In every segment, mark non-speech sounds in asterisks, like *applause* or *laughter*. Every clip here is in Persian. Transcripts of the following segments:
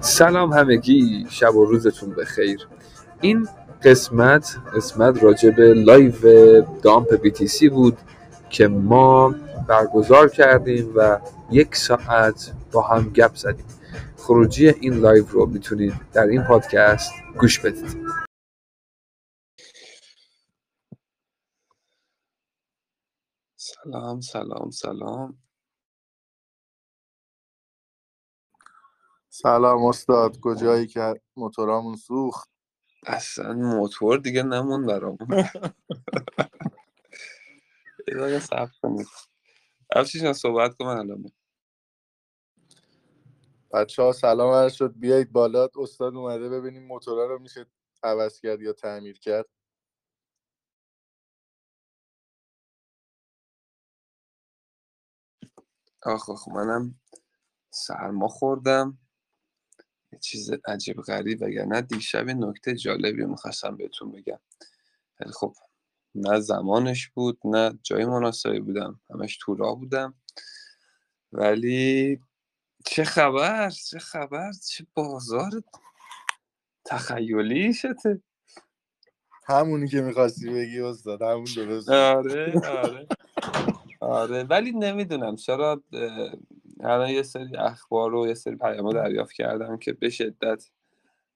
سلام همگی شب و روزتون بخیر. این قسمت قسمت راجع به live dump BTC بود که ما برگزار کردیم و یک ساعت با هم گپ زدیم. خروجی این live رو می‌تونید در این پادکست گوش بدید. سلام سلام سلام. سلام استاد کجایی که موتورامون سوخت؟ اصلا موتور دیگه نمون برامون. یه صبر کنید افشین جان صحبت کن من الان بچه ها سلام عرض شد. بیایید بالا. استاد اومده ببینیم موتورا رو میشه عوض کرد یا تعمیر کرد. آخ آخ منم سرما خوردم. چیز عجیب غریب وگرنه دیشب نکته جالبی می‌خواستم بهتون بگم. ولی خب نه زمانش بود نه جای مناسبی بودم. همش تو راه بودم. ولی چه خبر؟ چه خبر؟ چه بازار تخیلی شده. همونی که می‌خواستی بگی استاد همون درست آره آره. آره. ولی نمی‌دونم چرا الان یه سری اخبار و یه سری پیام دریافت کردم که به شدت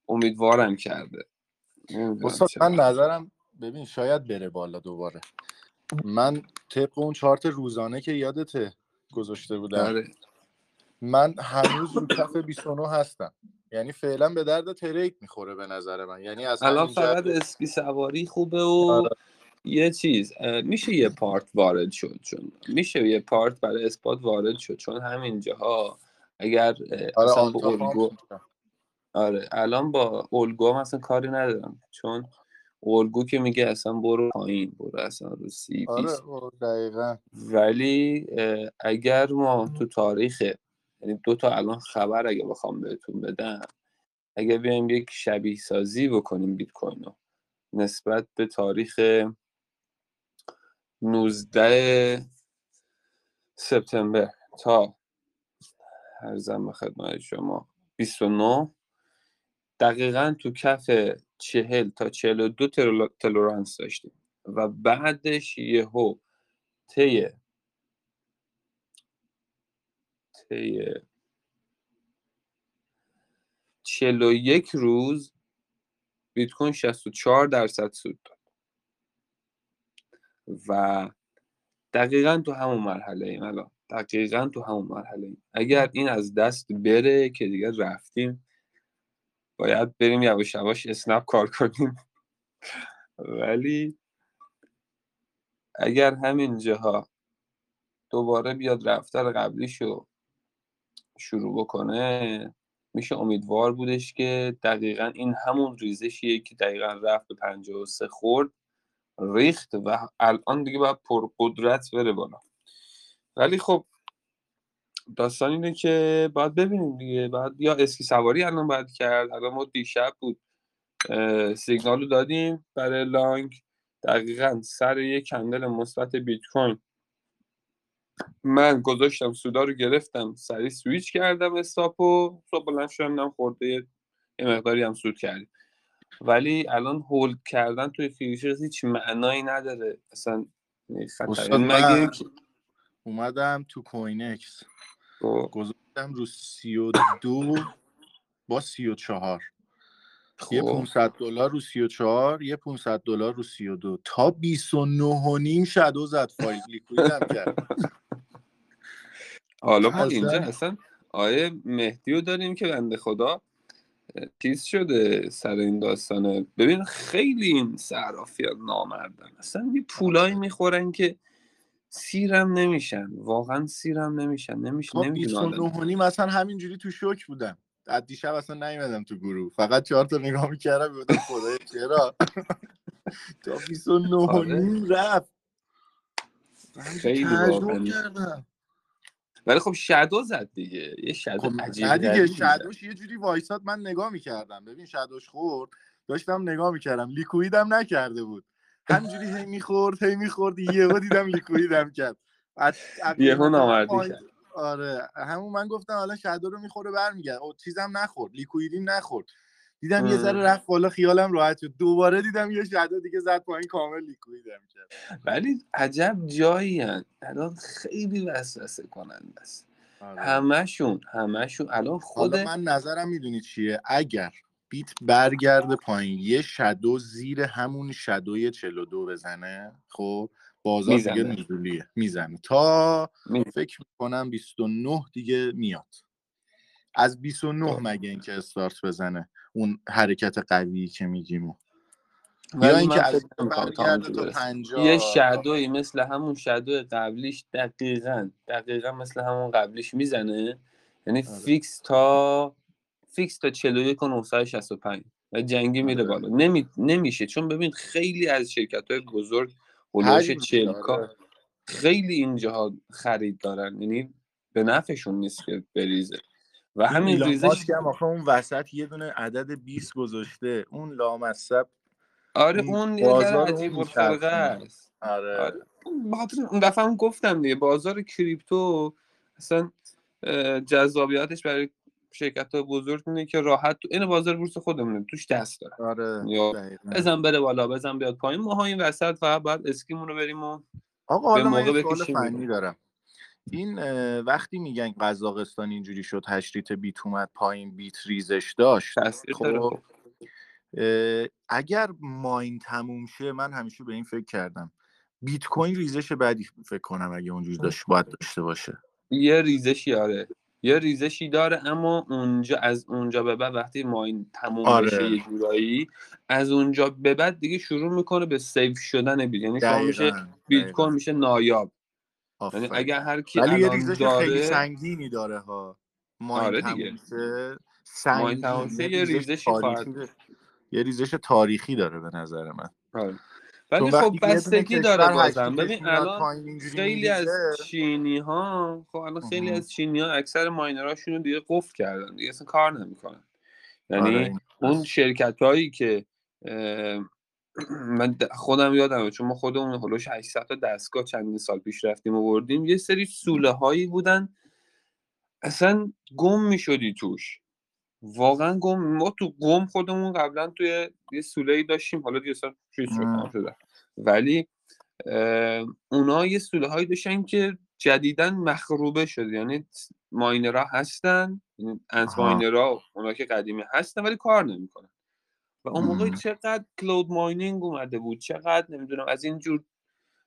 امیدوارم کرده. من نظرم ببین شاید بره بالا دوباره. من طبق اون چارت روزانه که یادته گذاشته بودم آره. من هنوز رو کف 29 هستم. یعنی فعلا به درد تریک می‌خوره به نظر من. یعنی از الان فقط اسکی سواری خوبه و آره. یه چیز میشه یه پارت وارد شد چون میشه یه پارت برای اثبات وارد شد چون همین جاها اگر آره اصلا با الگو. آره الان با الگو هم اصلا کاری ندارم چون الگو که میگه اصلا برو پایین برو اصلا رو سی آره دقیقا ولی اگر ما تو تاریخ یعنی دو تا الان خبر اگه بخوام بهتون بدم اگه بیایم یک شبیه سازی بکنیم بیت کوین رو نسبت به تاریخ 19 سپتامبر. تا ارزم به خدمت شما. 29 دقیقا تو کف 40 تا 42 ترول- تلورانس داشتیم. و بعدش یهو طی طی 41 روز بیت کوین 64 درصد سود داد. و دقیقا تو همون مرحله ایم الان. دقیقا تو همون مرحله ایم. اگر این از دست بره که دیگه رفتیم باید بریم یواش یواش اسنپ کار کنیم. ولی اگر همین جاها دوباره بیاد رفتار قبلیشو شروع بکنه میشه امیدوار بودش که دقیقا این همون ریزشیه که دقیقا رفت به 53 خورد. ریخت و الان دیگه باید پرقدرت بره بالا. ولی خب داستان اینه که باید ببینیم دیگه. باید یا اسکی سواری الان باید کرد. الان ما دیشب بود. سیگنال رو دادیم برای long. دقیقا سر یک کندل مثبت بیت کوین من گذاشتم سودا رو گرفتم. سریع سویچ کردم stop و. صبح بلند شدم خورده یه مقداری هم سود کردیم. ولی الان hold کردن توی futures هیچ معنایی نداره. اصلا این مگه اومدم تو کوینکس. خب، گذاشتم رو 32 با 34 یه خب. 500 دلار رو 34 یه 500 دلار رو 32 تا 29 و نیم شدو زد فایل. لیکویدم کرد. حالا ما. اینجا اصلا آیه مهدی رو داریم که بنده خدا چیز شده سر این داستانه. ببین خیلی این صرافی نامردن. اصلا یه پولایی می‌خورن که سیرم نمیشن. واقعا سیرم نمیشن. نمیشه تا نمی‌دونه 29 آدم. و نیم اصلا همینجوری تو شوک بودم از دیشب اصلا نیومدم تو گروه. فقط چهار تا نگاه می‌کردم بودم خدای چرا؟ تا 29 و آره. نیم رفت. خیلی کردم. ولی خب شادو زد دیگه. یه شادو خب دیگه. شدوش یه جوری وایساد من نگاه می‌کردم. ببین شدوش خورد داشتم نگاه می‌کردم. لیکویدم نکرده بود. همجوری هی می‌خورد هی می‌خورد یهو دیدم لیکویدم کرد. یهو نامردی کرد. آره. همون من گفتم حالا شادو رو می‌خوره برمیگرد او چیزم نخورد. لیکویدی نخورد. دیدم یه ذره رفت بالا خیالم راحت شد. دوباره دیدم یه شادو دیگه زد پایین کامل لیکویدم کرد. ولی عجب جایی هن. الان خیلی وسوسه کننده است. آره. همشون همشون الان خود من نظرم می‌دونی چیه؟ اگر بیت برگرده پایین یه شدو زیر همون شدوی 42 بزنه خب بازار دیگه می‌زنه. نزولیه می‌زنه. تا می- فکر می‌کنم 29 دیگه میاد. از 29 خب. مگه اینکه استارت بزنه. اون حرکت قویی که میگیم یا اینکه از فکر نمی‌کنم تا برگرده اونجا تا برسه. 50 یه shadow ی مثل همون shadow قبلیش دقیقا دقیقا مثل همون قبلیش می‌زنه یعنی آره. fix تا fix تا 41 و 965 و جنگی میره آره. بالا نمی... نمیشه چون ببین خیلی از شرکت های بزرگ هلوش حجم 40 داره. کا خیلی اینجاها خرید دارن یعنی به نفعشون نیست که بریزه و همین ریزش ماسک هم آخه اون وسط یه دونه عدد 20 گذاشته. اون لامصب آره اون یه عجیب الخلقه. است آره. آره. اون دفعه هم گفتم دیگه بازار کریپتو اصلا جذابیتش برای شرکت های بزرگ اینه که راحت تو این بازار بورس خودمونه توش دست داره. آره یا. بزن بره بالا بزن بیاد پایین. ما این وسط فقط باید اسکیمون رو بریم و آقا به حالا من موقع یه بکشیم فنی. دارم. این وقتی میگن قزاقستان اینجوری شد هشت بیت اومد پایین بیت ریزش داشت خب خب. اگر ماین تموم شه من همیشه به این فکر کردم. بیت کوین ریزش بعدی فکر کنم اگه اونجوری داشت باید داشته باشه. یه ریزشی آره. یه ریزشی داره اما اونجا از اونجا به بعد وقتی ماین تموم آره. بشه یه جورایی از اونجا به بعد دیگه شروع می‌کنه به سیف شدن بیت. یعنی شما میشه بیت. کوین میشه نایاب. یعنی. اگر هر کی ولی یه ریزش داره خیلی سنگینی داره ها ماین آره دیگه. ماین سنگین یه خواهد یه ریزش تاریخی داره به نظر من آره. ولی خب بستگی داره بازم ببین الان اینجوری خیلی از. چینی ها خب الان خیلی. از چینی ها اکثر ماینراشون رو دیگه قفل کردن دیگه اصلا کار نمی‌کنن یعنی آره، اون. شرکت هایی که *clears throat* من خودم یادمه چون ما خودمون هلوش 800 تا دستگاه چندین سال پیش رفتیم و بردیم یه سری سوله هایی بودن. اصلا گم می‌شدی توش. واقعا گم ما تو گم خودمون قبلا توی یه سوله ای داشتیم. حالا دیگه اصلا چیز شده ولی اونا یه سوله هایی داشتن که جدیدن مخروبه شده یعنی ماینرها هستن یعنی انت آها. ماینرها اونا که قدیمی هستن ولی کار نمی‌کنن. و اون موقع. چقدر کلود ماینینگ اومده بود چقدر نمی‌دونم از این جور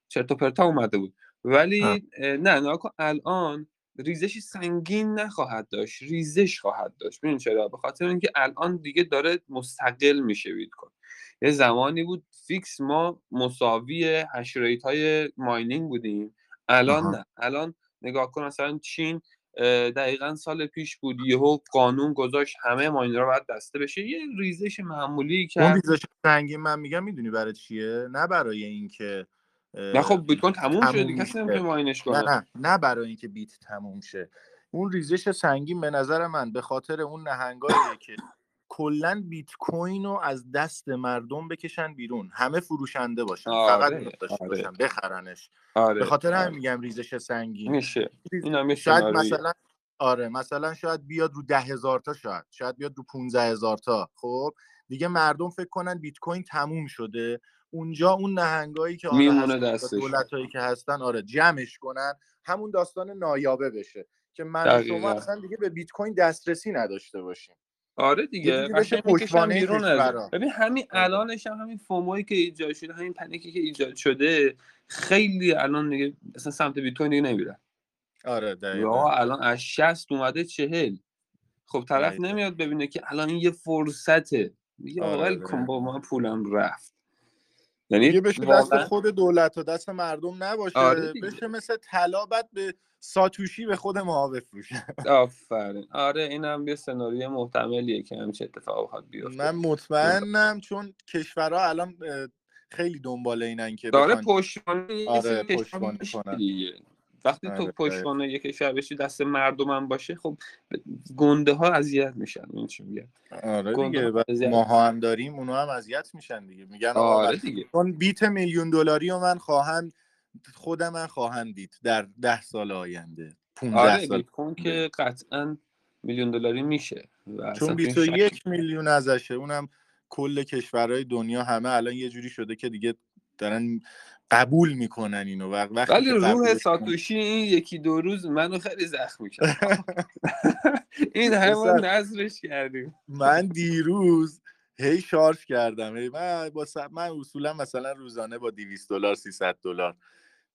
چرت و پرتا اومده بود. ولی اه، نه ناکن الان ریزشی سنگین نخواهد داشت ریزش خواهد داشت. ببین چرا؟ به خاطر اینکه الان دیگه داره مستقل میشه بیت کوین یه زمانی بود فیکس ما مساوی هش های ماینینگ بودیم. الان. نه. الان نگاه کن مثلا چین دقیقا سال پیش بود. یهو قانون گذاشت همه ماینرها باید دسته بشه. یه ریزش معمولی اون کرد ریزش سنگین من میگم می‌دونی برای چیه؟ نه برای اینکه نه خب بیت کوین تموم شده. تموم دیگه کسی. نمی‌تونه ماینش نه کنه. نه. نه برای اینکه بیت تموم شه. اون ریزش سنگین به نظر من به خاطر اون نهنگاییه که کلا بیت کوین رو از دست مردم بکشن بیرون. همه فروشنده باشن. فقط آره، اونو داشته آره. باشن. بخرنش. آره به خاطر آره. همین میگم ریزش سنگین. میشه. این هم یه شاید. مثلا آره مثلا شاید بیاد رو ده هزار تا شاید. شاید بیاد رو 15 هزار تا. خب؟ دیگه مردم فکر کنن بیت کوین تموم شده. اونجا اون نهنگایی که هستن دستشون. دولتایی که هستن آره جمعش کنن. همون داستان نایابه بشه. که من شما. اصلا دیگه به بیت کوین دسترسی نداشته باشیم. آره دیگه پشتوانه بیرون از. ببین همین آره. الانش هم همین فومایی که ایجاد شده همین پنیکی که ایجاد شده خیلی الان دیگه اصلا سمت بیت کوین دیگه نمیره آره یا دقیقا الان از 60 اومده 40 خب طرف دقیقاً. نمیاد ببینه که الان این یه فرصته میگه آقا آره، ول کن. با من پولم رفت یعنی دیگه بشه دست خود دولت و دست مردم نباشه. آره. بشه مثل طلا بعد به ساتوشی به خود ما بفروشه آفرین. آره اینم یه سناریوی محتملیه که همچه اتفاق بخواد بیفته. من مطمئنم چون کشورها الان خیلی دنبال اینن که داره پشتوانه آره، پشتوانه کنن. دیگه. وقتی تو آره، پشتوانه یه کشور بشی دست مردمم باشه خب گنده ها اذیت میشن این چی میگه آره دیگه ماها هم داریم اونا هم اذیت میشن دیگه. میگن آره دیگه. چون بیت میلیون دلاری رو من خواهم خودم من خواهم دید در ده سال آینده 15 آره سال بیت کوین که قطعا میلیون دلاری میشه و چون شک 21 میلیون ازشه اونم کل کشورهای دنیا همه الان یه جوری شده که دیگه دارن قبول می‌کنن اینو وقتی ولی روح ساتوشی این یکی دو روز منو خیلی زخمی کرد *laughs* این پسر. نظرش کردیم. من دیروز هی شارژ کردم. هی من با س- من اصولا مثلا روزانه با 200 دلار 300 دلار.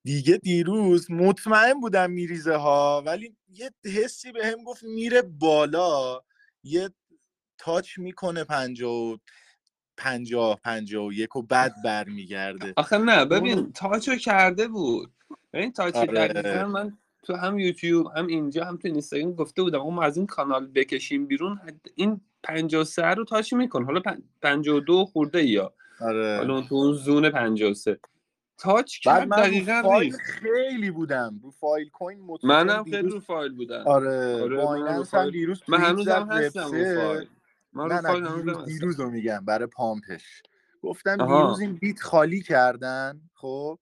دیگه دیروز مطمئن بودم میریزه ها ولی یه حسی به هم گفت میره بالا یه touch می‌کنه پنجاه پنجاه پنجاه و یک و بعد برمیگرده. آخه نه ببین touch و کرده بود. این touch آره. من تو هم یوتیوب هم اینجا هم تو اینستاگرام گفته بودم اون از این کانال بکشیم بیرون این 53 رو touch میکن. حالا پن- 52 خورده یا. آره. حالا تو اون zone 53 touch کرد دقیقا فایل خیلی بودم. رو فایل کوین مطمئن منم خیلی رو فایل بودم. آره, آره، بایننس هم دیروز من هنوزم هستم رو فایل. من نه نه دیروز رو میگم برای pump ش. گفتم. دیروز این بیت خالی کردن خب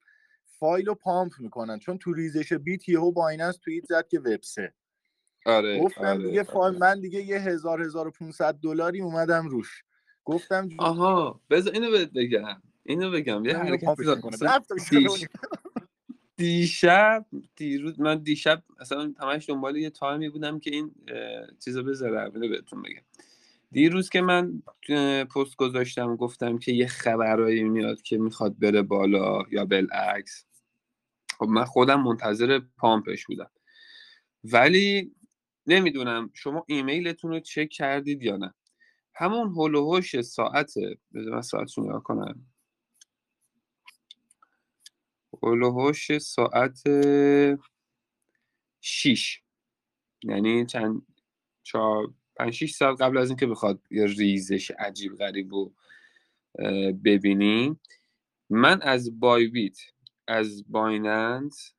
فایل رو pump می‌کنن. چون تو ریزش بیت یهو بایننس توییت زد که وب سه آره گفتم آره، دیگه آره. فایل من دیگه یه هزار هزار و 500 دلاری اومدم روش. گفتم جو- آها بذار اینو بهت بگم. اینو بگم. یه حرکتی شده دیش- دیشب دیروز من دیشب مثلا همش دنبال یه time ی بودم که این چیزو بذارم. اینو بهتون بگم. دیروز که من پست گذاشتم گفتم که یه خبرایی میاد که می‌خواد بره بالا یا بالعکس. خب من خودم منتظر پامپش بودم. ولی نمی‌دونم شما ایمیلتون رو چک کردید یا نه. همون هلوهوش ساعت بذار من ساعتشو نگاه کنم. هلوهوش ساعت شیش. یعنی چند چهار پنج شیش ساعت قبل از اینکه بخواد یه ریزش عجیب غریب رو ببینیم من از بای بیت از بایننس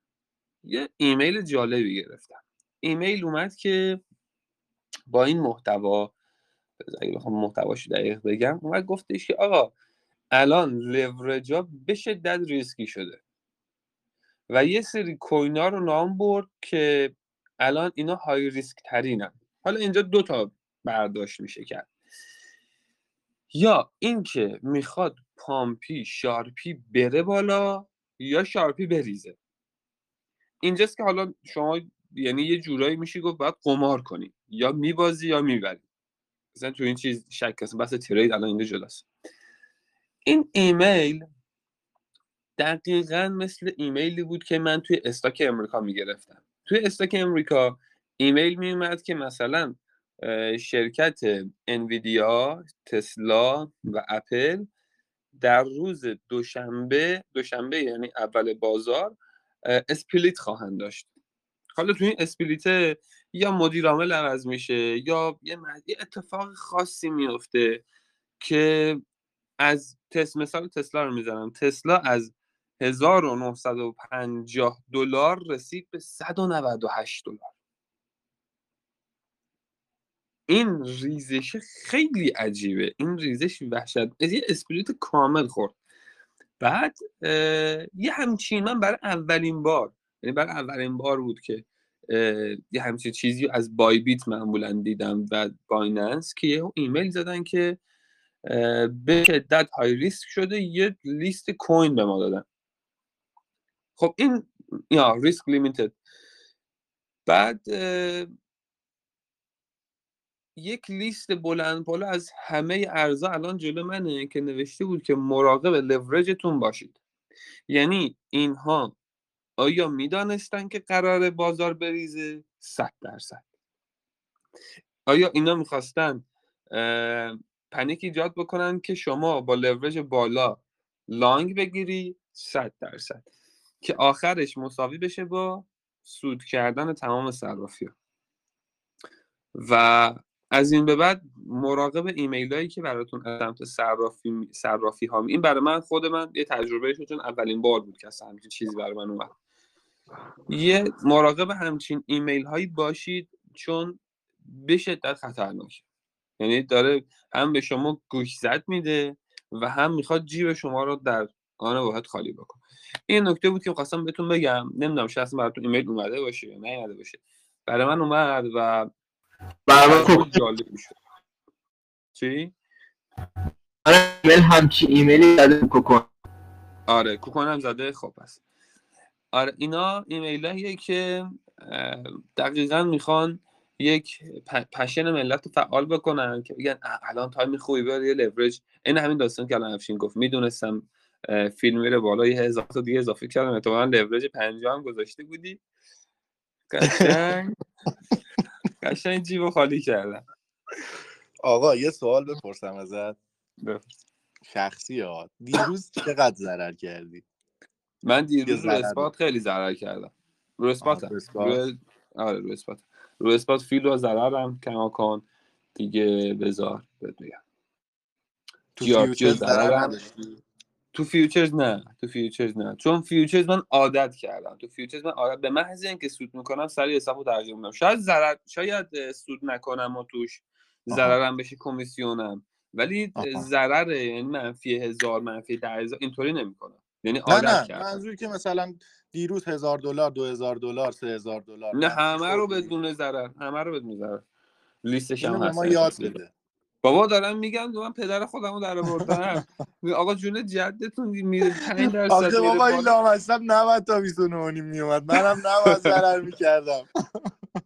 یه ایمیل جالبی گرفتم. ایمیل اومد که با این محتوا اگه بخوام محتواش دقیق بگم اومد گفتش که آقا الان لورجا به شدت ریسکی شده. و یه سری coin ا رو نام برد که الان اینا high risk ترینن. حالا اینجا دو تا برداشت میشه کرد. یا اینکه می‌خواد pump ی sharp ی بره بالا یا sharp ی بریزه. اینجاست که حالا شما یعنی یه جورایی میشی گفت باید قمار کنی. یا میبازی یا می‌بری. مثلا تو این چیز شک هست. بحث trade الان اینجا جداست. این ایمیل دقیقا مثل ایمیلی بود که من توی stock امریکا می‌گرفتم. توی stock امریکا ایمیل میومد که مثلا شرکت انویدیا تسلا و اپل در روز دوشنبه دوشنبه یعنی اول بازار split خواهند داشت. حالا توی این split یا مدیر عامل عوض میشه یا یه اتفاق خاصی میفته که از تس مثال تسلا رو می‌زنم. تسلا از 1950 دلار رسید به 198 دلار. این ریزش خیلی عجیبه. این ریزش وحشت از یه اسپریت کامل خورد. بعد یه همچین من برای اولین بار یعنی برای اولین بار بود که یه همچین چیزی از بای بیت معمولا دیدم و بایننس که یه ایمیل زدن که به شدت high risk شده یه لیست coin به ما دادن. خب این یا risk limited بعد یک لیست بلند بالا از همه ارزا الان جلو منه که نوشته بود که مراقب لورجتون باشید یعنی اینها آیا می‌دانستن که قرار بازار بریزه؟ صد درصد آیا اینا می‌خواستن پنیک ایجاد بکنن که شما با لورج بالا لانگ بگیری؟ صد درصد که آخرش مساوی بشه با سود کردن تمام صرافی و از این به بعد مراقب ایمیل هایی که براتون از سمت صرافی صرافی ها این برای من خود من یه تجربه شد چون اولین بار بود که اصلا همچین چیزی برای من اومد. یه مراقب همچین ایمیل هایی باشید چون به شدت خطرناکه یعنی داره هم به شما گوش زد میده و هم می‌خواد جیب شما رو در آن واحد خالی بکن این نکته بود که خواستم بهتون بگم. نمی‌دونم اصلا براتون ایمیل اومده باشه یا نیومده باشه. برای من اومد و برای من جالب می‌شد. چی؟ ایمیل همچی ایمیلی زده کوکن آره کوکوینم زده خب پس. آره اینا ایمیل که اه، دقیقا می‌خوان یک passion ملت رو فعال بکنن که بگن الان time خوبی بیاد یه لورج این همین داستان که الان افشین گفت. می‌دونستم فیلم میره بالا یه هزار تا دیگه اضافه کردم احتمالاً لورج 50 هم گذاشته بودی. *laughs* قشنگ قشنگ جیب خالی کردم. آقا یه سوال بپرسم ازت. بپرس. شخصی ها دیروز چقدر ضرر کردی؟ من دیروز رو اثبات خیلی ضرر کردم. رو spot. آره رو spot. رو spot فیل رو ضررم کماکان دیگه بذار بهت بگم. تو future ضررم. تو futures نه تو futures نه. چون futures من عادت کردم. تو futures من عادت به محض اینکه سود می‌کنم سریع حسابو تغییر میدم شاید ضرر شاید سود نکنم و توش. ضررم بشه کمیسیونم. ولی. ضرر یعنی منفی هزار منفی ده هزار اینطوری نمی‌کنم. یعنی نه عادت نه. کردم. منظوری که مثلا دیروز هزار دلار دو هزار دلار سه هزار دلار نه همه رو. بدون ضرر. همه رو بدون ضرر. لیستش هم هست ما یاد بده. بابا دارم میگم من پدر خودم رو در آوردم. آقا جون جدتون میره 5 درصد آخه میره بابا این. لامصب نباید تا 29 و نیم میومد. منم نباید ضرر می‌کردم.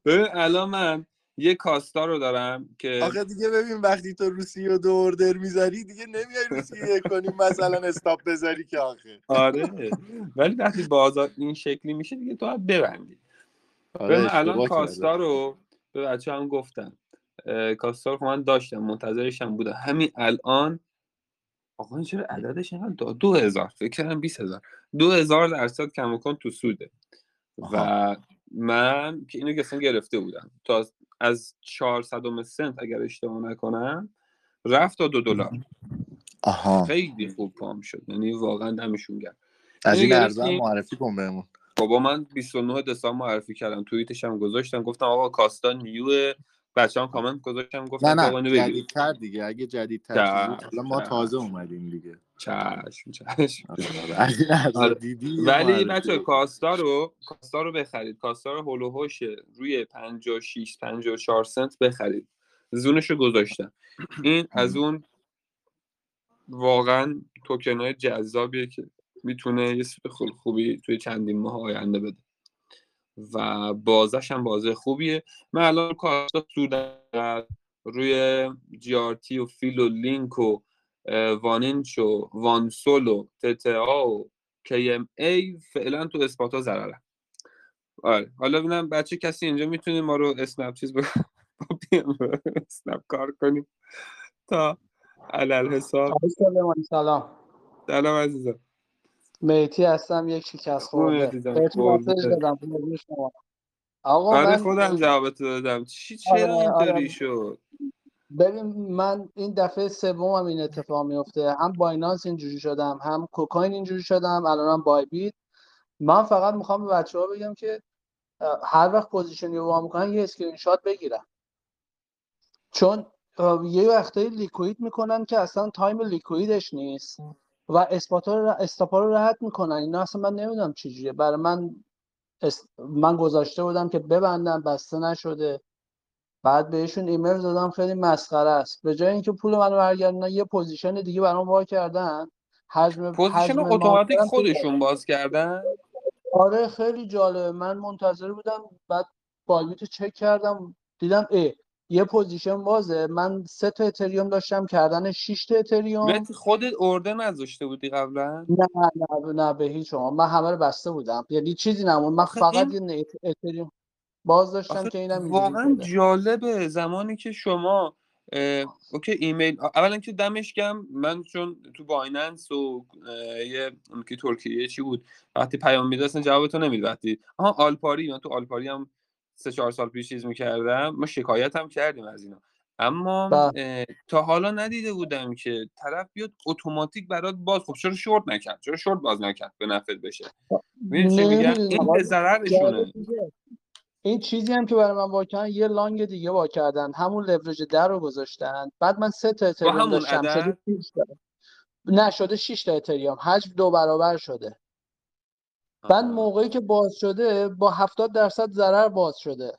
ببین الان من یه کاستا رو دارم که آخه دیگه ببین وقتی تو روسی و دو اوردر می‌ذاری دیگه نمیای روسی یک کنیم مثلا استاپ بذاری که آخه. آره ولی وقتی بازار این شکلی میشه دیگه تو باید ببندی. آره الان کاستا. رو به بچه هم گفتم. اه، کاستا رو خب من داشتم منتظرش هم بودم. همین الان آقا چرا عددش اینقدر دو, دو هزار فکر کردم بیس هزار. دو هزار درصد کماکان تو سوده. و. من که اینو اصلا گرفته بودم. تا از 400 سنت اگر اشتباه نکنم رفت تا دو دلار. آها. خیلی خوب پام شد. یعنی واقعا دمشون گرم. از این گرفتیم. معرفی کن بهمون. بابا من 29 دسامبر معرفی کردم. توییتش هم گذاشتم. گفتم آقا کاستا نیو بچه هم کامنت گذاشتم نه گفتم نه بگیرید جدیدتر دیگه. اگه جدیدتر حالا ما. تازه اومدیم دیگه. چشم چشم. ولی بچه. کاستا رو کاستا رو بخرید. کاستا رو هوشه روی 56 54 سنت بخرید. زونش رو گذاشتم این *clears throat* از اون واقعا توکن های جذابیه که می‌تونه یه سود خوبی توی چندین ماه آینده بده. و بازش هم بازه خوبیه. من الان کاستا سود روی جی آر تی و فیل و لینک و وانینچ و وانسول و تتا و کی ام ای فعلا تو اثبات ها ضررم آره حالا ببینم بچه کسی اینجا می‌تونه ما رو اسنپ چیز بکنه *laughs* اسنپ کار کنیم. تا علل حساب. سلام سلام عزیزم. میتی هستم یک شکست خورده. مسیج دادم. آقا آره من خودم جوابتو دادم. چی چرا آره، اینطوری آره. شد؟ ببین من این دفعه سومم این اتفاق میفته هم بایننس اینجوری شدم هم کوکوین اینجوری شدم الانم بای بیت من فقط می‌خوام به بچه ها بگم که هر وقت position ی رو وا می‌کنن یه اسکرین شات بگیرن. چون یه وقتایی liquid می‌کنن که اصلا time liquid ش نیست. و spot ا رو stop ا رو رد می‌کنن. اینا اصلا من نمی‌دونم چجوریه برای من اس- من گذاشته بودم که ببندم بسته نشده. بعد بهشون ایمیل دادم. خیلی مسخره است. به جای اینکه پول منو برگردونن یه position دیگه برام وا کردن. حجم position اتوماتیک خودشون باز کردن؟ آره خیلی جالبه. من منتظر بودم بعد بایبیتو چک کردم. دیدم ای یه position بازه. من سه تا اتریوم داشتم کردن 6 تا اتریوم. خودت order نذاشته بودی قبلا؟ نه نه نه به هیچ شما من همه رو بسته بودم. یعنی چیزی نمون من فقط این- یه اتریوم باز داشتم که اینم واقعا جالبه زمانی که شما اه، okay ایمیل اولا که دمش گم من چون تو بایننس و اه، یه اون که ترکیه چی بود وقتی پیام میده اصلا جوابتو نمیده وقتی آها آلپاری من تو آلپاری هم سه چهار سال پیش چیز می‌کردم. ما شکایت هم کردیم از اینا. اما بله. تا حالا ندیده بودم که طرف بیاد اتوماتیک برات باز خب چرا شورت نکرد؟ چرا شورت باز نکرد به نفعت بشه؟ می‌دونی چی میگم؟ نمی‌دونم این به ضررشونه. این چیزی هم که برای من واکردن یه لانگ دیگه واکردن همون لورج در رو گذاشتن. بعد من سه تا اتریوم داشتم. دادم نه شده 6 تا اتریوم حجم دو برابر شده. بعد. موقعی که باز شده با 70 درصد ضرر باز شده.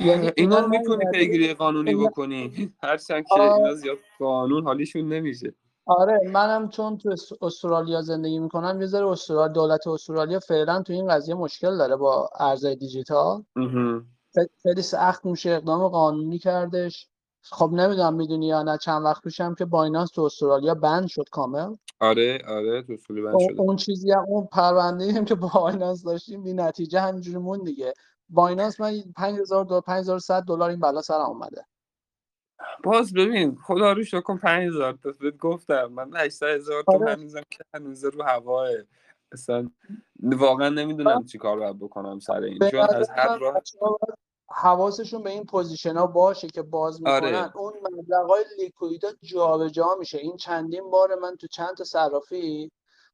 یعنی *sighs* اینا اینا می‌تونی پیگیری قانونی بکنی. *laughs* هرچند که. اینا زیاد قانون حالیشون نمیشه. آره منم چون تو اس- استرالیا زندگی می‌کنم یه ذره استرالیا دولت استرالیا فعلا تو این قضیه مشکل داره با ارزهای دیجیتال. خیلی سخت میشه اقدام قانونی کردش. خب نمی‌دونم می‌دونی یا نه چند وقت پیشم که بایننس تو استرالیا ban شد کامل. آره آره تو اصولی ban شده اون چیزی هم اون پرونده هم که با بایننس داشتیم بی نتیجه همینجوری مون دیگه. بایننس من 5000 دلار 5100 دلار این بلا سرم اومده. باز ببین خدا رو شکر کن 5000 تا. بهت گفتم من 800 هزار تا آره. هنوزم که هنوز رو هواه. اصلا واقعا نمی‌دونم چی کار باید بکنم سر این چون از هر راه حواسشون به این position ها باشه که باز می‌کنن آره. اون مبلغ های liquid ا جابجا میشه. این چندین بار من تو چند تا صرافی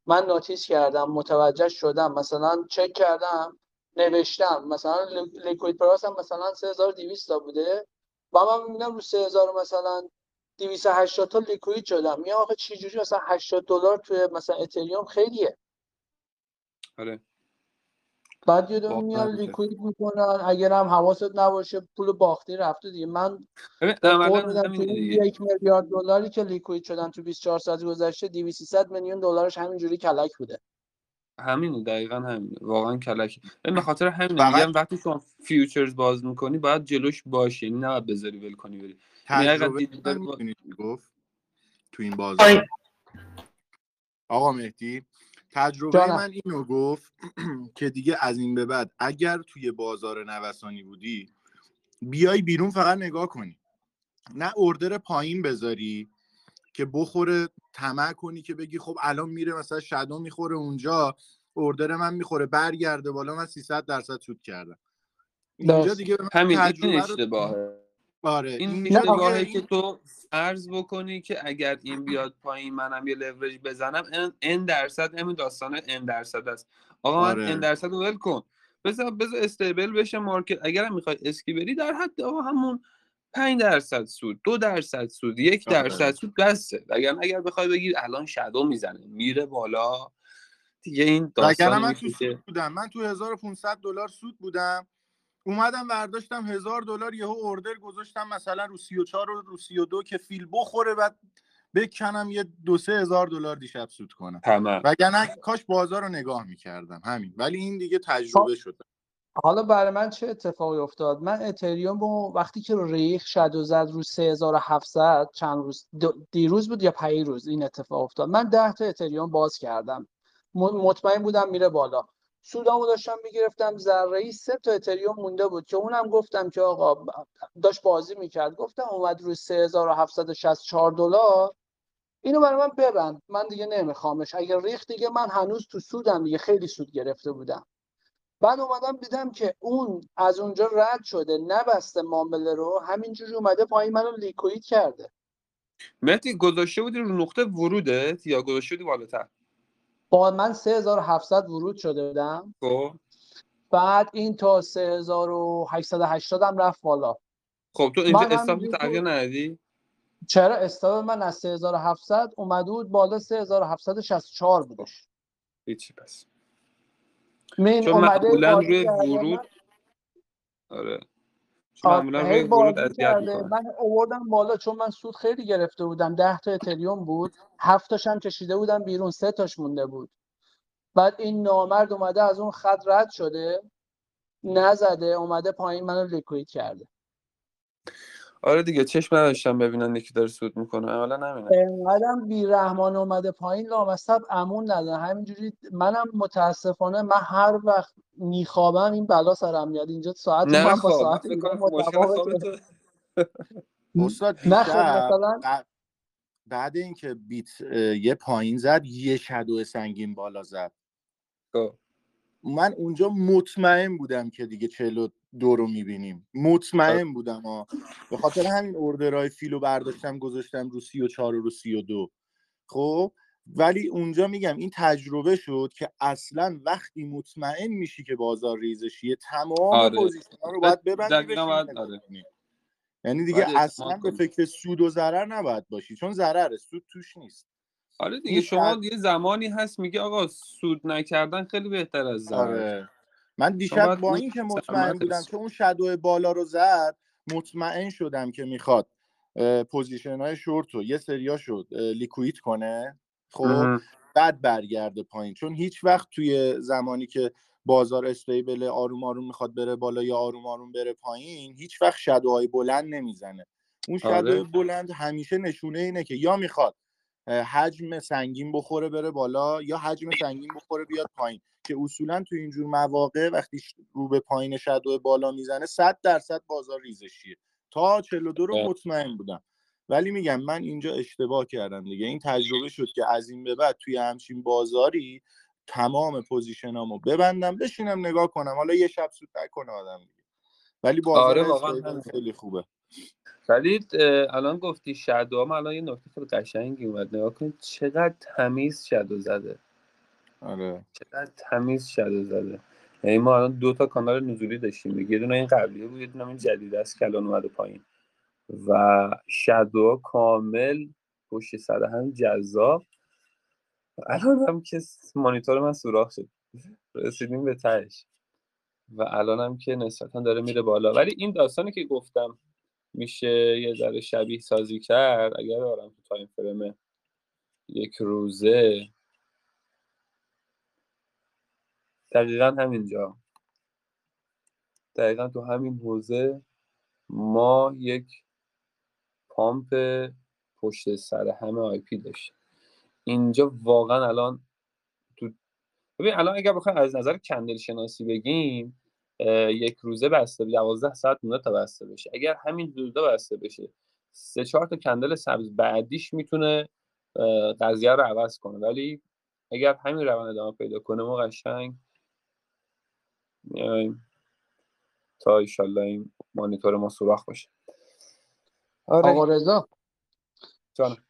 من notice کردم متوجه شدم. مثلا چک کردم نوشتم. مثلا li- liquid price هم مثلا 3200 تا بوده. و من می‌بینم رو 3000 مثلا 280 تا لیکوید شدم. یا آخه چه جوری مثلا 80 دلار توی مثلا اتریوم خیلیه. آره. بعد یه دونه میان. لیکوید می‌کنن. اگر هم حواست نباشه پول باختی رفته دیگه. من دیگه. یک میلیارد دلاری که لیکوید شدن تو 24 ساعت گذشته 200 میلیون دلارش همینجوری کلک بوده. همینه دقیقا همینه. واقعا کلک. به خاطر همینه. فقط- میگم وقتی شما فیوچرز باز می‌کنی باید جلوش باشی یعنی نباید بذاری ول کنی بری. یعنی تجربه با- گفت تو این. بازار؟ آقا مهدی تجربه جانم. من اینو گفت *clears throat* که دیگه از این به بعد اگر توی بازار نوسانی بودی بیای بیرون فقط نگاه کنی نه اردر پایین بذاری که بخوره طمع کنی که بگی خب الان میره مثلا شادو می‌خوره اونجا اردر من می‌خوره برگرده بالا من 300 درصد سود کردم اینجا. دیگه همین این تجربه اشتباهه آره این اشتباهه این که تو فرض بکنی که اگر این بیاد پایین منم یه لورج بزنم ان- ان درصد همین داستان ان درصد است. آقا من آره. ان درصد رو ول کن. بذار بذار استیبل بشه مارکت. اگرم می‌خوای اسکی بری در حد آقا همون 5 درصد سود دو درصد سود یک آره. درصد سود بسه. اگر اگر بخوای بگی الان شادو می‌زنه میره بالا. دیگه این داستان من میشه تو سود بودم. من تو 1500 دلار سود بودم. اومدم برداشتم هزار دلار یهو اوردر گذاشتم مثلا رو 34 و رو 32 که فیل بخوره بعد بکنم یه دو سه هزار دلار دیشب سود کنم. تمام. وگرنه کاش بازار رو نگاه می‌کردم همین. ولی این دیگه تجربه شده. حالا برای من چه اتفاقی افتاد؟ من اتریوم رو وقتی که ریخ شد و زد رو 3700 چند روز دیروز بود یا پیروز این اتفاق افتاد. من 10 تا اتریوم باز کردم. مطمئن بودم میره بالا. سودامو داشتم می‌گرفتم ذره ای سه تا اتریوم مونده بود که اونم گفتم که آقا داشت بازی می‌کرد. گفتم اومد روی 3764 دلار. اینو برای من ببند. من دیگه نمیخوامش. اگر ریخت دیگه من هنوز تو سودم دیگه. خیلی سود گرفته بودم. بعد اومدم دیدم که اون از اونجا رد شده. نبسته معامله رو. همینجوری اومده پایین منو لیکوید کرده. مهدی گذاشته بودی رو نقطه ورودت یا گذاشته بودی بالاتر؟ با من 3700 ورود شده بودم. خب. بعد این تا 3880 هم رفت بالا. خب تو اینجا استاپ تغییر ندی؟ چرا؟ استاب من از 3700 اومده بود بالا 3764 بودش. هیچی پس. من چون معمولا روی ورود آره. معمولا روی ورود اذیت من اووردم بالا چون من سود خیلی گرفته بودم. 10 تا اتریوم بود. هفت تاش هم کشیده بودم بیرون. سه تاش مونده بود. بعد این نامرد اومده از اون خط رد شده. نزده. اومده پایین منو لیکوید کرده. آره دیگه چشم نداشتم ببینن یکی داره سود می‌کنه. اولا همینه انقدرم بیرحمان اومده پایین لامصب امون نداره. همینجوری منم متاسفانه من هر وقت میخوابم این بلا سرم میاد. اینجا ساعت نه من با ساعت استاد خب مثلا بعد- اینکه بیت یه پایین زد یه shadow سنگین بالا زد. خب. من اونجا مطمئن بودم که دیگه چهل و دو رو می‌بینیم. مطمئن بودم ها به خاطر همین order های فیلو برداشتم گذاشتم رو سی و چهار و رو سی و دو. خب؟ ولی اونجا میگم این تجربه شد که اصلا وقتی مطمئن میشی که بازار ریزشیه تمام آره. position رو باید ببندی آره. یعنی دیگه اصلا به. فکر سود و ضرر نباید باشی چون ضرره سود توش نیست. آره دیگه شما یه زمانی هست میگه آقا سود نکردن خیلی بهتر از ضرر آره. من دیشب با اینکه مطمئن بودم که اون shadow بالا رو زد مطمئن شدم که می‌خواد position های شورت رو یه سریا شد liquid کنه. خب. بعد برگرده پایین. چون هیچ وقت توی زمانی که بازار stable آروم آروم می‌خواد بره بالا یا آروم آروم بره پایین هیچ وقت shadow های بلند نمی‌زنه. اون آره. شدو بلند همیشه نشونه اینه که یا می‌خواد حجم سنگین بخوره بره بالا یا حجم سنگین بخوره بیاد پایین. که اصولا تو اینجور مواقع وقتی رو به پایین شدو بالا می‌زنه 100 درصد بازار ریزشیه تا 42 رو بله. مطمئن بودم. ولی میگم من اینجا اشتباه کردم دیگه. این تجربه شد که از این به بعد توی همچین بازاری تمام پوزیشنامو ببندم بشینم نگاه کنم. حالا یه شب سود نکنه آدم دیگه. ولی بازار آره،. خیلی خوبه. ولی الان گفتی شدو هم الان یه نکته خیلی قشنگی اومد. نگاه کنید چقدر تمیز شدو زده. آره. چقدر تمیز شدو زده. یعنی ما الان دو تا کانال نزولی داشتیم. یه دونه این قبلیه بود یه دونه این جدید است که الان اومده پایین. و شدو کامل پشت سر هم جذاب. الان هم که مانیتور من سوراخ شد. رسیدیم به تهش. و الان هم که نسبتا داره میره بالا. ولی این داستانی که گفتم میشه یه ذره شبیه سازی کرد. اگر دارم تو time frame یک روزه دقیقا همینجا. دقیقا تو همین حوزه ما یک pump پشت سر همه IP داشتیم. اینجا واقعا الان تو ببین الان اگر بخوایم از نظر کندل شناسی بگیم یک روزه بسته دوازده ساعت مونده تا بسته بشه. اگر همین روزه بسته بشه سه چهار تا کندل سبز بعدیش می‌تونه قضیه رو عوض کنه. ولی اگر همین روند ادامه پیدا کنه ما قشنگ تا ایشالله این مانیتور ما سوراخ باشه. آقا آره رضا. جانم.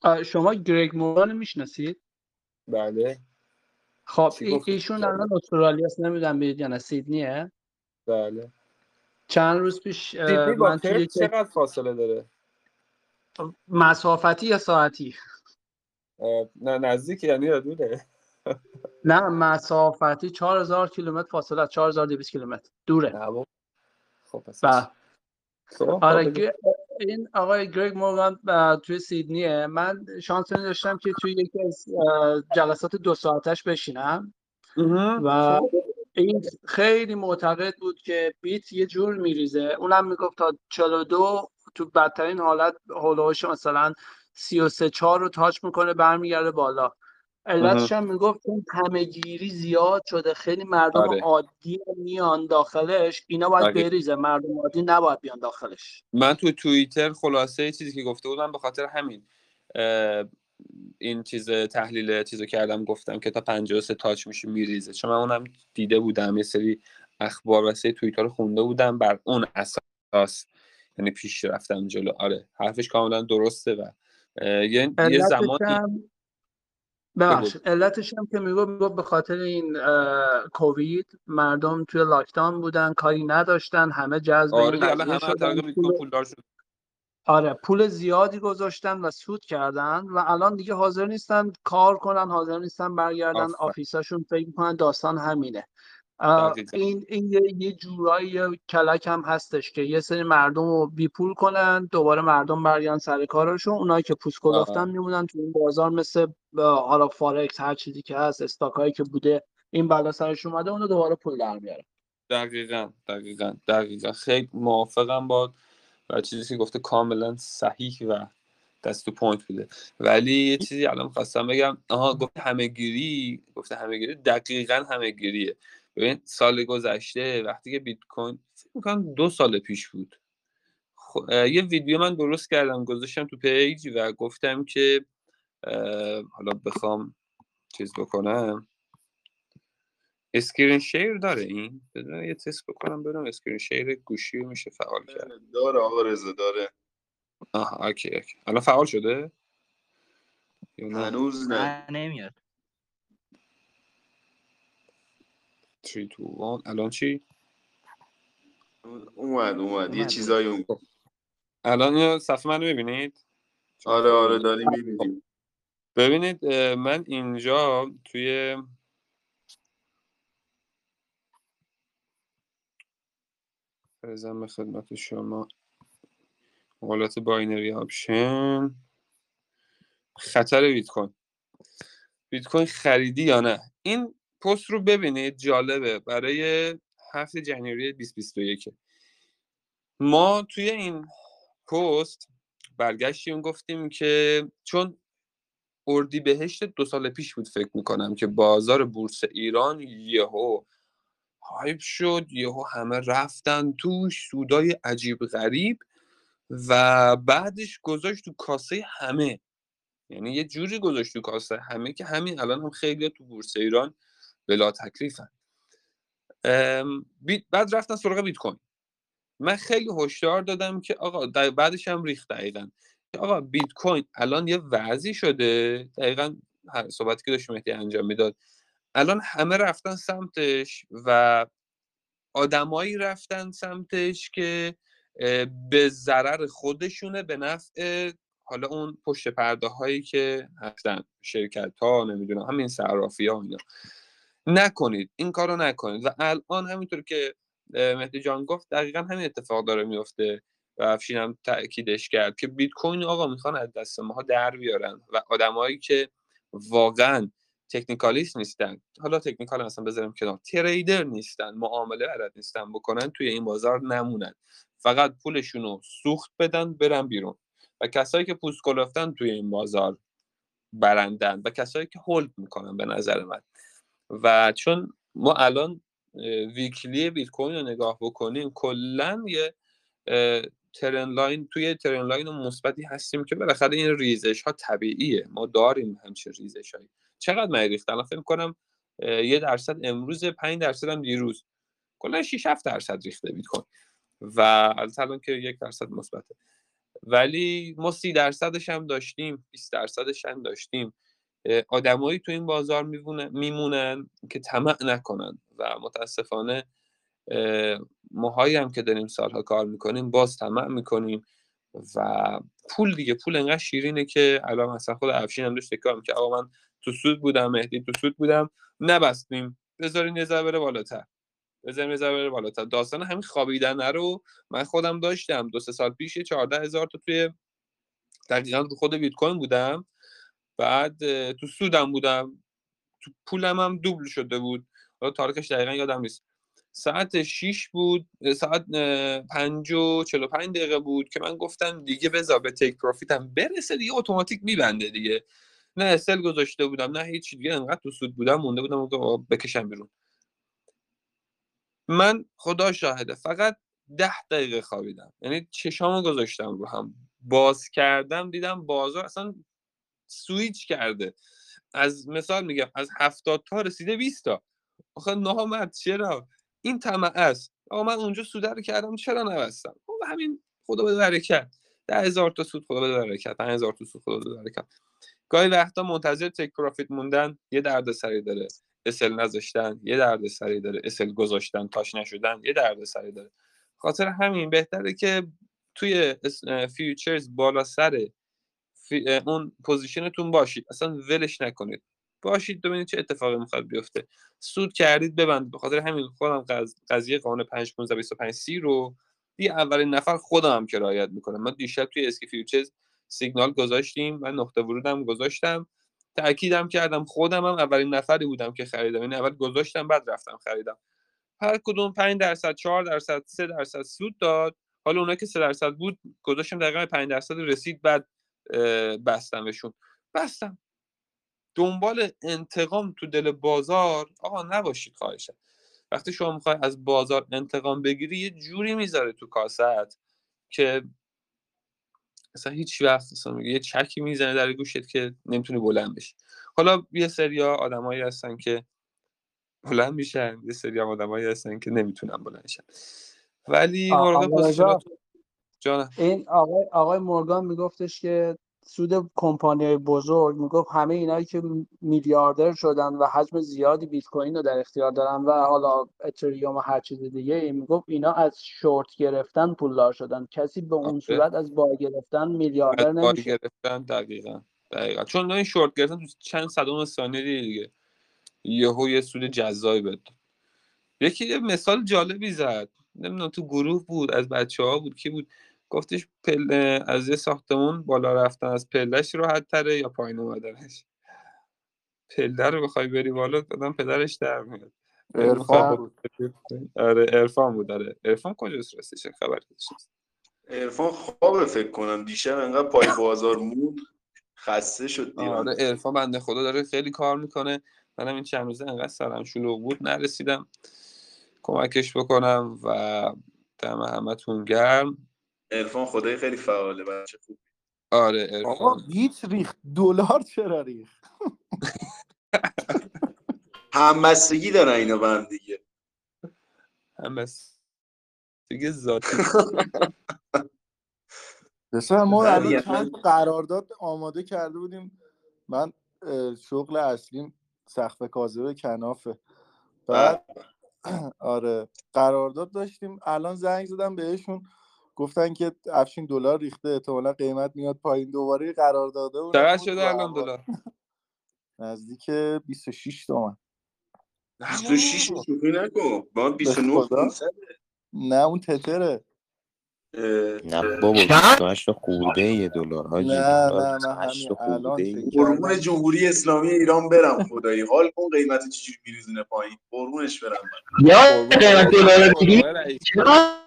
آه، شما گرگ موران می‌شناسید؟ بله. خب؟ ایشون الان استرالیا است نمی‌دونم می‌دید یا نه سیدنیه؟ بله. چند روز پیش اه، سیدنی با من توی پرت یک چقدر فاصله داره؟ مسافتی یا ساعتی؟ نه نزدیک یعنی دوره نه مسافتی 4000 کیلومتر فاصله است، 4200 کیلومتر دوره. خب بله. خب، آره خب،. گ- این آقای گرگ مورگان توی سیدنیه من شانس داشتم که توی یکی از جلسات دو ساعتش بشینم. و خب. این خیلی معتقد بود که بیت یه جور میریزه اونم می‌گفت تا 42 تو بدترین حالت هولوش مثلا 33 4 رو تاچ می‌کنه برمیگرده بالا علتش هم می‌گفت چون همهگیری زیاد شده خیلی مردم آره. عادی میان داخلش اینا باید دقیق. بریزه مردم عادی نباید بیان داخلش من تو توییتر خلاصه چیزی که گفته بودم به خاطر همین این چیز تحلیل چیزو کردم گفتم که تا 53 تاچ میشه میریزه چون من اونم دیده بودم یه سری اخبار و سری توییتر رو خونده بودم بر اون اساس یعنی پیش رفتم جلو آره حرفش کاملا درسته و اه، یه زمانی هم ببخشید علتش هم که می‌گفت می‌گفت به خاطر این کووید مردم توی لاکداون بودن کاری نداشتن همه جذب آره همه پول شد آره پول زیادی گذاشتن و سود کردن و الان دیگه حاضر نیستن کار کنن حاضر نیستن برگردن. آفیساشون فکر می‌کنن داستان همینه. این این یه, جورایی کلک هم هستش که یه سری مردم رو بی پول کنن دوباره مردم برگردن سر کارشون اونایی که پوست کلفتن آه. میمونن تو این بازار مثل حالا فارکس هر چیزی که هست استاک هایی که بوده این بلا سرش اومده اونو دوباره پول در میاره. دقیقا دقیقا دقیقا. خیلی موافقم با و چیزی که گفته کاملا صحیح و just to point بوده. ولی یه چیزی الان خواستم بگم. آها گفته همهگیری گفته همهگیری. دقیقا همهگیریه. ببین سال گذشته وقتی که بیت کوین می‌کنم دو سال پیش بود. خ- اه، یه ویدیو من درست کردم گذاشتم تو page و گفتم که حالا بخوام چیز بکنم. screen share داره این؟ بذار یه تست بکنم ببینم screen share گوشی رو میشه فعال کرد. داره آقا رضا داره. آها okay okay. الان فعال شده؟ هنوز نه. نمیاد. 3 2 1 الان چی؟ اومد اومد. یه. چیزایی اون. خب. الان صفحه منو ببینید. آره آره داریم می‌بینیم. ببینید من اینجا توی عرضم به خدمت شما حالت binary option. خطر بیت کوین بیت کوین خریدی یا نه؟ این پست رو ببینید جالبه. برای هفته January 2021 ما توی این پست برگشتیم گفتیم که چون اردیبهشت دو سال پیش بود فکر می‌کنم که بازار بورس ایران یهو هایپ شد یهو همه رفتن توش سودای عجیب غریب و بعدش گذاشت تو کاسه همه. یعنی یه جوری گذاشت تو کاسه همه که همین الان هم خیلی تو بورس ایران بلا تکلیفن. بعد رفتن سراغ بیت کوین. من خیلی هشدار دادم که آقا بعدش هم ریخت دقیقا. آقا بیت کوین الان یه وضعی شده. دقیقا صحبتی که داشت مهدی انجام می‌داد. الان همه رفتن سمتش و آدمایی رفتن سمتش که به ضرر خودشونه به نفع حالا اون پشت پرده هایی که هستن شرکت ها نمی‌دونم همین صرافی ها اینا. نکنید. این کارو نکنید. و الان همینطور که مهدی جان گفت دقیقا همین اتفاق داره میفته و افشین هم تاکیدش کرد که بیت کوین آقا می‌خوان از دست ماها در بیارن و آدمایی که واقعا تکنیکالیست نیستن. حالا تکنیکال مثلا بذاریم کنار. تریدر نیستن معامله بلد نیستن بکنن توی این بازار نمونن. فقط پولشون رو سوخت بدن برن بیرون. و کسایی که پوست کلفتن توی این بازار برنده‌ن و کسایی که hold می‌کنن به نظر من. و چون ما الان weekly بیت کوین رو نگاه بکنیم کلا یه trend line توی trend line مثبتی هستیم که بالاخره این ریزش ها طبیعیه. ما داریم همچین ریزش هایی چقدر من الان فکر کنم یه درصد امروز 5 درصد هم دیروز. کلا 6 7 درصد ریخته بیت کوین و البته الان که یک درصد مثبته. ولی ما سی درصدش هم داشتیم 20 درصدش هم داشتیم. آدمایی تو این بازار میمونن, که طمع نکنن و متاسفانه ماهایی هم که داریم سالها کار می‌کنیم باز طمع می‌کنیم و پول دیگه پول انقدر شیرینه که الان مثلا خود افشین هم داشت کار که آقا من تو سود بودم مهدی تو سود بودم نبستیم. بذارین یه ذره بالاتر. بذاریم یه ذره بالاتر. داستان همین خوابیدن رو من خودم داشتم. دو سه سال پیش یه 14 هزار تا توی دقیقا رو خود بیت کوین بودم. بعد تو سودم بودم. تو پولم هم دوبل شده بود. حالا تاریخش دقیقا یادم نیست. ساعت 6 بود ساعت 5 و 45 دقیقه بود که من گفتم دیگه بذار به تیک پروفیتم برسه دیگه اتوماتیک میبنده دیگه. نه استل گذاشته بودم نه هیچ دیگه انقدر تو سود بودم مونده بودم آقا بکشم بیرون. من خدا شاهده فقط ده دقیقه خوابیدم. یعنی چشامو گذاشتم رو هم. باز کردم دیدم بازار اصلا سویچ کرده. از مثال میگم از هفتاد تا رسیده 20 تا. آخه نامرد چرا؟ این طمع است. آقا من اونجا سوده رو کردم چرا نبستم؟ خب همین خدا بده برکت. ده هزار تا سود خدا بده برکت پنج هزار تا سود خدا بده برکت. گاهی وقتا منتظر تک پروفیت موندن یه درد سری داره. SL نذاشتن یه درد سری داره. SL گذاشتن touch نشدن یه درد سری داره. خاطر همین بهتره که توی futures بالا سر اون position تون باشید. اصلا ولش نکنید. باشید ببینید چه اتفاقی می‌خواد بیفته. سود کردید ببندید. به خاطر همین خودم قض- قضیه قانون 5 15 25 30 رو دی اولین نفر خودم هم که رعایت می‌کنم. من دیشب توی اسکی futures سیگنال گذاشتیم من نقطه ورودم گذاشتم. تاکیدم کردم خودم هم اولین نفری بودم که خریدم. یعنی اول گذاشتم بعد رفتم خریدم. هر کدوم 5 درصد 4 درصد 3 درصد سود داد. حالا اونایی که 3 درصد بود گذاشتم دقیقا 5 درصد رسید بعد بستمشون. بستم. دنبال انتقام تو دل بازار آقا نباشید خواهشم وقتی شما می‌خوای از بازار انتقام بگیری یه جوری می‌ذاره تو کاست که مثلا هیچ وقت مثلا میگه یه چکی می‌زنه در گوشت که نمی‌تونی بلند بشی. حالا یه سریا آدمایی هستن که بلند میشن یه سری هم آدمایی هستن که نمی‌تونن بلند شن. ولی مراقب position ات جانم. این آقای آقای مورگان میگفتش که سود کمپانی های بزرگ می‌گفت همه اینایی که میلیاردر شدن و حجم زیادی بیت کوین رو در اختیار دارن و حالا اتریوم و هر چیز دیگه می‌گفت اینا از شورت گرفتن پولدار شدن. کسی به اون آره. صورت از buy گرفتن میلیاردر از buy نمیشه. گرفتن دقیقا دقیقا. چون این شورت گرفتن تو چند صدم ثانیه دیگه. یهو یه سود جذابی بده یکی یه مثال جالبی زد. نمی‌دونم تو گروه بود از بچه ها بود کی بود؟ گفتش پله از یه ساختمون بالا رفتن از پلش راحت تره یا پایین اومدنش؟ پله رو بخوای بری بالا دادم پدرش در میاد. عرفان بود. آره عرفان بود. آره. عرفان کجاست راستش؟ خبر نیست. عرفان خوابه فکر کنم. دیشب انقدر پای بازار موند خسته شد دیگه آره عرفان بنده خدا داره خیلی کار می‌کنه. منم این چند روزه انقدر سرم شلوغ بود نرسیدم کمکش بکنم و دم همتون گرم. عرفان خدای خیلی فعاله بچه خوب. آره آقا عرفان. بیت ریخت. دلار چرا ریخت؟ همبستگی دارن اینا به هم دیگه. هم بس دیگه ذاتی. *laughs* پسر ما ولی الان چند قرارداد آماده کرده بودیم. من شغل اصلیم سقف کاذب کنافه. بعد *clears throat* آره قرارداد داشتیم. الان زنگ زدم بهشون. گفتن که افشین دلار ریخته احتمالا قیمت میاد پایین دوباره قرارداده اونم چقدر بود شده و الان. دلار *laughs* نزدیک 26 تومن 26 شوخی نکن با 29 خدا. 500 نه اون تتره نه بابا چند؟ 28 خورده یه دلار حاجی نه نه 28 همین. قربون جمهوری اسلامی ایران برم خدایی حال کن قیمت چجوری میریزونه پایین قربونش برم من. یا قیمت دلار. چرا صداتون چقدر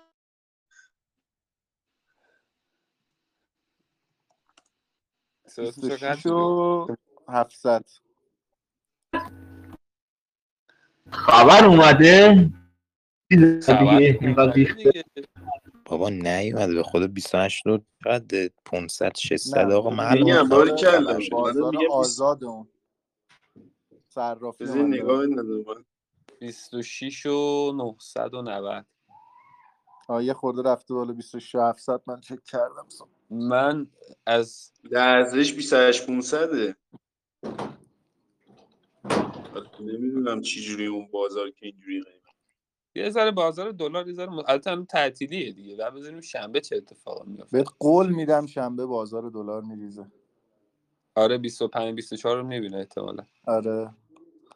26 و 700 خبر اومده. بابا نیومد به خدا 28 رو قد 500 600 نه، آقا معلومه باری کلا. آزاد اون صرافی نگاه. بندازم من. 26 و 990 آه، یه خورده رفته بالا 26 و 700 من چک کردم من از لحظهش 28 500 نمی‌دونم چی جوری اون بازار که اینجوری یه ذره بازار دلار یه ذره البته تعطیلیه دیگه. بعد بزنیم شنبه چه اتفاقی میفته بهت قول میدم شنبه بازار دلار میریزه. آره 25 24 رو می‌بینه احتمالا. آره.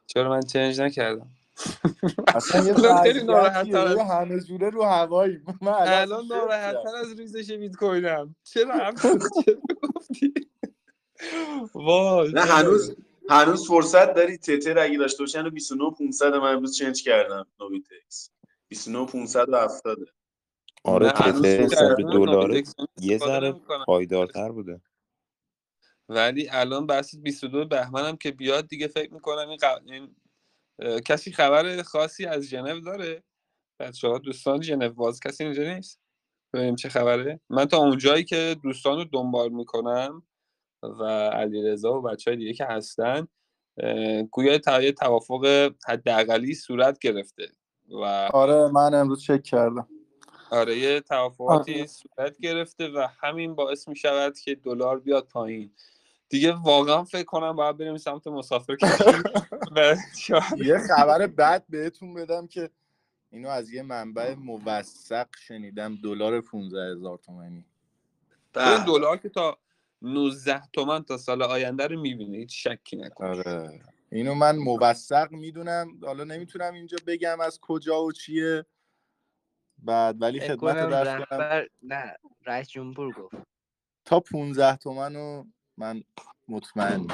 چرا من چنج نکردم؟ *laughs* اصلا یه الان خیلی ناراحت ببین همه جوره رو هوایی. *laughs* من الان ناراحت از ریزش بیت کوینم *laughs* چرا گفتی؟ وای نه هنوز هنوز فرصت داری تتر اگه داشته باشی. هنوز 29 500 من امروز چنج کردم. نویتکس 29 570 آره تتر داره. دلار یه ذره. پایدارتر بوده. ولی الان بحث 22 بهمنم که بیاد دیگه فکر می‌کنم این, این کسی خبر خاصی از ژنو داره؟ بچه ها دوستان ژنو باز کسی اینجا نیست؟ ببینیم چه خبره. من تا اونجایی که دوستان رو دنبال می‌کنم و علیرضا و بچه های دیگه که هستن گویا تا- یه توافق حداقلی صورت گرفته و آره من امروز چک کردم. آره یه توافقاتی آره. صورت گرفته و همین باعث می شود که دلار بیاد پایین. دیگه واقعا فکر کنم باید بریم سمت مسافر *laughs* و یه خبر بد بهتون بدم که اینو از یه منبع موثق شنیدم دلار 15 هزار تومنی. این دلار که تا 19 تومن تا سال آینده رو می‌بینه هیچ شکی نکن آره. اینو من موثق می‌دونم. حالا نمی‌تونم اینجا بگم از کجا و چیه. بعد ولی خدمت رهبر نه رئیس جمهور گفت. تا 15 تومن رو من مطمئن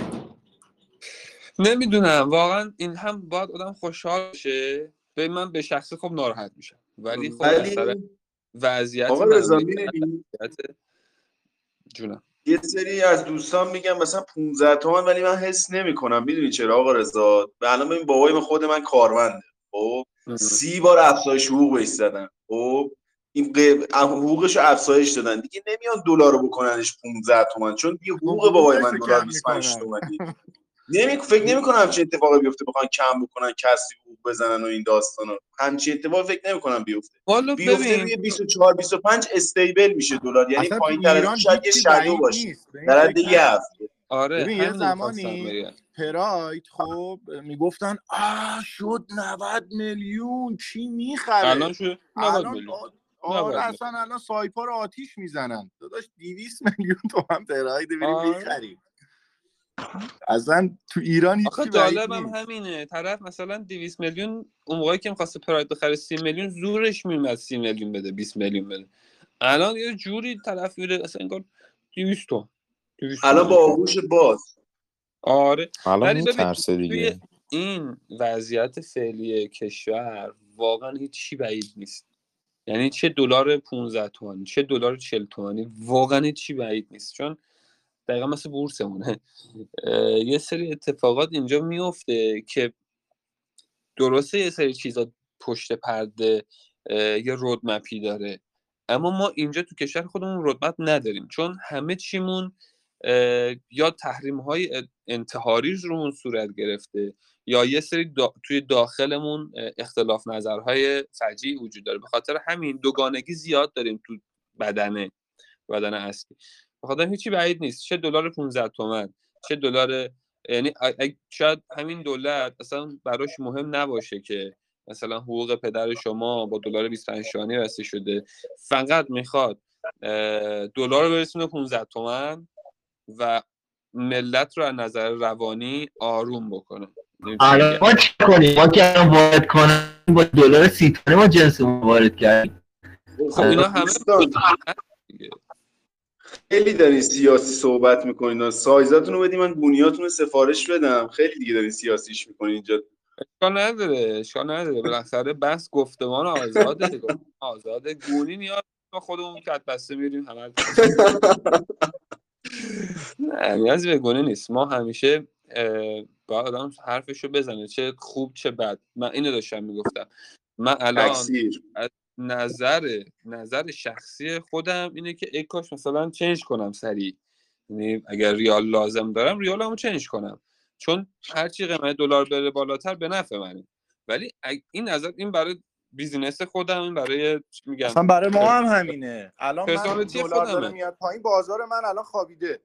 نمی‌دونم واقعا این هم باید آدم خوشحال شه به من به شخصه خب ناراحت میشم. ولی خب ولی وضعیت جونم. یه سری از دوستان میگن مثلا 15 تومن ولی من حس نمی‌کنم. می‌دونی چرا آقا رضا؟ به الان ببین بابای من خود من کارمنده. خب؟ سی بار افزایش حقوق بهش زدن. خب؟ این حقوقش رو افزایش دادن. دیگه نمیان دلار رو بکننش 15 تومن چون دیگه حقوق بابای من دلار کم 25 می‌کنن. تومنی نمی فکر نمی کنم همچین اتفاقی بیفته بخوان کم بکنن کسی حقوق بزنن و این داستانا همچین اتفاقی فکر نمی کنم بیفته. بیفته ببین. روی 24 25 استیبل میشه دلار. یعنی پایین تر شاید یه شادو باشه. در حد یه. هفته. آره ببین یه زمانی. پراید خب می‌گفتن آ شد 90 میلیون کی می‌خره؟ الان شد 90 الان میلیون. آ- 90 آره. اصلا الان سایپا رو آتیش می‌زنن. داداش 200 میلیون تومن پراید بریم آره. می‌خریم. اصلا تو ایران بعید جالب هم همینه. طرف مثلا 200 میلیون اون موقعی که می‌خواسته پراید بخره 30 میلیون زورش میومد 30 میلیون بده 20 میلیون بده. الان یه جوری طرف میره اصلا انگار 200 تا 200 الان با. آغوش باز. آره. الان ولی ببین میترسه دیگه. این وضعیت فعلی کشور واقعا هیچی بعید نیست. یعنی چه دلار 15 تومانی چه دلار 40 تومانی واقعا هیچی بعید نیست. چون دقیقا مثل بورسمونه. یه سری اتفاقات اینجا میفته که درسته یه سری چیزا پشت پرده یه رودمپی داره. اما ما اینجا تو کشور خودمون رودمپ نداریم. چون همه چیمون یا تحریم های انتحاری رومون صورت گرفته یا یه سری دا- توی داخلمون اختلاف نظرهای فجیع وجود داره. به خاطر همین دوگانگی زیاد داریم تو بدنه بدن اصلی. بخاطر هیچی بعید نیست. چه دلار 15 تومن چه دلار یعنی شاید همین دولت اصلا براش مهم نباشه که مثلا حقوق پدر شما با دلار 25 شانی بسته شده. فقط می‌خواد دلار رو برسونه 15 تومن و ملت رو از نظر روانی آروم بکنه. میگم؟ ما چه کنیم؟ ما که الان وارد کنیم با دلار سی تومانی ما جنسمون وارد کردیم. خب اینا همه. خیلی دارین سیاسی صحبت می‌کنین سایزاتون رو بدین من بونیاتون رو سفارش بدم. خیلی دیگه دارین سیاسیش می‌کنین اینجا. اشکال نداره اشکال نداره. بالاخره بحث گفتمان آزاده آزاده گونی نیاز ما خودمون کت بسته میریم همه *laughs* نه نیازی به گونه نیست. ما همیشه باید آدم حرفشو بزنه چه خوب چه بد. من اینو داشتم می‌گفتم. من الان تکثیر. نظر نظر شخصی خودم اینه که ای کاش مثلا چنج کنم سریع. یعنی اگر ریال لازم دارم ریالمو چنج کنم. چون هرچی قیمت دلار بره بالاتر به نفع منه. ولی این نظر این برای بیزینس خودم برای میگم؟ اصلا برای ما هم همینه. الان من دلار داره میاد پایین بازار من الان خوابیده.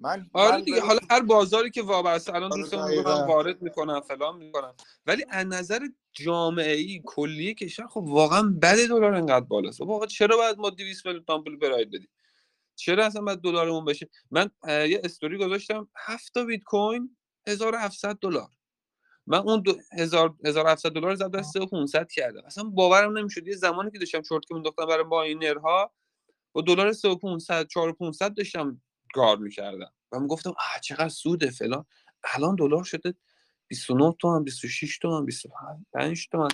من آره دیگه حالا هر بازاری که وابسته الان آره دوستان دقیقاً. وارد می‌کنم فلان می‌کنم. ولی از نظر جامعه ای کلی کشور خب واقعا بد دلار انقدر بالاست. واقعا چرا باید ما 200 میلیون تومان پول براید بدیم؟ چرا اصلا باید دلارمون بشه؟ من یه استوری گذاشتم 7 تا بیت کوین 1700 دلار. من اون دو هزار 1700 دلار زد دست 500 کردم. اصلا باورم نمی‌شد. یه زمانی که داشتم شورت که مینداختم برای ماینرها با دلار 3500 4500 داشتم کار می‌کردم. و می‌گفتم آه چقدر سوده فلان. الان دلار شده 29 تومن 26 تومن 25 تومن.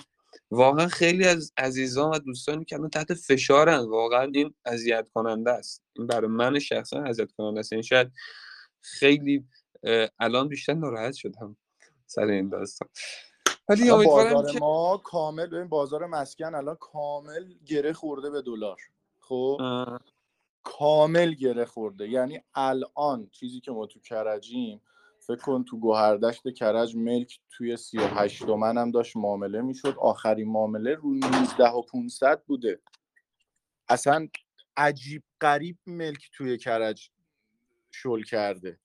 واقعا خیلی از عزیزان و دوستانی که الان تحت فشارن. واقعا این اذیت کننده است. این برای من شخصا اذیت کننده است. این شاید خیلی الان بیشتر ناراحت شدم. سر این داستان. ولی امیدوارم بازار که ما کامل ببین بازار مسکن الان کامل گره خورده به دلار. خب؟ اه، کامل گره خورده. یعنی الان چیزی که ما تو کرجیم فکر کن تو گوهردشت کرج ملک توی 38 تومن هم داشت معامله می‌شد. آخرین معامله رو 19 و 500 بوده. اصلا عجیب غریب ملک توی کرج شل کرده.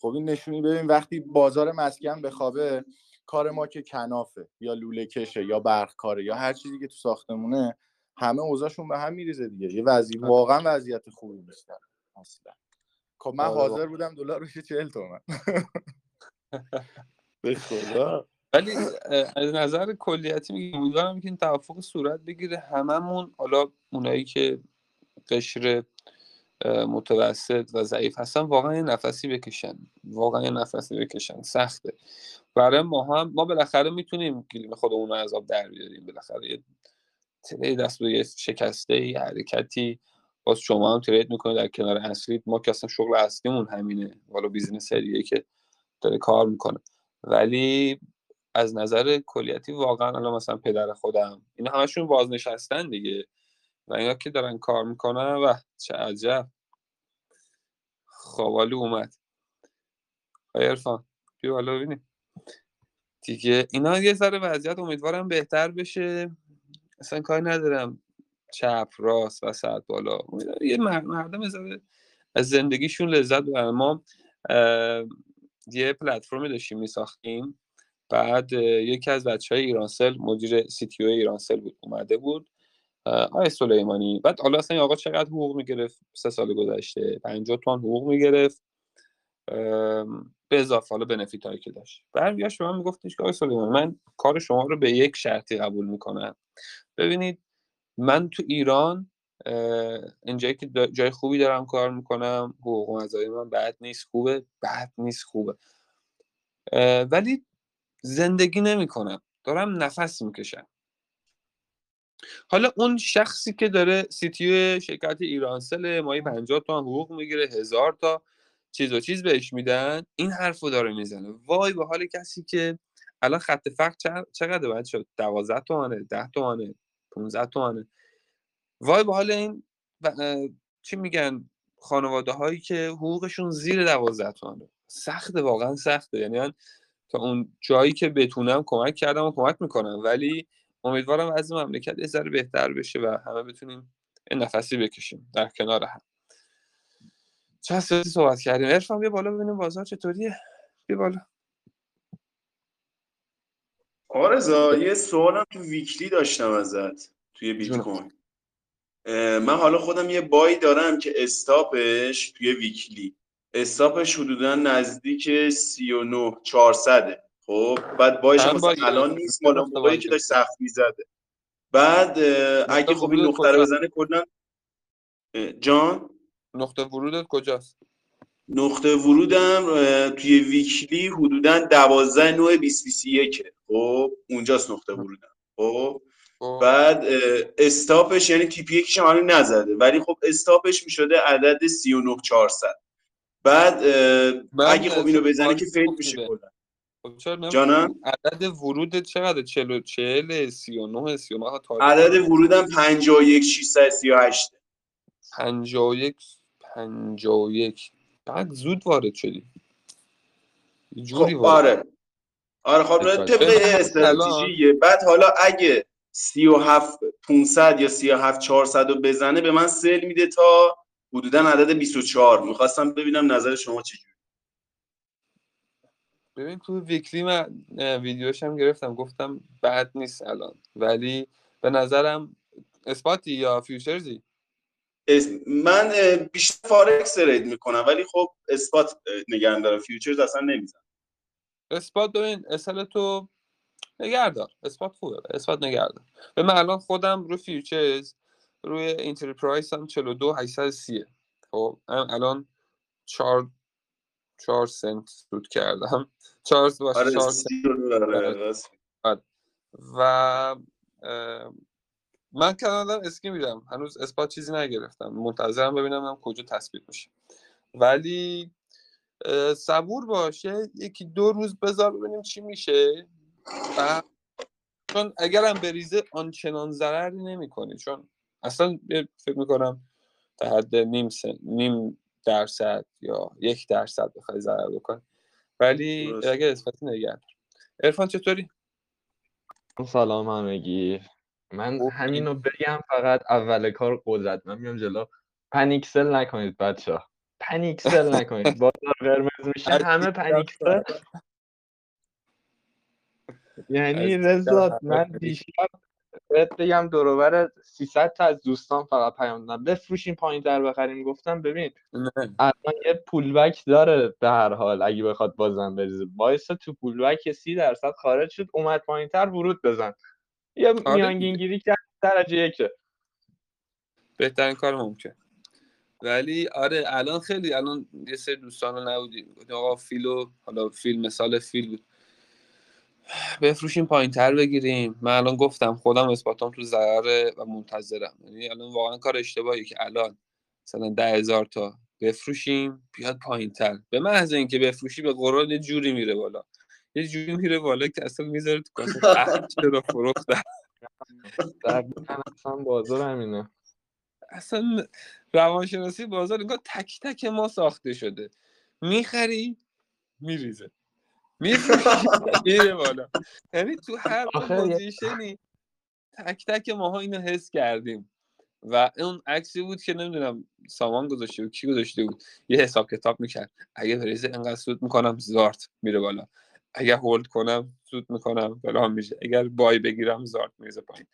خب این نشونی ببین وقتی بازار مسکن بخوابه کار ما که کنافه یا لوله کشه یا برق کاره یا هر چیزی که تو ساختمونه همه اوضاعشون به هم میریزه دیگه. یه وضعی واقعا وضعیت خوبی نیستن اصلا خب من آره حاضر بودم دلار بشه 40 تومن. *laughs* به خدا. ولی از نظر کلیتی میگم امیدوارم که این توافق صورت بگیره. هممون حالا اونایی که قشر متوسط و ضعیف هستن واقعا یه نفسی بکشن. واقعا یه نفسی بکشن. سخته. برای ما هم ما بالاخره می‌تونیم گلیم خودمون رو از آب در بیاریم. بالاخره یه تله دست به شکسته یه حرکتی. باز شما هم ترید می‌کنید در کنار اصلی ما که اصلا شغل اصلیمون همینه. والا بیزینس دیگه که داره کار می‌کنه. ولی از نظر کلیتی واقعا الان مثلا پدر خودم اینا همشون بازنشستن دیگه. و اینا که دارن کار می‌کنن و چه عجب. خوابالی اومد. آقای عرفان بیا بالا ببینیم. دیگه اینا یه ذره وضعیت امیدوارم بهتر بشه. اصلا کاری ندارم. چپ راست وسط بالا. یه مر- مردم از زندگیشون لذت ببرن. ما یه پلتفرمی داشتیم میساختیم. بعد یکی از بچه های ایرانسل مدیر سی تی ایرانسل بود اومده بود. آقای سلیمانی بعد حالا اصلا آقا چقدر حقوق می‌گرفت؟ سه سال گذشته 50 تومن حقوق می‌گرفت. به اضافه حالا بنفیت هایی که داشت. برگشت به من میگفتش که آقای سلیمانی من کار شما رو به یک شرطی قبول می‌کنم. ببینید من تو ایران اینجایی که جای خوبی دارم کار می‌کنم حقوق و مزایا من بد نیست خوبه؟ بد نیست خوبه. ولی زندگی نمی‌کنم. دارم نفس می‌کشم. حالا اون شخصی که داره سیتیو شرکت ایرانسل ماهی 50 تا حقوق می‌گیره هزار تا چیز و چیز بهش میدن این حرف رو داره می‌زنه. وای به حال کسی که الان خط فقر چق- چقدر باید شد؟ 12 تومنه 10 تومنه 15 تومنه. وای به حال این ب- اه، چی میگن؟ خانواده هایی که حقوقشون زیر 12 تومنه. سخته واقعا سخته. یعنی من تا اون جایی که بتونم کمک کردم و کمک می‌کنم. ولی امیدوارم از این مملکت یه ذره بهتر بشه و همه بتونیم نفسی بکشیم در کنار هم. چه ساعتی صحبت کردیم. عرفان بیا بالا ببینیم بازار چطوریه. بیا بالا. آرزا یه سوالم تو ویکلی داشتم ازت توی بیت. کوین. من حالا خودم یه بای دارم که استاپش توی ویکلی. استاپش حدودا نزدیک 39 400 خب بعد بایش الان؟ نیست مال موقعی که داشت؟ سخت می‌زده. بعد اگه خب این نقطه رو؟ بزنه کلا جان؟ نقطه ورودت کجاست؟ نقطه ورودم توی ویکلی حدودا 12 9 2021 خب اونجاست نقطه ورودم. خب خب، بعد استاپش یعنی تیپی یکیش هم نزده. ولی خب استاپش می‌شده عدد 39 400 بعد اگه خب اینو بزنه که فیل میشه. کلا. جانم؟ عدد ورودت چقدر 40 40 39 39 تاریخ عدد ورودم 51 638 51 51 بعد زود وارد شدی. یه جوری خب وارد آره. آره خب. طبق استراتژیه بعد حالا اگه 37 500 یا 37 400 رو بزنه به من سل میده تا حدودا عدد 24 می‌خواستم ببینم نظر شما چجوری ببین تو weekly من ویدیوش هم گرفتم گفتم بد نیست الان. ولی به نظرم spot ی یا futures ی؟ من بیشتر forex trade می‌کنم ولی خب spot اه، نگه می‌دارم. futures اصلا نمی‌زنم. spot ببین اصل تو نگه دار spot خوبه spot نگه دار به من الان خودم رو futures روی entry price هم 42 830 خب الان 4 4 سنت سود کردم. 4 باشه آره 4 سنت. آره. و من کانادا اسکی میدم هنوز اثبات چیزی نگرفتم. منتظرم ببینم هم کجا تثبیت میشه. ولی صبور باشه یکی دو روز بذار ببینیم چی میشه. و چون اگرم بریزه آنچنان ضرری نمی‌کنه چون اصلا فکر می‌کنم تا حد نیم سن، نیم درصد یا یک درصد بخوای ضرر بکنه ولی. اگه spot ی نگه‌ د عرفان چطوری؟ سلام همگی. من خوبی؟ همینو بگم فقط اول کار قدرت. من میام جلو. panic sell نکنید بچه ها panic sell *laughs* نکنید. بازار قرمز میشه. همه panic sell. یعنی رضا دیشب من دیشب بهت بگم دوروبر 300 تا از دوستان فقط پیام دادن بفروشیم پایین تر بخریم گفتم ببین الان یه پولبک داره به هر حال اگه بخواد بازم بریزه. باعث تو پولبک سی درصد خارج شد اومد پایین تر ورود بزن. یه آره میانگین گیری کرد درجه یکه. بهترین کار ممکن ولی آره الان خیلی الان یه سری دوستان رو نبودیم. آقا فیلو حالا فیل مثال فیل بود بفروشیم پایین تر بگیریم. من الان گفتم خودم اثباتام تو ضرر و منتظرم. یعنی الان واقعا کار اشتباهی که الان مثلا ده هزار تا بفروشیم بیاد پایین تر به محض اینکه بفروشی به قرآن یه جوری میره بالا. یه جوری میره بالا که اصلا می‌ذاره تو کاسه *laughs* چرا دقیقا اصلا بازار همینه. اصلا روانشناسی بازار انگار تک تک ما ساخته شده. می‌خری میریزه. میره *laughs* بالا. یعنی تو هر position ی تک تک ماها اینو حس کردیم. و اون عکسی بود که نمی‌دونم سامان گذاشته بود کی گذاشته بود؟ یه حساب کتاب می‌کرد. اگه بریزه انقدر سود می‌کنم زارت میره بالا. اگر hold کنم سود می‌کنم فلان میشه. اگر buy بگیرم زارت میریزه پایین.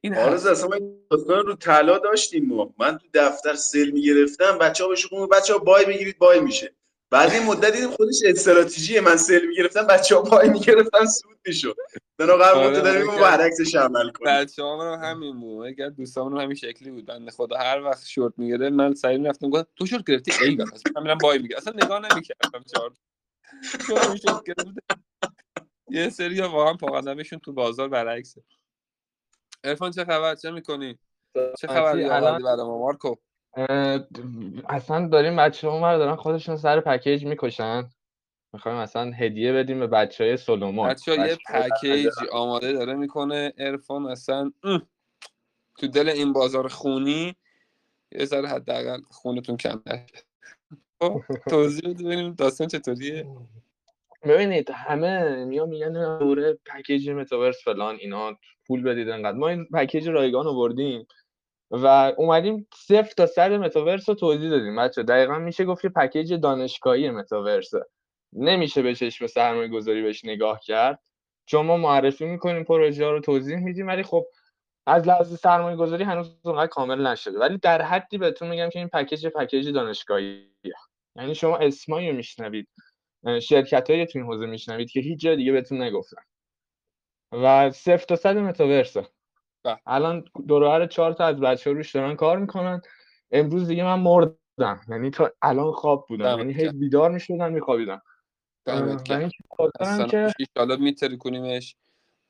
این آرز اصلا رو طلا داشتیم ما. من تو دفتر sell می‌گرفتم بچه ها بهش گفتم بچه ها buy بگیرید buy میشه. بعد این مدت دیدیم خودش استراتژیه من سل می‌گرفتم بچه ها بای می‌گرفتن سود می‌شد. دنا قرار بود داریم آره، که- برعکسش عمل کنیم. بچه هم همین بود. اگر دوستامون همین شکلی بود. بنده خدا هر وقت شورت می‌گیره من سریع می‌رفتم گفتم تو شورت گرفتی؟ ای بس من میرم بای میگه اصلا نگاه نمی‌کردم چهار اون یه سری واقعا پاقدمشون تو بازار برعکسه. ارفان چه خبر؟ چه می‌کنی؟ چه خبر مسی، یا الان- برای ما؟ مارکو؟ اصلا داریم بچه ها دارن خودشون سر پکیج می‌کشن. می‌خوایم اصلا هدیه بدیم به بچه های سولومون بچه یه بچه‌ها در پکیج آماده داره می‌کنه. ارفان اصلا تو دل این بازار خونی یه ذره حداقل خونتون کم نشه. خب، توضیح ببینیم داستان چطوریه. ببینید همه میان میگن دوره پکیج متاورس فلان اینا پول بدید انقدر. ما این پکیج رایگان آوردیم. و اومدیم صفر تا صد متاورس رو توضیح دادیم. بچه دقیقا میشه گفت که پکیج دانشگاهی متاورسه. نمیشه به چشم سرمایه گذاری بهش نگاه کرد. چون ما معرفی می‌کنیم پروژه ها رو توضیح میدیم ولی خب از لحاظ سرمایه گذاری هنوز اونقدر کامل نشده. ولی در حدی بهتون میگم که این پکیج پکیج دانشگاهیه. یعنی شما اسمایی رو میشنوید شرکت های تو این حوزه میشنوید که هیچ جا دیگه بهتون نگفتن. و صفر تا صد متاورسه. بله. الان دوره چهار تا از بچه روش دارن کار می‌کنن. امروز دیگه من مردم. یعنی تا الان خواب بودم. یعنی هی. بیدار می‌شدم میخوابیدم. اصلا که ایشالا میترکونیمش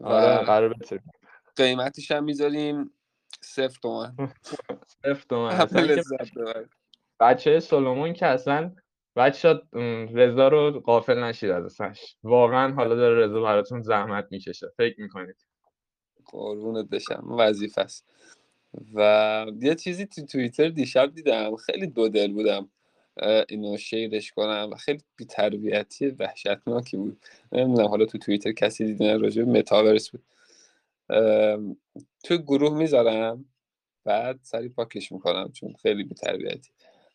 آره و قرار بتر قیمتش هم می‌ذاریم صفر تومن. صفر تومن. *laughs* اصلا بچه سولومون که اصلا بچه رضا رو غافل نشید ازش. واقعا حالا داره رضا براتون زحمت می‌کشه. فکر می‌کنید. قربونت بشم وظیفه است. و یه چیزی تو توییتر دیشب دیدم خیلی دو دل بودم اینو شیرش کنم و خیلی بی‌تربیتی وحشتناکی بود. نمی‌دونم حالا تو توییتر کسی دیدن راجع به متاورس بود. تو گروه می‌ذارم بعد سری پاکش می‌کنم چون خیلی بی‌تربیتی.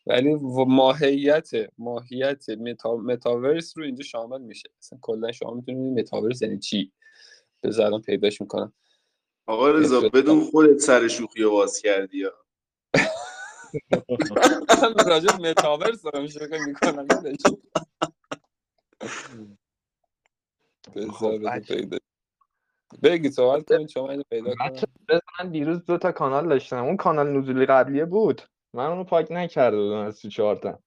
ولی ماهیت ماهیت متا... متاورس رو اینجا شامل میشه. مثلا کلا شما می‌تونید متاورس یعنی چی؟ بذارم پیداش می‌کنم. آقا رضا. بدون خودت سر شوخی رو باز کردی یا؟ من راجع متاورس دارم شوخی می‌کنم خب، بگی صحبت کنید شما اینو پیدا کنم. من دیروز دو تا کانال داشتم. اون کانال نزولی قبلیه بود. من اونو پاک نکرده بودم از تو چهار تا.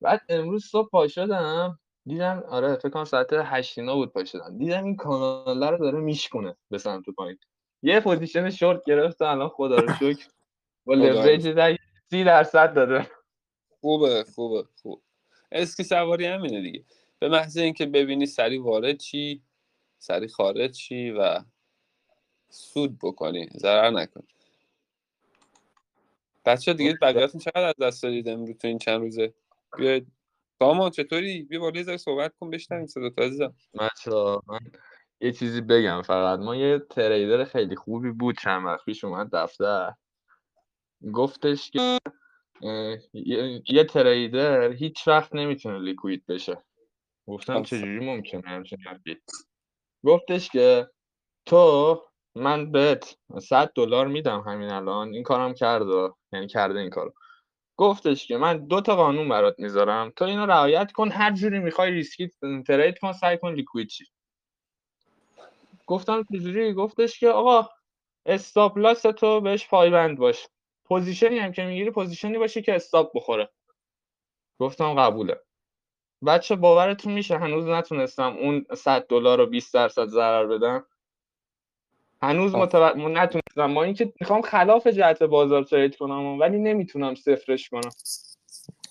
بعد امروز صبح پا شدم دیدم آره فکر کنم ساعت 8 اینا بود پا شدم. دیدم این کانال رو داره میشکونه به سمت پایین. یه position short گرفت الان خدا رو شکر. با در 30 درصد داده. خوبه خوبه خوب. اسکی سواری همینه دیگه. به محض اینکه ببینی سری وارد چی سری خارج چی و سود بکنی. ضرر نکنی بچه دیگه بقیه‌تون چقدر از دست دادید امروز تو این چند روزه؟ بیاید سامان چطوری؟ بیا بالا یه صحبت کن بشنویم صدا تو عزیزم من یه چیزی بگم فقط. ما یه تریدر خیلی خوبی بود. چند وقت پیش اومد دفتر. گفتش که یه, یه تریدر هیچ وقت نمی‌تونه لیکوید بشه. گفتم. چجوری ممکنه همچین حرفی؟ گفتش که تو من بهت 100 دلار میدم همین الان. این کارم کرده یعنی کرده این کارو. گفتش که من دو تا قانون برات می‌ذارم. تو اینو رعایت کن. هر جوری می‌خوای ریسکی trade کن سعی کن liquid شی. گفتم چجوری گفتش که آقا stop loss تو بهش پایبند باش. position ی هم که می‌گیری position ی باشه که stop بخوره. گفتم قبوله. بچه باورتون میشه هنوز نتونستم اون 100 دلار رو 20 درصد ضرر بدم. هنوز. متو... نتونستم. با اینکه می‌خوام خلاف جهت بازار ترید کنم ولی نمی‌تونم صفرش کنم.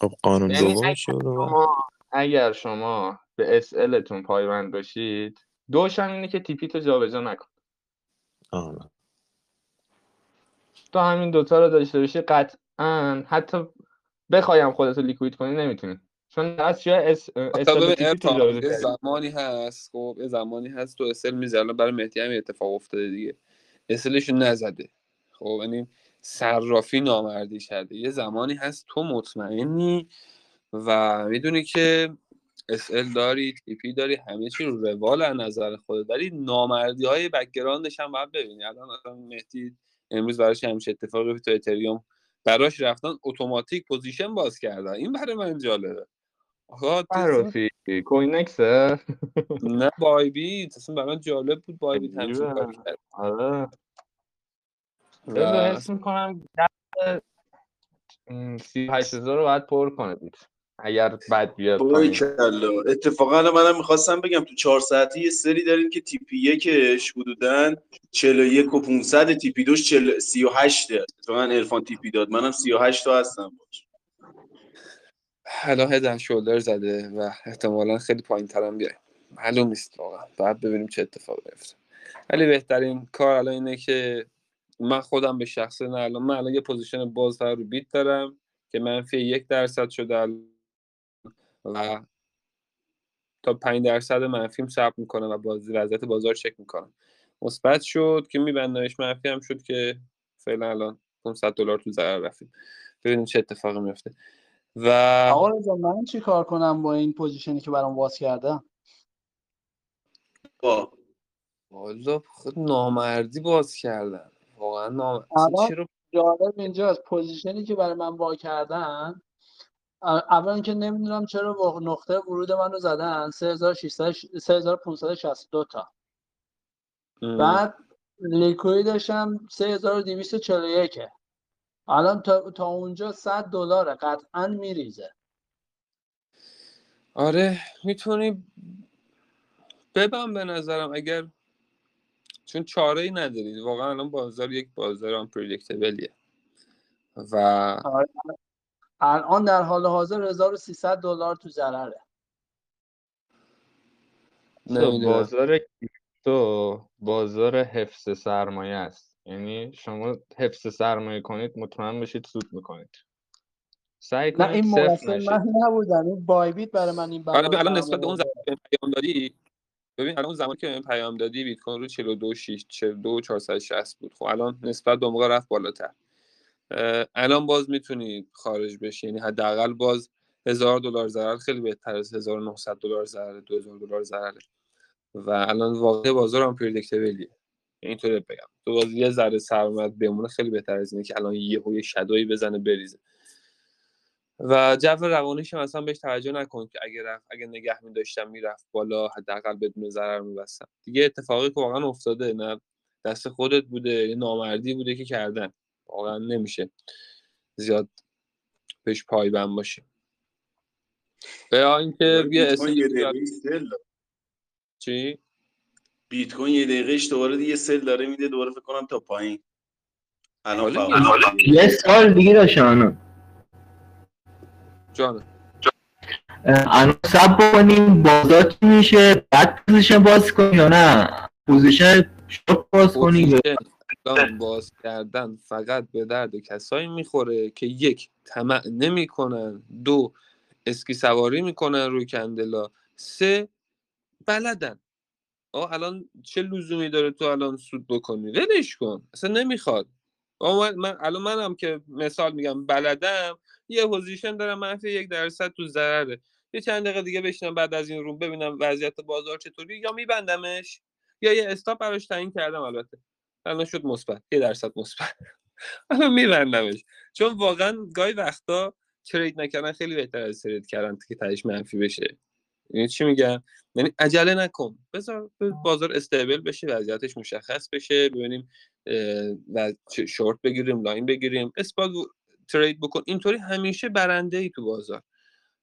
خب قانون یعنی. شما اگر شما به اس تون پایبند باشید دوش هم اینه که تیپی تو جابجا نکن. آه. تو همین دوتا رو داشته باشی قطعا حتی بخوایم خودت رو liquid کنی نمی‌تونی. چون از اس یه. زمانی هست خب یه زمانی هست تو SL می‌زنه برای مهدی هم اتفاق افتاده دیگه. SL ش نزده. خب یعنی صرافی نامردی کرده یه زمانی هست تو مطمئنی و می‌دونی که SL داری TP داری همه چی رو روال از نظر خودت. ولی نامردی های background ش هم باید ببینی. الان الان مهدی امروز براش همچه اتفاقی تو اتریوم براش رفتن اتوماتیک position باز کردن. این برای من جالبه. صرافی کوینکسه نه بای بیت. اصلا برای من جالب بود بای بیت همچین عجیبه. کاری کرد. آره. حس می‌کنم سی هشت هزار رو باید پر کنه بیت. اگر بد بیاد کلا. اتفاقا الان منم می‌خواستم بگم تو چهار ساعته یه سری داریم که TP یکش حدودا 41 و 500 TP دوش 40 38 اتفاقا عرفان TP داد. منم 38 تا هستم. باش الان head and shoulder زده و احتمالا خیلی پایین ترم بیای. معلوم نیست واقعا. باید ببینیم چه اتفاقی میفته ولی بهترین کار الان اینه که من خودم به شخصه نه الان من الان یه position باز رو بیت دارم که منفی یک درصد شده الان و تا 5 درصد منفیم ثبت می‌کنم و بازی وضعیت بازار چک می‌کنم مثبت شد که میبندمش منفی هم شد که فعلا الان 500 دلار تو ضرر رفتیم ببینیم چه اتفاقی میفته و آقا رضا من چی کار کنم با این position ی که برام باز کردم؟ با. والا خود نامردی باز کردن واقعا نام... اصلا الان چرا جالب اینجاست position ی که برای من وا کردن اولا که نمی‌دونم چرا نقطه ورود منو زدن 3600 3562 تا. بعد لیکویدش هم 3241 الان تا, تا اونجا 100 دلاره قطعا میریزه. آره می‌تونی ببن به نظرم اگر چون چاره ای ندارید واقعا الان بازار یک بازار آنپردیکتبلیه و آره. الان در حال حاضر 1300 دلار تو ضرره. بازار کریپتو بازار حفظ سرمایه است. یعنی شما حفظ سرمایه کنید مطمئن بشید سود می‌کنید. سعی نه کنید این صفر مقصر نشید. من نبودم. این بای بیت برای من این آره رو الان نسبت به اون زمان پیام دادی ببین الان اون زمانی که پیام دادی بیت کوین رو 42 6 42 460 بود. خب الان نسبت به موقع رفت بالاتر. الان باز می‌تونی خارج بشی یعنی حداقل باز هزار دلار ضرر خیلی بهتر از 1900 دلار ضرر 2000 دلار ضرر و الان واقع بازار هم پردیکتبلیه اینطوری بگم. تو باز یه ذره سرمایت بمونه خیلی بهتر از اینه که الان یه شدوی بزنه بریزه. و جو روانیش هم اصلا بهش توجه نکن که اگه رفت اگه نگه می داشتم می‌رفت بالا حداقل بدون ضرر میبستم. دیگه اتفاقی که واقعا افتاده نه؟ دست خودت بوده نامردی بوده که کردن. واقعا نمیشه زیاد بهش پایبند باشیم یا اینکه یه دقیقه داد. چی؟ بیت کوین یه دقیقهش دوباره دیگه سل داره میده دوباره فکر کنم تا پایین. الان یه سال دیگه داشتن جانم. الان سب کنیم بازار چی میشه؟ بعد position باز کنیم یا نه؟ position short باز کنیم. position الان باز کردن فقط به درد کسایی می‌خوره که یک طمع نمی‌کنن. دو اسکی سواری می‌کنن روی candle ا. سه بلدن. آه الان چه لزومی داره تو الان سود بکنی؟ ولش کن. اصلا نمی‌خواد. آه من, من الان منم که مثال میگم بلدم. یه position دارم منفی یک درصد تو ضرره. یه چند دقیقه دیگه بشینم بعد از این روم ببینم وضعیت بازار چطوری. یا میبندمش یا یه stop براش تعیین کردم البته. الان شد مثبت یه درصد مثبت. *laughs* الان میبندمش. چون واقعا گاهی وقتا trade نکردن خیلی بهتر از trade کردن که تهش منفی بشه. یعنی چی میگم؟ یعنی عجله نکن. بذار بازار stable بشه وضعیتش مشخص بشه ببینیم و شورت بگیریم long بگیریم. spot ترید بکن. اینطوری همیشه برنده ای تو بازار.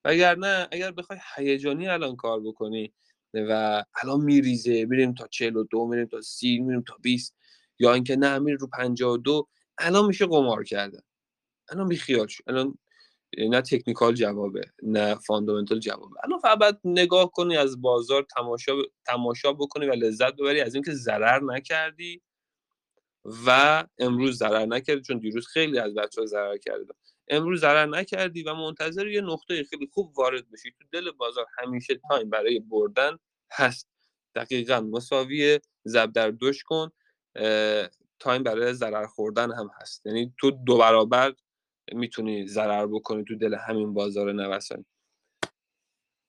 اگر نه اگر بخوای هیجانی الان کار بکنی و الان میریزه میریم تا 42 میریم تا 30 میریم تا 20 یا اینکه نه میریم رو 52 الان میشه قمار کردن الان بیخیال شو. الان نه تکنیکال جوابه نه فاندامنتال جوابه. الان فقط نگاه کنی از بازار تماشا تماشا بکنی و لذت ببری از اینکه ضرر نکردی و امروز ضرر نکردی چون دیروز خیلی از بچه‌ها ضرر کردن. امروز ضرر نکردی و منتظر یه نقطه خیلی خوب وارد بشی. تو دل بازار همیشه time برای بردن هست. دقیقا مساوی ضرب در دوش کن. time برای ضرر خوردن هم هست. یعنی تو دو برابر می‌تونی ضرر بکنی تو دل همین بازار نوسانی.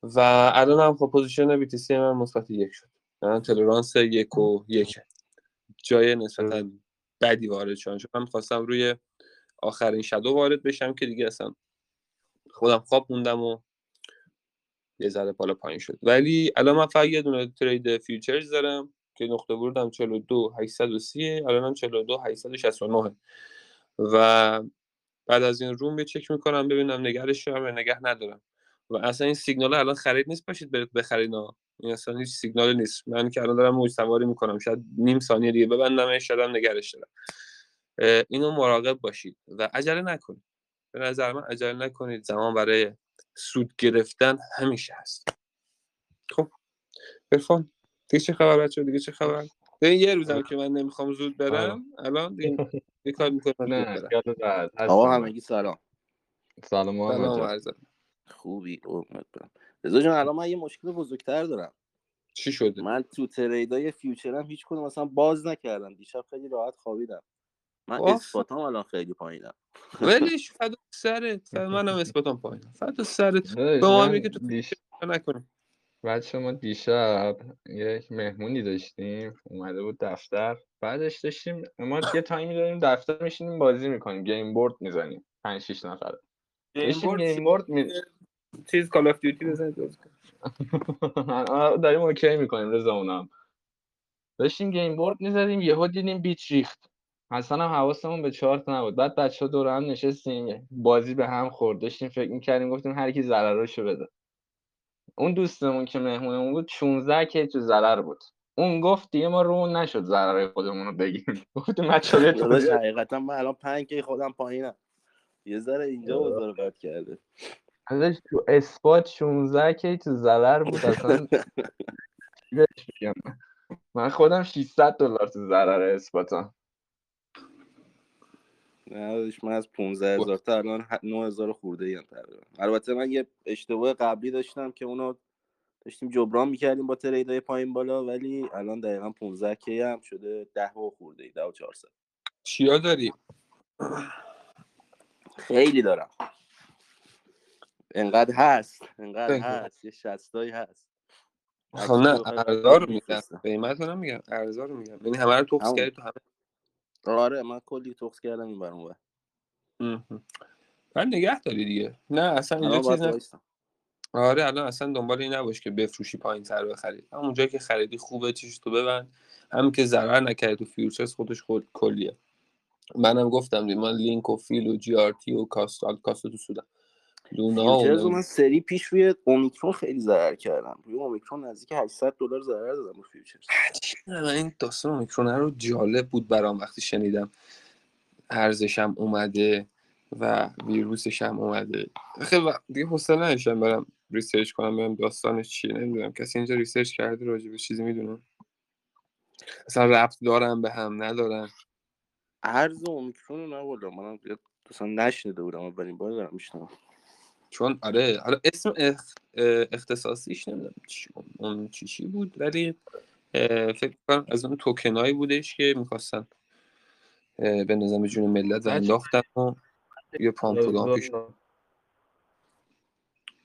و الان هم خب position BTC من مثبت یک شد. الان تلرانس یک و یک. جای نسبتا بدی وارد شدن. چون من خواستم روی آخرین شدو وارد بشم که دیگه اصلا خودم خواب موندم و یه ذره بالا پایین شد. ولی الان من فقط یه دونه ترید فیوچرز دارم. که نقطه ورودم 42 830 الان هم 42 869 و بعد از این روم یه چک می‌کنم ببینم نگرش دارم یا نگه ندارم. و اصلا این سیگنال الان خرید نیست باشید برید بخرید این اصلا هیچ سیگنال نیست. من که الان دارم موج سواری می‌کنم شاید نیم ثانیه دیگه ببندم شاید هم نگرش دارم. اینو مراقب باشید. و عجله نکنید. به نظر من عجله نکنید. زمان برای سود گرفتن همیشه هست. خب برفان دیگه چه خبر بچه دیگه چه خبر؟ این یه روزم که من نمی‌خوام زود برم الان دیگه *laughs* یه کار می‌کنم نه آقا همگی سلام. سلام محمد خوبی؟ قربونت برم. رضا جان الان من یه مشکل بزرگتر دارم. چی شده؟ من تو trade ای futures م هیچ کدوم مثلا باز نکردم. دیشب خیلی راحت خوابیدم. من spot ام الان خیلی پایینم. ولش فدا *laughs* سرت. منم spot ام پایینم. فدا سرت. به ما میگه تو دیش... بچه ما دیشب یک مهمونی داشتیم اومده بود دفتر. بعدش داشتیم ما یه time ی داریم دفتر میشینیم بازی می‌کنیم. game board می‌زنیم. 5 6 نفر. داشتیم game board می... چیز Call of Duty بزنید داریم OK می‌کنیم رضا اونم. داشتیم game board می‌زدیم یهو دیدیم bit ریخت. اصلا هم حواسمون به چارت نبود. بعد بچه ها دور هم نشستیم بازی به هم خورد. داشتیم فکر می‌کردیم گفتیم هر کی ضرراشو بده. اون دوستمون که مهمونمون بود 16 K تو ضرر بود. اون گفت دیگه ما رو نشد ضرر خودمون رو بگیم گفتیم بچه‌ها داداش حقیقتا من الان 5 کی خودم پایینم. یه ذره اینجا بازار بد کرده. ازش تو اثبات 16 کی تو ضرر بود؟ اصلا *laughs* من خودم 600 دلار تو ضرر اثباتم. نه من از 15 هزار تا الان 9 هزار خورده ایم تقریبا. البته من یه اشتباه قبلی داشتم که اونو داشتیم جبران می‌کردیم با تریدای پایین بالا ولی الان دقیقا 15 کی هم شده 10 و خورده ای 10 و 400 چیا داری؟ خیلی دارم. انقدر هست انقدر هست. یه شستایی هست. خب نه ارزا رو میگم قیمت رو نمیگم ارزا رو میگم یعنی همه رو توکس کردی تو همه آره من کلی توکس کردم این برون بعد نگه داری دیگه. نه اصلا اینجا چیز نه آره الان اصلا دنبال این نباش که بفروشی پایین تر بخرید همون جایی که خریدی خوبه چیش تو ببند. هم که ضرر نکردی تو فیوچرز خودش خود کلیه. منم گفتم دی من لینک و فیل و جی آر تی و کاست کاست تو سودم فیوچرز من سری پیش روی اومیکرون خیلی ضرر کردم روی اومیکرون نزدیک 800 دلار ضرر دادم رو فیوچرز. این داستان اومیکرون رو جالب بود برام وقتی شنیدم. ارزشم اومده و ویروسش هم اومده. خیلی دیگه حوصله نداشتم برم ریسرچ کنم برم داستانش چیه نمی‌دونم. کسی اینجا ریسرچ کرده راجع به چیزی می‌دونم اصلا ربط دارم به هم ندارم ارز اومیکرون رو نبردم. منم اصلا نشنیده بودم اولین بار دارم میشنم چون آره حالا اسم اخ... اختصاصیش نمی‌دونم چی اون چی چی بود ولی فکر کنم از اون توکنایی بودش که می‌خواستن به نظام جون ملت انداختن و یه پامپولان پیش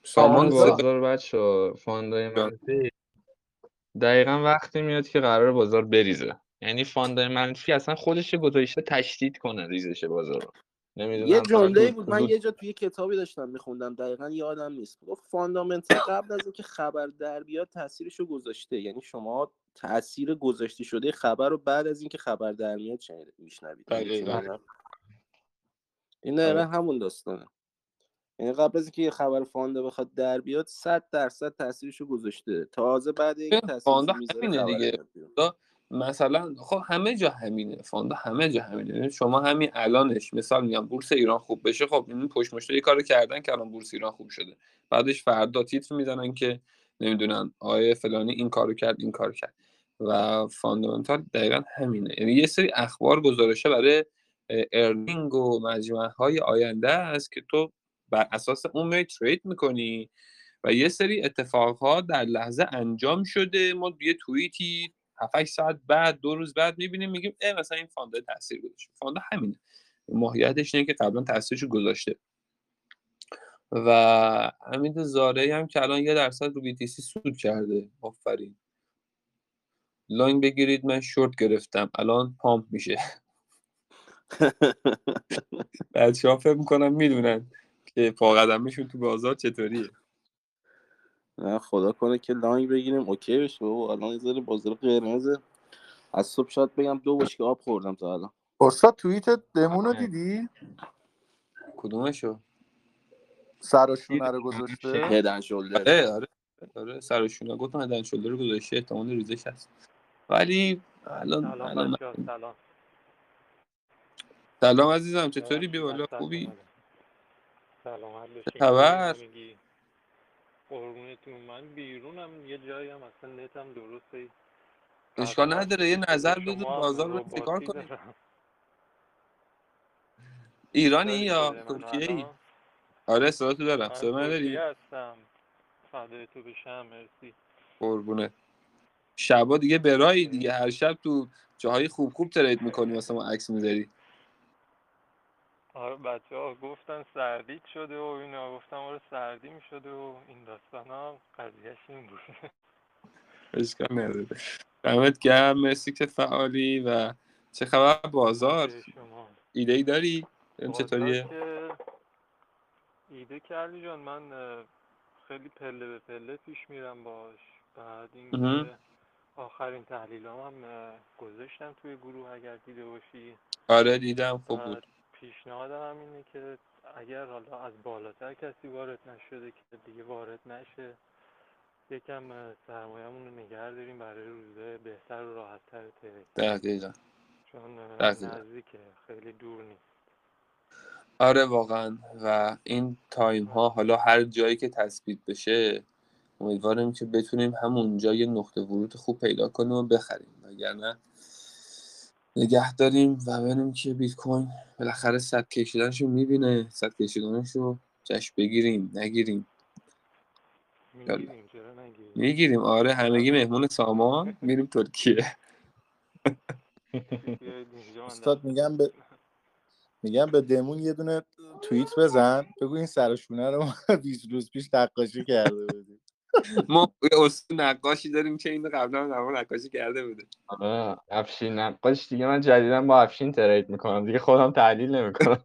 سامان بازار بچه fund ای منفی. دقیقا وقتی میاد که قرار بازار بریزه. یعنی fund ای منفی اصلا خودش گذاشته تشدید کنه ریزش بازار یه جمله بود من یه جا توی کتابی داشتم میخوندم دقیقا یادم نیست. گفت fundamental قبل از اینکه خبر در بیاد تاثیرش رو گذاشته. یعنی شما تاثیر گذاشته شده خبر رو بعد از اینکه خبر در میاد میشنوید؟ این دقیقا همون داستانه. یعنی قبل از اینکه یه خبر فانده بخواد در بیاد 100 درصد تاثیرش رو گذاشته. تازه بعد این تاثیر همینه دیگه. مثلا خب همه جا همینه فاندا همه جا همینه. یعنی شما همین الانش مثال میگم بورس ایران خوب بشه خب این پشت مشت کارو کردن که الان بورس ایران خوب شده. بعدش فردا تیتر می‌زنن که نمی‌دونن آیه فلانی این کارو کرد این کار کرد. و فاندامنتال دقیقا همینه. یعنی یه سری اخبار گزارشه برای ارنینگ و مجموعه های آینده است که تو بر اساس اون می ترید می‌کنی و یه سری اتفاقات در لحظه انجام شده. ما یه توییتی 7 ساعت بعد دو روز بعد می‌بینیم میگیم اه مثلا این فانده تاثیر گذاشته. فانده همینه. ماهیتش اینه که قبلا تاثیرش گذاشته. و حمید زاره هم که الان یه درصد رو BTC سود کرده. آفرین. long بگیرید من شورت گرفتم. الان pump میشه. *laughs* بچه ها فکر می‌کنم می‌دونن که پا قدمشون تو بازار چطوریه. نه خدا کنه که long بگیریم. OK بشه بابا الان یه ذره بازار قرمزه. از صبح شاید بگم دو بشکه آب خوردم تا الان. استاد توییت دمون رو دیدی؟ کدومشو؟ سر و شونه رو گذاشته؟ هدن شولدر آره آره آره سر و شونه. گفتم هدن شولدر رو گذاشته احتمال ریزش هست. ولی الان سلام سلام. سلام عزیزم چطوری؟ بیا بالا. خوبی؟ سلام. خبر؟ قربونتون. من بیرونم یه جایی هم اصلا نتم درسته. اشکال نداره یه نظر هم بازار رو چیکار کنیم؟ دارم. ایرانی یا ترکیه ای؟ آره صداتو دارم. صدا من ترکیه داری هستم. فدای تو بشم مرسی. قربونه شبا دیگه برایی دیگه. هر شب تو جاهای خوب خوب ترید می‌کنی واسه ما عکس می‌ذاری. آره بچه ها گفتن سردی شده و اینا گفتم آره سردی می شده و این داستان ها قضیهش این بود. اشکال نداره. دمت گرم مرسی که فعالی و چه خبر؟ بازار؟ ایده ای داری؟ چطوریه؟ ایده علی جان من خیلی پله به پله پیش میرم باش. بعد. اینکه آخرین تحلیلام هم گذاشتم توی گروه اگر دیده باشی. آره دیدم خوب بود. پیشنهادم هم اینه که اگر حالا از بالاتر کسی وارد نشده که دیگه وارد نشه یکم سرمایه‌مون رو نگه داریم برای روزهای بهتر و راحتتر دقیقا چون نزدیکه خیلی دور نیست. آره واقعا. و این تایم ها حالا هر جایی که تثبیت بشه امیدوارم که بتونیم همونجا یه نقطه ورود خوب پیدا کنیم و بخریم. وگرنه نگه داریم و ببینیم که بیت کوین بالاخره صد کشیدنش رو می‌بینه. صد کشیدنش رو جشن بگیریم نگیریم. می‌گیریم می‌گیریم. آره همگی مهمون سامان میریم ترکیه. *laughs* استاد میگم به میگم به دمون یه دونه توییت بزن. بگو این سر و شونه رو ما *laughs* 20 روز پیش نقاشی کرده بودیم. ما اصول نقاشی داریم که اینو قبلا هم نقاشی کرده بوده آره افشین نقاش دیگه من جدیدا با افشین ترید می‌کنم. دیگه خودم تحلیل نمی‌کنم.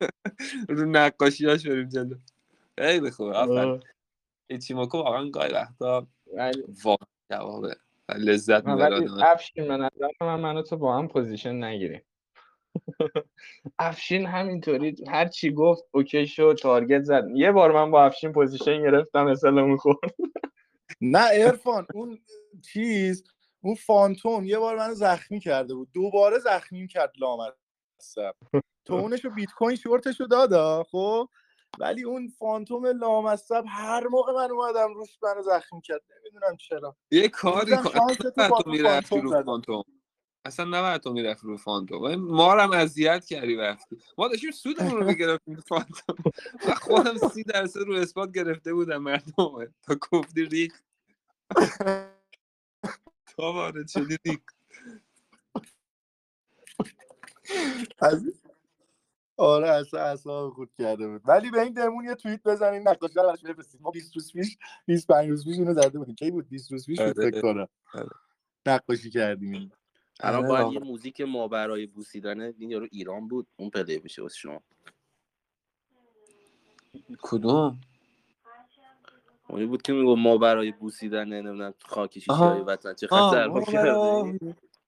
*laughs* رو نقاشیاش بریم جلو. خیلی خوبه آفرین. آره. Ichimoku واقعا گاهی وقتا واقعا جوابه لذت من می‌بره افشین به نظر من من و تو با هم position نگیریم *laughs* افشین همینطوری هر چی گفت OK شد target زد. یه بار من با افشین position گرفتم اسلام خورد. نه ارفان اون چیز اون فانتوم یه بار منو زخمی کرده بود. دوباره زخمیم کرد لامصب. تونش رو بیت کوین شورتش رو دادا خب؟ ولی اون فانتوم لامصب هر موقع من اومدم روش منو زخمی کرد. نمی‌دونم چرا. یه کاری کن. تو تو تو فانتوم. اصلا نباید تو می‌رفتی رو فانتوم. ما رو هم اذیت کردی وقتی. ما داشتیم سودمون رو می‌گرفتیم فانتوم. و خودم سی درصد رو اثبات گرفته بودم مردم تا گفتی ریک تا وارد شدی ریک از آره اصلا اصلا خود کرده بود. ولی به این دمون یه توییت بزنین نقاشی رو براش بفرستید ما 20 روز پیش 25 روز پیش اینو زده بودیم. کی بود 20 روز پیش؟ آره. فکر کنم. آره. نقاشی کردیم. الان آره باید. یه موزیک ما برای بوسیدن این یارو ایران بود اون پلی بشه واسه شما کدوم اونی بود که میگو ما برای بوسیدن نمی‌دونم خاک شیشه های. وطن چه خطر ما برای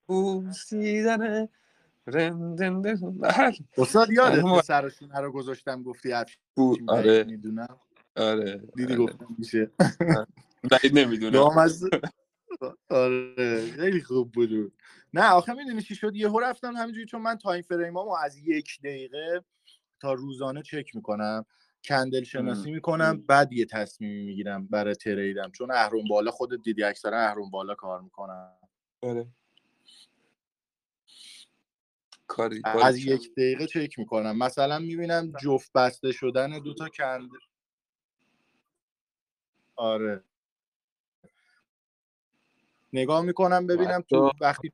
بوسیدن. بله. استاد آره، یادت سرشون رو گذاشتم گفتی بعید آره می‌دونم آره دیدی آره. گفتم میشه بعید نمی‌دونم لامصب آره خیلی خوب بود. نه آخه می‌دونی چی شد؟ یهو رفتم همینجوری چون من تایم فریمامو از یک دقیقه تا روزانه چک می‌کنم کندل شناسی می‌کنم بعد یه تصمیمی می‌گیرم برای تریدم چون اهرم بالا خودت دیدی اکثرا اهرم بالا کار می‌کنم. آره. کاری از؟ یک دقیقه چک می‌کنم. مثلا می‌بینم جفت بسته شدن دو تا کند آره. نگاه می‌کنم ببینم تو وقتی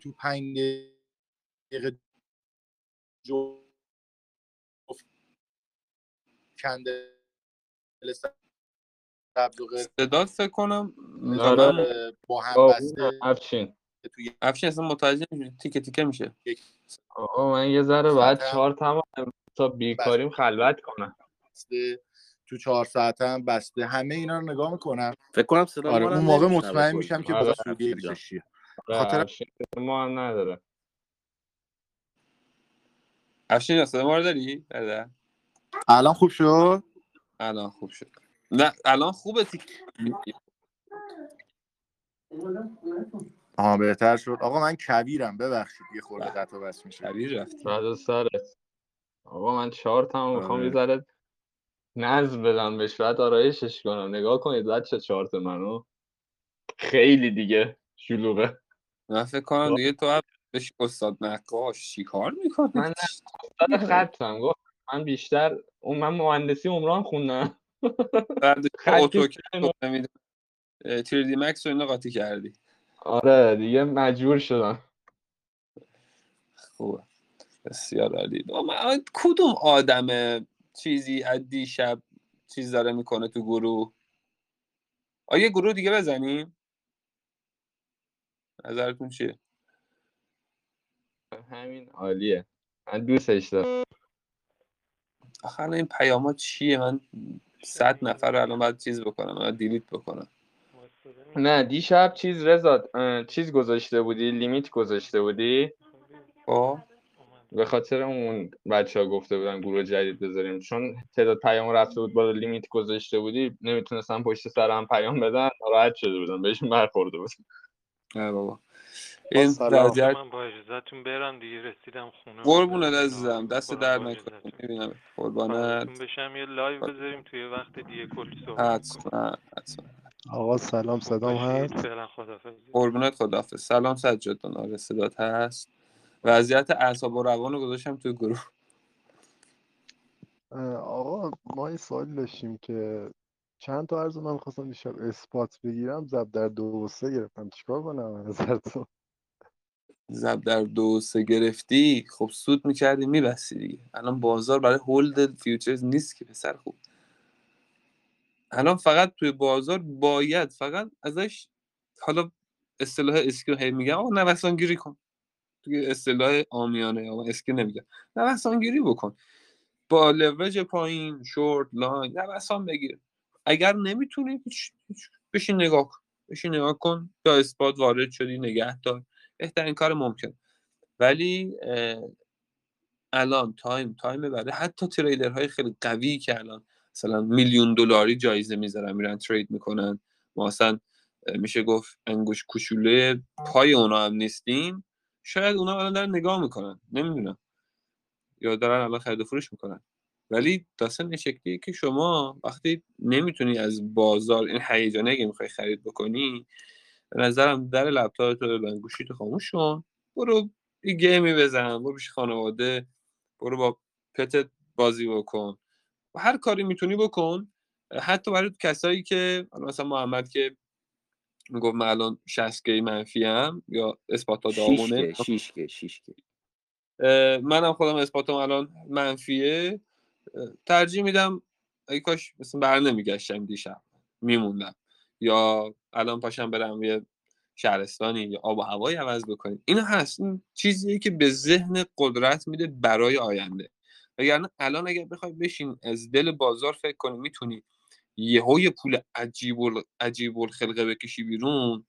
تو پنج دقیقه جفت کندل سبز و قرمز صدات فکر کنم آره. با هم بسته افشین. افشین اصلا متوجه نمیشه تیکه تیکه میشه. آقا من یه ذره ساعتم- چهار تمام تا بیکاریم خلوت کنم. تو چهار ساعته هم بسته. همه اینا رو نگاه می‌کنم. فکر کنم صدا آره اون موقع مطمئن. میشم که آره، با سوریه افشین جان. ریزشیه آره، خاطر- ما هم نداره. افشین جان، صدا ما رو داری؟ الان خوب شد؟ الان خوب شد. نه الان خوبه تیک آها بهتر شد. آقا من کبیرم ببخشید یه خورده بله. قطع بس میشه. کبیر رفتی. بعد سرت. آقا من چهار تمام می‌خوام آره. یه ذره نظم بدم بهش بعد آرایشش کنم. نگاه کنید بچه چارت منو. خیلی دیگه شلوغه. من فکر کنم دیگه تو هم بهش استاد نقاش چی کار می‌کنه من نه استاد خطم. گفت من بیشتر اون من مهندسی عمران خوندم. بعد *laughs* اتوکد اینو- خب نمی‌دونم. 3D Max رو اینا قاطی کردی. آره دیگه مجبور شدم. خوبه. بسیار عالی. کدوم آدم چیزی از دیشب چیز داره می‌کنه تو گروه. آیا گروه دیگه بزنیم نظرتون چیه؟ همین عالیه. من دوستش دارم. آخه این پیامات چیه؟ من صد نفر رو الان باید چیز بکنم باید دیلیت بکنم. نه دیشب چیز اه، چیز گذاشته بودی؟ لیمیت گذاشته بودی؟ خب. به خاطر اون بچه ها گفته بودن گروه جدید بذاریم. چون تعداد پیام رفته بود بالا لیمیت گذاشته بودی نمی‌تونستم پشت سرم پیام بدن ناراحت شده بودم بهشون برخورده بود. نه بابا. این. وضعیت من با اجازهتون برم دیگه رسیدم خونه قربونت عزیزم. دست. در اجازهتون. می‌بینم. قربانت. بشم یه live بذاریم توی وقت دیگه کلی صحبت کنیم حتما حتما. آقا سلام صدام هست؟ فعلا خدافظ قربونت خدافظ سلام سجاد جان. آره صدات هست؟ وضعیت اعصاب و روان رو گذاشتم توی گروه. آقا ما یه سوال داشتیم که چند تا عرض من خواستم دیشب اثبات بگیرم. زب در دو و سه گرفتم. چیکار کنم از نظرتون زب در دو سه گرفتی؟ خب سود می‌کردی میبستی دیگه. الان بازار برای هولد فیوچرز نیست که پسر خوب. الان فقط توی بازار باید فقط ازش حالا اصطلاح اسکی رو هی میگم آقا نوسانگیری کن. توی اصطلاح آمیانه آقا اسکی نمیگم نوسانگیری بکن. با لورج پایین short long نوسان بگیر. اگر نمی‌تونی بشین نگاه کن. بشین نگاه کن یا spot وارد شدی نگه دار. بهترین کار ممکن. ولی الان time time برای حتی trader های خیلی قوی که الان مثلا میلیون دلاری جایزه می‌ذارن میرن trade می‌کنن. ما اصلا میشه گفت انگوش کوچوله پای اونا هم نیستیم. شاید اونا الان دارن نگاه می‌کنن نمی‌دونم. یا دارن الان خرید و فروش می‌کنن. ولی داستان این شکلیه که شما وقتی نمی‌تونی از بازار این هیجانه اگه می‌خوای خرید بکنی به نظرم در لپتاپ تو ببند گوشی تو خاموش کن برو یه گیمی بزن برو پیش خانواده برو با پتت بازی بکن. و هر کاری می‌تونی بکن حتی برای کسایی که مثلا محمد که می‌گفت من الان 60 کی منفی ام یا اثباتا داغونه شیشکه شیشکه شیشکه اه، منم خودم اثباتم الان منفیه. ترجیح میدم ای کاش مثلا بر نمیگشتم دیشب میموندم. یا الان پاشم برم یه شهرستانی یا آب و هوایی عوض بکنیم. این هست. این چیزیه که به ذهن قدرت میده برای آینده. وگرنه الان اگر بخوای بشین از دل بازار فکر کنی می‌تونی یهو یه پول عجیب ال- عجیب الخلقه بکشی بیرون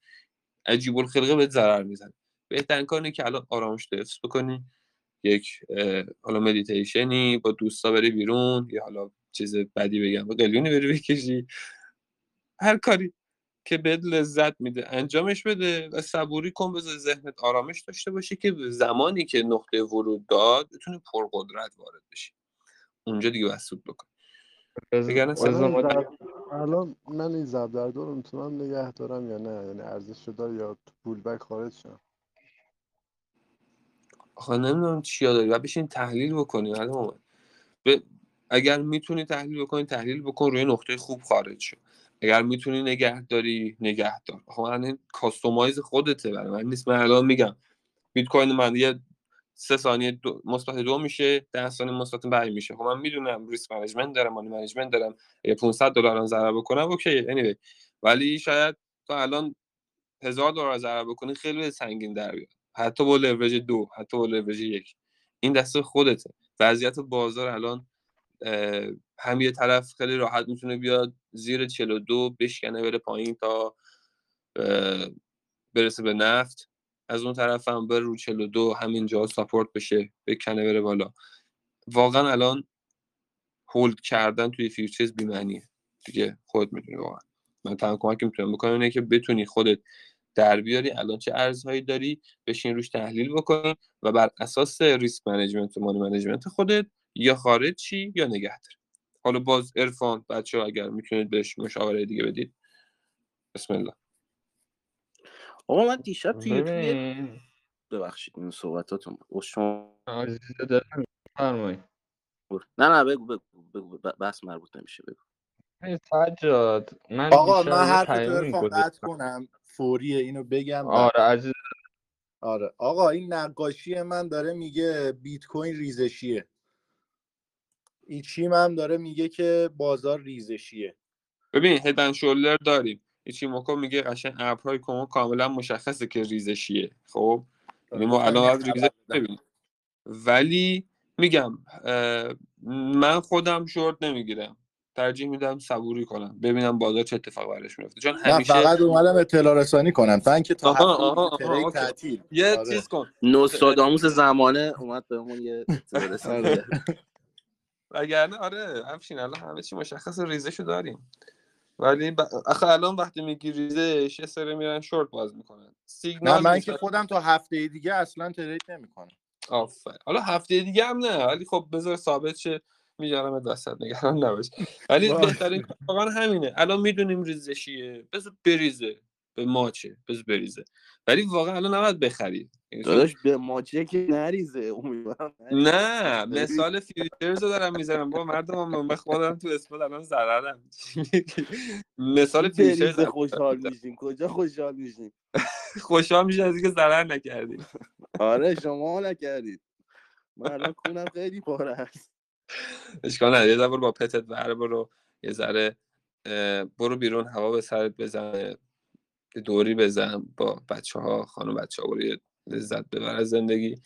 عجیب الخلقه بهت ضرر می‌زنه. بهترین کار که الان آرامش حفظ بکنی یک حالا مدیتیشنی با دوستا بری بیرون یا حالا چیز بدی بگم با قلیونی بری بکشی. هر کاری که بهت لذت میده انجامش بده و صبوری کن بذار ذهنت آرامش داشته باشه که زمانی که نقطه ورود داد بتونی پرقدرت وارد بشی. اونجا دیگه بس سود بکن. الان من این زب در دو رو می‌تونم نگه دارم یا نه؟ یعنی ارزش داره یا تو پول بک خارج شم؟ آخه نمی‌دونم چیا داری. و بشین تحلیل بکنی الان به اگر می‌تونی تحلیل بکنی تحلیل بکن روی نقطه خوب خارج شو. اگر می‌تونی نگه داری نگه دار. خب من این کاستومایز خودته برای من. نیست. من الان میگم بیت کوین من یه سه ثانیه مثبت دو میشه ده ثانیه مثبت پنج میشه. خب من می‌دونم risk management دارم money management دارم. یه 500 دلار ضرر بکنم OK. Anyway. ولی شاید تو الان هزار دلار ضرر بکنی خیلی سنگین در بیاد حتی با لورج دو حتی با لورج یک. این دست خودته. وضعیت بازار الان هم یه طرف خیلی راحت می‌تونه بیاد زیر 42 بشکنه بره پایین تا برسه به نفت. از اون طرف هم بره رو 42 همینجا support بشه بکنه بره بالا. واقعا الان hold کردن توی futures بی‌معنیه. دیگه خود می‌دونی واقعا. من تنها کمکی می‌تونم بکنم اینه که بتونی خودت در بیاری الان چه ارزهایی داری بشین روش تحلیل بکنی و بر اساس risk management و money management خودت یا خارج شی یا نگه داری حالا باز ارفان بچه ها اگر می‌تونید بهش مشاوره دیگه بدید. بسم الله. آقا من دیشب توی یوتیوب ببخشید این صحبتاتون. بود شما فرمایید نه نه بگو بگو, بگو. ب- بحث مربوط نمیشه بگو. سجاد من آقا من ارفان قطع کنم. فوریه اینو بگم آره عزیز آره. آقا این نقاشی من داره میگه بیت کوین ریزشیه ایچیم هم داره میگه که بازار ریزشیه. ببین هدن شولر داریم. ایچیموکو میگه قشنگ ابرهای کمو کاملا مشخصه که ریزشیه. خب؟ یعنی ما الان ریزش ببینیم. ولی میگم من خودم شورت نمی‌گیرم. ترجیح میدم صبوری کنم. ببینم بازار چه اتفاق برش میفته. چون نه همیشه فقط اومدم اطلاع رسانی کنم. تا اینکه تا آها آها آها تعطیل. یه آره. چیز کن نوستراداموس زمانه اومد بهمون یه اطلاع رسانی آره. *laughs* وگرنه آره افشین الان همه چی مشخص ریزشو داریم. ولی ب... آخه الان وقتی میگی ریزش یه سری میرن شورت باز می‌کنن. نه سیگنال من نیست که خودم تا هفته دیگه اصلا تریک نمی‌کنم. آفر حالا هفته دیگه هم نه ولی خب بذار ثابت شه. می‌ذارم وسط نگران نباش. ولی *laughs* بهترین واقعا همینه. الان می‌دونیم ریزشیه بذار بریزه. به ماچه بذار بریزه. ولی واقعا الان نباید بخری. یعنی چون داداش به ماچه که نریزه نه مثال futures رو دارم می‌زنم با مردم هم من خودم تو spot الان ضررم مثال فیوچرز خوشحال میشیم. کجا خوشحال میشیم؟ خوشحال میشه از اینکه ضرر نکردی آره شما نکردید. من الان کونم خیلی پاره است. اشکال نداره. یه با پتت ور برو. یه ذره برو بیرون هوا به سرت بزنه. دوری بزن با بچه ها خانم بچه ها یه لذت ببر از زندگی.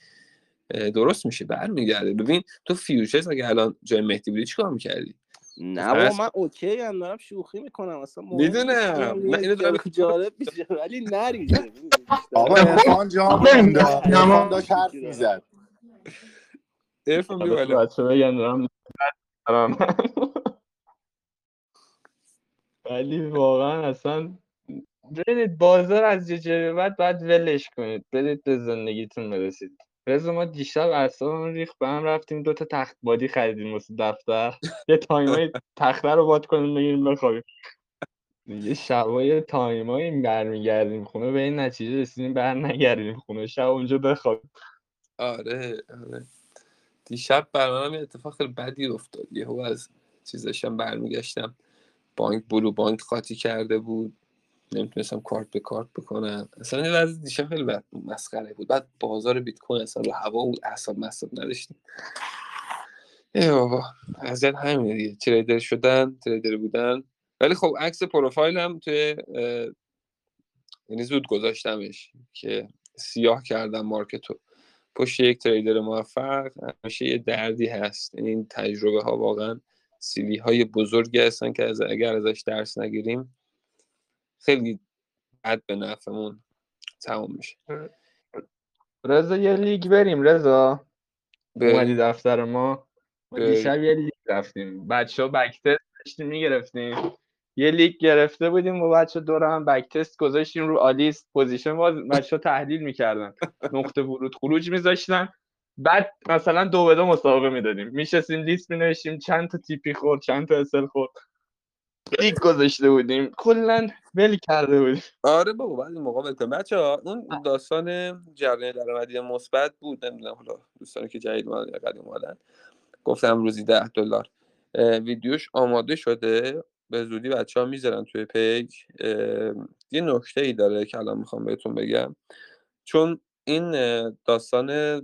درست میشه برمیگرده. ببین تو futures اگه الان جای مهدی بودی چیکار می‌کردی؟ نه بابا من OK هم دارم شوخی می‌کنم. اصلا می‌دونم. یه اینو دارم جا- جالب میشه ولی نریزه. *laughs* آقا ارفان جان بریم مونده ارفان داشت حرف می‌زد. ارفان بیا بالا. بچه بگن دارم. *laughs* ولی واقعا اصلا برید بازار از یه جایی بعد باید ولش کنید. برید به زندگیتون برسید. رضا ما دیشب اعصابمون ریخت به هم رفتیم دو تا تخت بادی خریدیم واسه دفتر. یه تایمای تخته رو باد کنیم بگیریم بخوابیم. یه شبای تایمایی برمیگردیم خونه به این نتیجه رسیدیم بر نگردیم خونه. شب اونجا بخوابیم آره آره. دیشب برنامه یه اتفاق خیلی بدی افتاد. یهو از چیزشم برمیگشتم. بانک بلو بانک قاطی کرده بود. نمی‌تونستم کارت به کارت بکنم. اصلا یه وضع دیشب خیلی مسخره بود. بعد بازار بیت کوین اصلا رو هوا بود اعصاب مصاب نداشتیم. ای بابا اذیت همینه دیگه. تریدر شدن تریدر بودن. ولی خب عکس پروفایلم توی یعنی زود گذاشتمش که سیاه کردم مارکتو پشت یک تریدر موفق همیشه یه دردی هست. این تجربه ها واقعا سیلی های بزرگی هستن که از اگر ازش درس نگیریم خیلی بد به نفعمون تمام میشه. رضا یه لیگ بریم رضا. اومدی دفتر ما. دیشب یه لیگ رفتیم. بچه ها backtest داشتیم می‌گرفتیم. یه لیگ گرفته بودیم و بچه دور هم backtest گذاشتیم رو آلیست position باز بچه ها تحلیل می‌کردن. نقطه ورود خروج میذاشتن. بعد مثلا دو به دو مسابقه می‌دادیم. میشستیم لیست مینوشتیم چند تا TP خورد چند تا SL خورد. لیگ گذاشته بودیم. کلا ول کرده بودیم. آره بابا بعد این موقع بکن بچه ها اون داستان جریان درآمدی مثبت بود. نمی‌دونم حالا دوستانی که جدید اومدن یا قدیم اومدن. گفتم روزی ده دلار. ویدیوش آماده شده. به زودی بچه ها می‌ذارن توی page. یه نکته ای داره که الان می‌خوام بهتون بگم. چون این داستان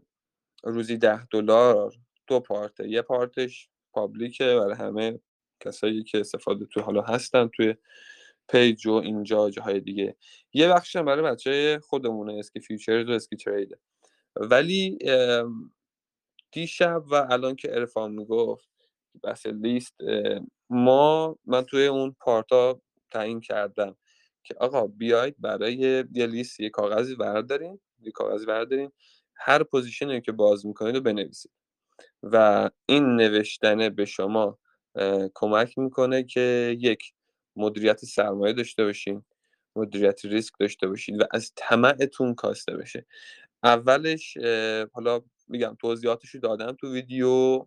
روزی ده دلار دو part ه. یه part ش public ه برای همه. کسایی که استفاده تو حالا هستن توی page و اینجا جاهای دیگه. یه بخشش هم برای بچه خودمونه اسکی futures و اسکی trade ه ولی دیشب و الان که ارفان می‌گفت بحث لیست ما من توی اون part ا تعیین کردم که آقا بیاید برای یه لیست یه کاغذی بردارین یه کاغذی بردارین. هر position ی که باز می‌کنید رو بنویسید. و این نوشتنه به شما کمک می‌کنه که یک مدیریت سرمایه داشته باشین مدیریت ریسک داشته باشید و از طمعتون کاسته بشه. اولش حالا میگم توضیحاتش رو دادم تو ویدیو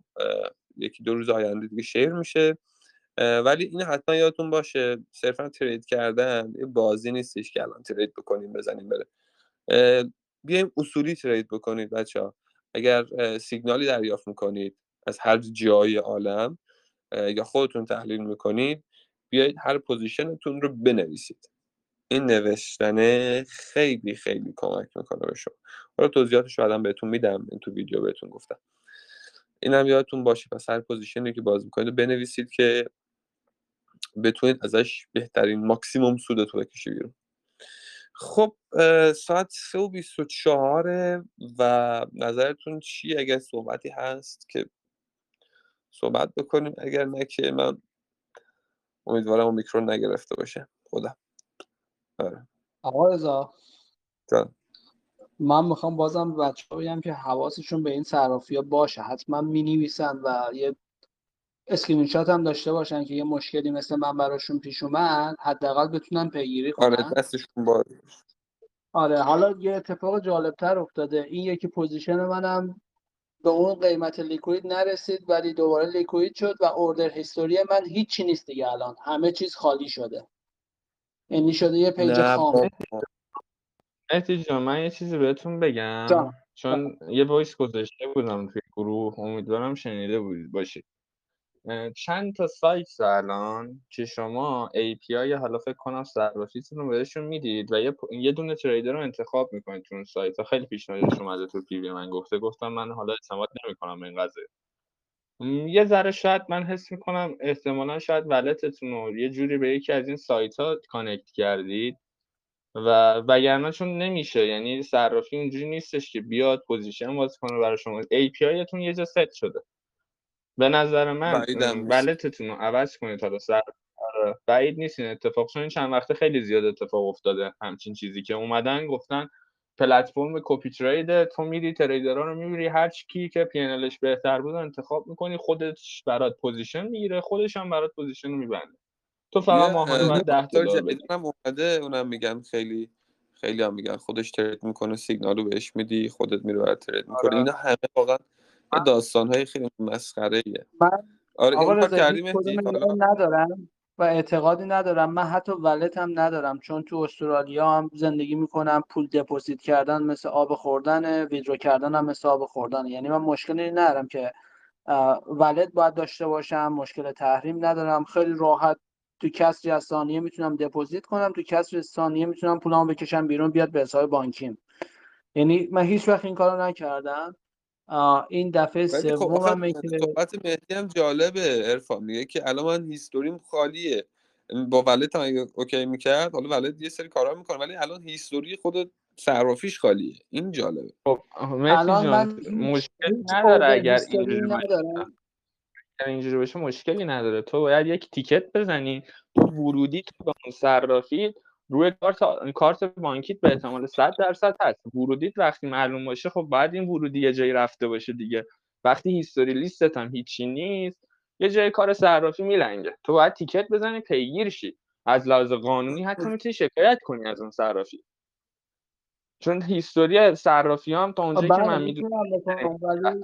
یکی دو روز آینده دیگه شیر میشه. ولی این حتما یادتون باشه صرفا ترید کردن یه بازی نیستش که الان ترید بکنیم بزنیم بره. بیایم اصولی ترید بکنید بچه ها اگر سیگنالی دریافت می‌کنید از هر جای عالم یا خودتون تحلیل می‌کنید بیایید هر پوزیشنتون رو بنویسید. این نوشتنه خیلی خیلی کمک می‌کنه به شما. حالا توضیحاتش رو بهتون میدم این تو ویدیو بهتون گفتم. این هم یادتون باشه پس هر position ی که باز می‌کنید بنویسید که بتونید ازش بهترین ماکسیموم سودتو بکشی بیرون. خب ساعت سه و بیست و چهاره و نظرتون چی اگر صحبتی هست که صحبت بکنیم. اگر نه که من امیدوارم اومیکرون نگرفته باشه. خدا. آره. آقا رضا. من می‌خوام بازم بچه بگم که حواسشون به این صرافی ها باشه. حتما می نویسن و یه اسکرین شات هم داشته باشن که یه مشکلی مثل من براشون پیش اومد حداقل بتونن پیگیری آره کنن. دستشون باز. آره حالا یه اتفاق جالبتر افتاده. این یکی position منم به اون قیمت liquid نرسید ولی دوباره liquid شد و order history من هیچی نیست دیگه الان. همه چیز خالی شده. یعنی شده یه page خام. جان من یه چیزی بهتون بگم. جان. چون یه voice گذاشته بودم توی گروه امیدوارم شنیده بودید. باشید. چند تا سایت الان که شما API حالا فکر کنم صرافیتون رو بهشون می‌دید و یه, دونه trader رو انتخاب می‌کنید تو اون سایت خیلی پیشنهادش اومده تو PV من. گفته گفتم من حالا اعتماد نمی‌کنم به این قضیه یه ذره شاید من حس می‌کنم احتمالا شاید wallet تون رو یه جوری به یکی از این سایت ها connect کردید و وگرنه چون نمیشه یعنی صرافی اونجوری نیستش که بیاد position باز کنه برای شما. API تون یه جا ست شده. به نظر من. wallet تون رو عوض کنید حالا سر آره، بعید نیست این اتفاق چون این چند وقته خیلی زیاد اتفاق افتاده همچین چیزی که اومدن گفتن پلتفرم copy trade تو میری trader ها رو می‌بری هر کی که پی بهتر بود انتخاب می‌کنی خودش برات position می‌گیره خودش هم برات position رو میبنده. تو فقط ماهانه ده نکته دلار اومده اونم میگن خیلی خیلی هم میگن خودش trade می‌کنه سیگنال رو بهش میدی خودت میری برات trade می‌کنه اینا همه واقعا داستان های خیلی مسخره ایه من آره آقا اون کار رضا کردی هیچ کدوم مهدی تا اینا رو حالا ندارم و اعتقادی ندارم. من حتی wallet هم ندارم چون تو استرالیا هم زندگی می‌کنم. پول deposit کردن مثل آب خوردن withdraw کردن هم مثل آب خوردن یعنی من مشکلی ندارم که ولت باید داشته باشم مشکل تحریم ندارم. خیلی راحت تو کسری از ثانیه می‌تونم دپوزیت کنم تو کسری از ثانیه می‌تونم پولامو بکشم بیرون بیاد به حساب بانکیم. یعنی من هیچ وقت این کارو نکردم. این دفعه خب سوممه که صحبت مهدی هم جالبه عرفان. میگه که الان من هیستوریم خالیه. با ولت هم اوکی می‌کرد حالا ولت یه سری کارا می‌کنه ولی الان هیستوری خود صرافیش خالیه. این جالبه. خب الان من مشکل نداره اگر اینجوری اگر باشه مشکلی نداره. تو باید یک تیکت بزنی تو ورودی تو به اون صرافی روی کارت کارت بانکیت به احتمال 100 درصد هست. ورودیت وقتی معلوم باشه خب بعد این ورودی یه جایی رفته باشه دیگه. وقتی هیستوری لیستت هم هیچی نیست یه جای کار صرافی میلنگه. تو باید تیکت بزنی پیگیر شی. از لحاظ قانونی حتی می‌تونی شکایت کنی از اون صرافی. چون هیستوری صرافی هم تا اونجایی که من می‌دونم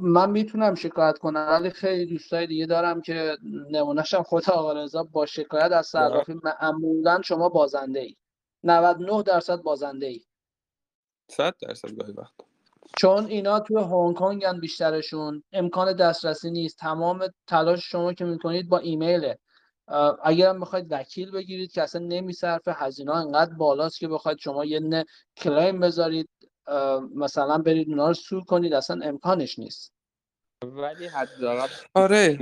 من می‌تونم شکایت کنم ولی خیلی دوستای دیگه دارم که نمونهشم خود آقا رضا با شکایت از صرافی معمولا شما بازنده ای 99 درصد بازنده ای 100 درصد گاهی وقت. چون اینا توی هنگ کنگ هم بیشترشون. امکان دسترسی نیست. تمام تلاش شما که می‌کنید با ایمیله اگر هم بخواید وکیل بگیرید که اصلا نمیصرفه هزینه انقدر بالاست که بخواید شما یه نه کلیم بذارید. مثلا برید اونا رو سو کنید اصلا امکانش نیست. ولی حداقل آره.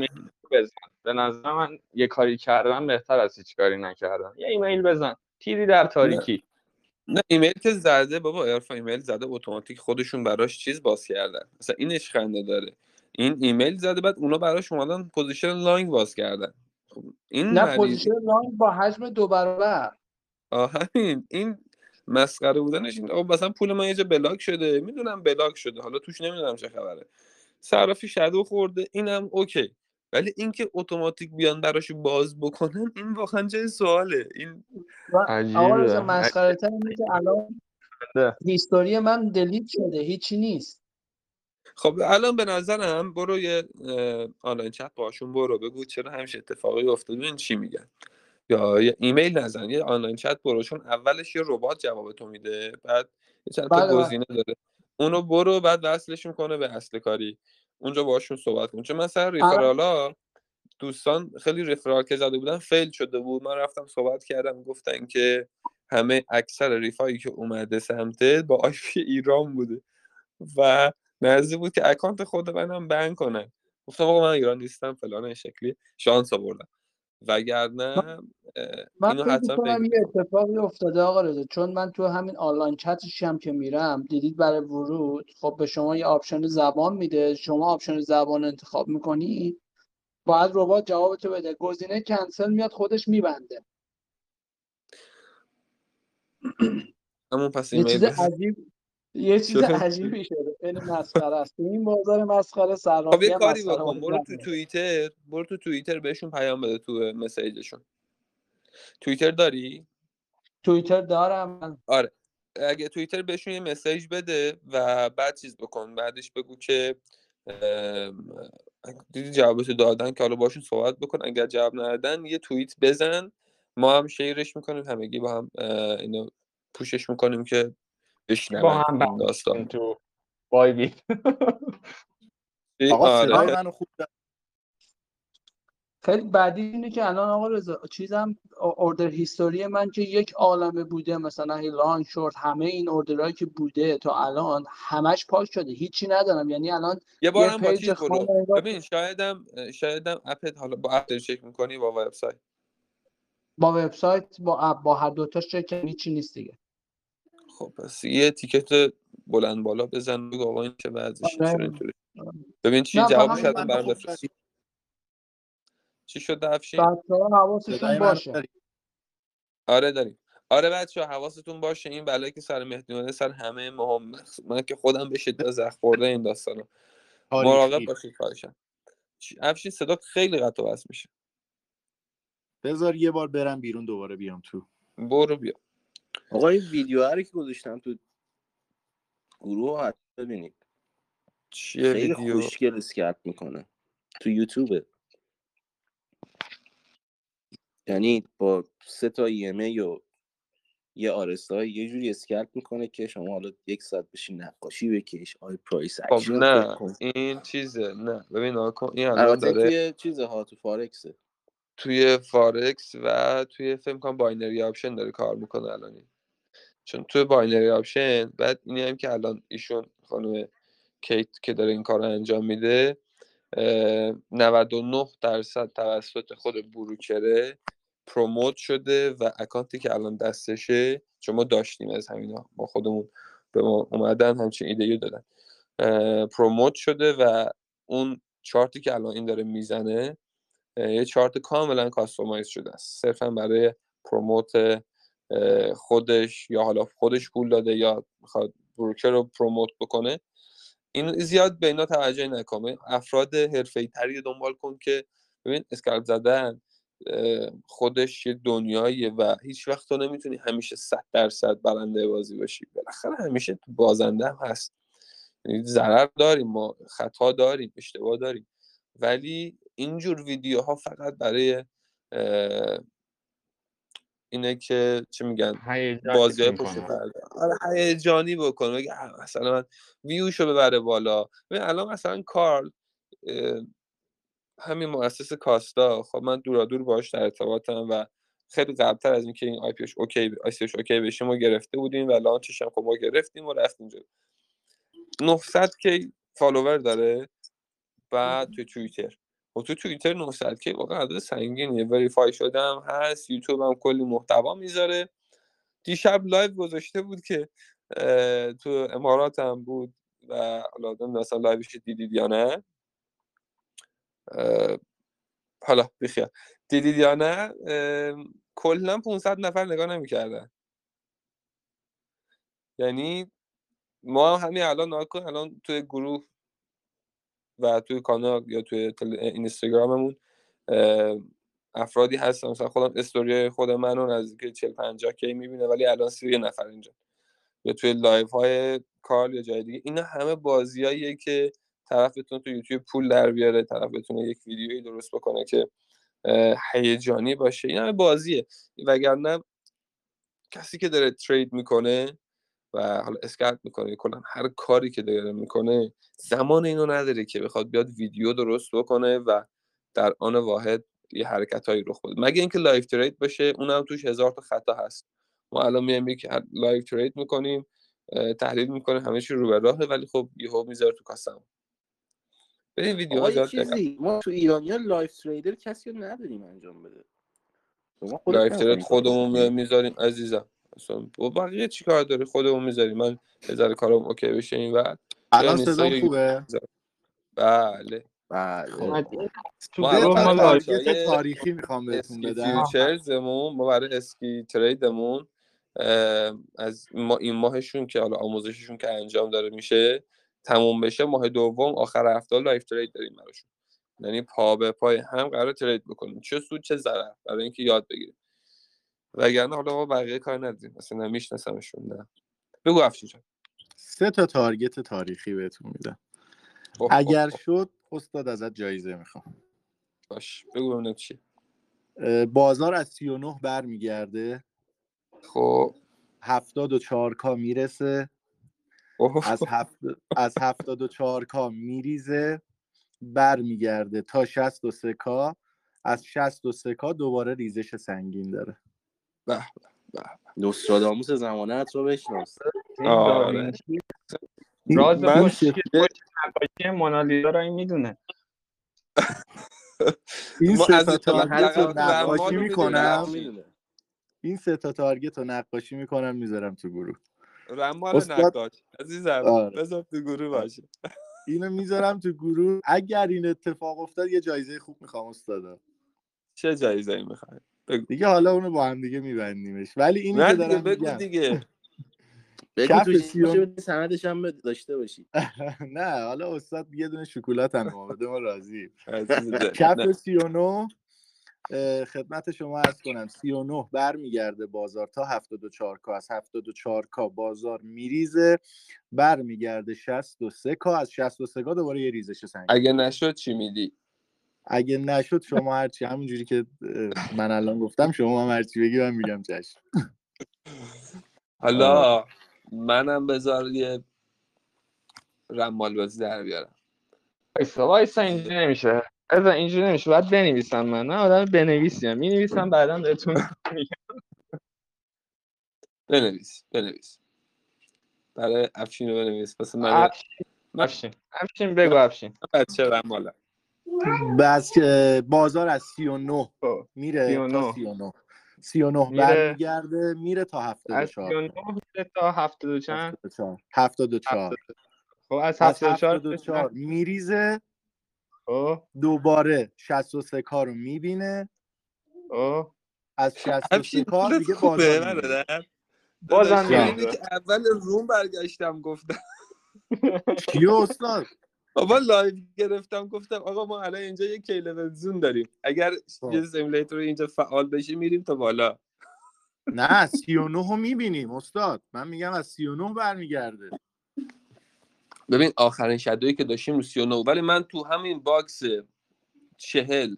بزن. به نظر من یه کاری کردن بهتر از هیچ کاری نکردن. یه ایمیل بزن. تیری در تاریکی. نه ایمیل که زده بابا عرفان ایمیل زده اتوماتیک خودشون براش چیز باز کردن. مثلا اینش خنده داره. این ایمیل زده بعد اونا براش اومدن position long باز کردن. خب این نه مریض. position long با حجم دو برابر. آه همین. این مسخره بودنش این آقا مثلا پول من یه جا block شده. می‌دونم block شده. حالا توش نمی‌دونم چه خبره. صرافی شدو خورده. اینم OK. ولی اینکه اتوماتیک بیان براش باز بکنن این واقعا جای سواله. این آقا مسخره تر اینه که الان ده. هیستوری من دلیت شده. هیچی نیست. خب الان به نظرم برو یه آنلاین چت باشون برو. بگو چرا همیشه اتفاقی افتاده. این چی میگن. یا یه ایمیل نزن یه آنلاین چت برو چون اولش یه ربات جواب تو میده بعد یه چند تا بله، بله. گزینه داره. اونو برو بعد وصلش می‌کنه به اصل کاری. اونجا باشون صحبت کن. چون مثلا ریفرالا دوستان خیلی رفرال که زده بودن فیل شده بود. من رفتم صحبت کردم گفتن که همه اکثر ref هایی که اومده سمتت با IP ایران بوده. و نزدیک بود که account خود منم ban کنن. گفتم آقا من ایران نیستم فلان این شکلی. شانس آوردم. وگرنه من اینو حتما یه اتفاقی افتاده آقا رضا چون من تو همین online chat ش هم که میرم دیدید برای ورود خب به شما یه option زبان میده شما option زبان رو انتخاب می‌کنی باید ربات جوابتو بده. گزینه کنسل میاد خودش میبنده. همون پس یه چیز عجیب یه چیز؟ عجیبی شده. خیلی مسخره است. این بازار مسخره خب صرافی یه کاری بکن. برو تو. توییتر. برو تو توییتر بهشون پیام بده تو مسیجشون. توییتر داری؟ توییتر دارم. من آره. اگه توییتر بهشون یه مسیج بده و بعد چیز بکن. بعدش بگو که دیدی جوابتو دادن که حالا باشون صحبت بکن. اگر جواب ندادن یه توییت بزن. ما هم شیرش می‌کنیم. همگی با هم اینو push ش می‌کنیم که بشنون هم داستان. تو Bybit آره. صدای منو خوب خیلی بعدی اینه که الان آقا رضا چیزم order history من که یک عالمه بوده مثلا هی long short همه این order هایی که بوده تا الان همش پاک شده هیچی ندارم. یعنی الان یه بار یه هم با page برو. ببین شایدم شایدم اپت حالا با اپ داری چک می‌کنی با وبسایت. با وبسایت با اپ با هر دوتاش چک هیچی نیست دیگه. خب پس یه تیکت بلند بالا بزن بگو آقا این چه وضعشه آره. ببین چی فقط حتما برام بفرست. چی شد افشین؟ من باشه. داری؟ آره داریم. آره بچه حواستون باشه این بلایی که سر مهدی سر همه ما هم من که خودم به شدت زخم خورده این داستانا. مراقب باشید خواهشم افشین صدا خیلی قطع و وصل میشه. بذار یه بار برم بیرون دوباره بیام تو. برو بیا. آقا این ویدیو رو که گذاشتم تو گروه حتما ببینید. چیه خیلی ویدیو؟ خوشگل اسکرت می‌کنه. تو یوتیوبه یعنی با سه تا ایمه و یه آرستای یه جوری اسکرپ می‌کنه که شما حالا یک ساعت بشین نقاشی بکش آی پرایس خب اکشن نه این چیزه نه. ببین نگاه کن این الان داره توی چیزه ها تو فارکسه توی فارکس و توی فکر کنم binary option داره کار می‌کنه الان. چون توی binary option بعد اینی هم که الان ایشون خانم کیت که داره این کار رو انجام میده اه، 99 درصد توسط خود broker ه promote شده و account ی که الان دستشه چون ما داشتیم از همینا. ما خودمون به ما اومدن همچین ایده دادن. promote شده و اون چارتی که الان این داره می‌زنه یه چارت کاملا customize شده است. صرفا برای promote خودش یا حالا خودش پول داده یا می‌خواد broker رو promote بکنه این زیاد به اینا توجه نکنه. افراد حرفه‌ای تری دنبال کن که ببین scalp زدن خودش یه دنیاییه و هیچ وقت تو نمی‌تونی همیشه صد درصد برنده بازی باشی. بالاخره همیشه تو بازنده هم هست. یعنی ضرر داریم ما خطا داریم اشتباه داریم. ولی اینجور ویدیوها فقط برای اینه که چه میگن بازی های. پشت پرده. آره هیجانی بکنه مثلا من ویوشو ببره بالا. ببین الان مثلا کارل همین مؤسس کاستا خب من دورا دور باش در ارتباطم و خیلی قبلتر از اینکه این IPO ش OK ICO ش OK بشه ما گرفته بودیم و launch ش هم خب ما گرفتیم و رفتیم جلو 900 K follower داره؟ بعد تو توییتر. و تو توییتر 900 K واقعا عدد سنگینیه. verify شدم هست. یوتیوب هم کلی محتوا می‌ذاره. دیشب live گذاشته بود که تو امارات هم بود و حالا اصلا live ش دیدید یا نه. حالا بیخیال. دیدید یا نه؟ کلا 500 نفر نگاه نمی‌کردن. یعنی ما همین الان نگاه کن الان توی گروه و توی کانال یا توی. اینستاگراممون افرادی هستن. مثلا خودم استوری خود منو نزدیک 40 50 K می‌بینه ولی الان 30 نفر اینجا. یا توی live های کار یا جای دیگه. اینا همه بازیاییه که طرف بتونه تو یوتیوب پول در بیاره طرف بتونه یک ویدیویی درست بکنه که هیجانی باشه. این همه بازیه. وگرنه کسی که داره trade می‌کنه و حالا scalp می‌کنه کلا هر کاری که داره می‌کنه زمان اینو نداره که بخواد بیاد ویدیو درست بکنه و در آن واحد یه حرکت هایی رخ بده. مگه اینکه live trade باشه اونم توش هزار تا خطا هست. ما الان میایم یک live trade می‌کنیم تحلیل می‌کنه همه چی رو به راهه ولی خب یهو می‌ذاره تو کاسم ببین دقت چیزی ما تو ایرانیا لایف تریدر کسی رو نداریم انجام بده. لایف ترید خودمون. می‌ذاریم عزیزم. اصلا با بقیه چیکار داری؟ خودمون می‌ذاریم من ذره کارم اوکی بشه این بعد الان صدام خوبه؟ بله. بله. تو ما تاریخی می‌خوام بهتون اسکی بدم. فیوچرزمون ما برای اسکی تریدمون از ما این ماهشون که حالا آموزششون که انجام داره میشه تموم بشه ماه دوم آخر هفته live trade داریم براشون. یعنی پا به پای هم قرار trade بکنیم. چه سود چه ضرر برای اینکه یاد بگیریم. وگرنه حالا ما بقیه کار نداریم مثلا میشناسمشون نه. بگو افشین جان. سه تا target تاریخی بهتون میدم. اگر. شد استاد ازت جایزه می‌خوام. باش بگو ببینم چی بازار از 39 برمیگرده. خب. 74 کا می‌رسه. اوه. از هفت از 74 کا میریزه. برمیگرده تا 63 کا. از 63 کا دوباره ریزش سنگین داره. به به نوستراداموس زمانت رو بشناس. آره. راز مونالیزا رو این می‌دونه. *laughs* این سه از تا تارگت رو نقاشی می‌کنم. این سه تا تارگت رو نقاشی می‌کنم می‌ذارم تو گروه. رمال استاد- نقاش عزیزم آره. بذار تو گروه باشه. *laughs* اینو می‌ذارم تو گروه. اگر این اتفاق افتاد یه جایزه خوب می‌خوام استادا. چه جایزه ای می‌خوای؟ بگو. دیگه حالا اونو با هم دیگه میبندیمش. ولی اینی که دارم بگو میگم. دیگه. بگو *laughs* تو سیون- سندش هم داشته باشی. *laughs* نه حالا استاد یه دونه شکلات هم به ما بده ما راضی. *laughs* کف نه. 39 اه، خدمت شما عرض کنم. 39 برمیگرده بازار تا 74 کا. از 74 کا بازار میریزه برمیگرده 63 کا. از 63 کا دوباره یه ریزش سنگین اگه نشد چی میدی؟ اگه نشد شما هرچی همونجوری که من الان گفتم شما هم هرچی بگی من میگم چشم حالا منم بذار یه رمال بازی در بیارم. وایسا وایسا اینجوری نمیشه. از اینجوری نمیشه. باید بنویسم من. من آدم بنویسیم. می نویسم بعدا بهتون میگم. بنویس بنویس. برای افشین رو بنویس. افشین من- افشین افشین بگو افشین. بچه رمالم. بس بازار از 39 خب، میره 39. تا 39 39 میره- برمیگرده میره تا از 74 39 میره تا 70 چند؟ 74 74 خب از از 74 74 میریزه خب. دوباره 63 کا رو می‌بینه. خب. از 63 افشین کا حالت دیگه بازار بازم اول روم برگشتم گفتم. چیو استاد؟ بابا لایو گرفتم گفتم آقا ما الان اینجا یه کیلون زون داریم. اگر خب. یه سیمولیتور اینجا فعال بشه میریم تا بالا. نه 39 رو می‌بینیم استاد. من میگم از 39 برمیگرده. ببین آخرین shadow یی که داشتیم رو 39 ولی من تو همین box چهل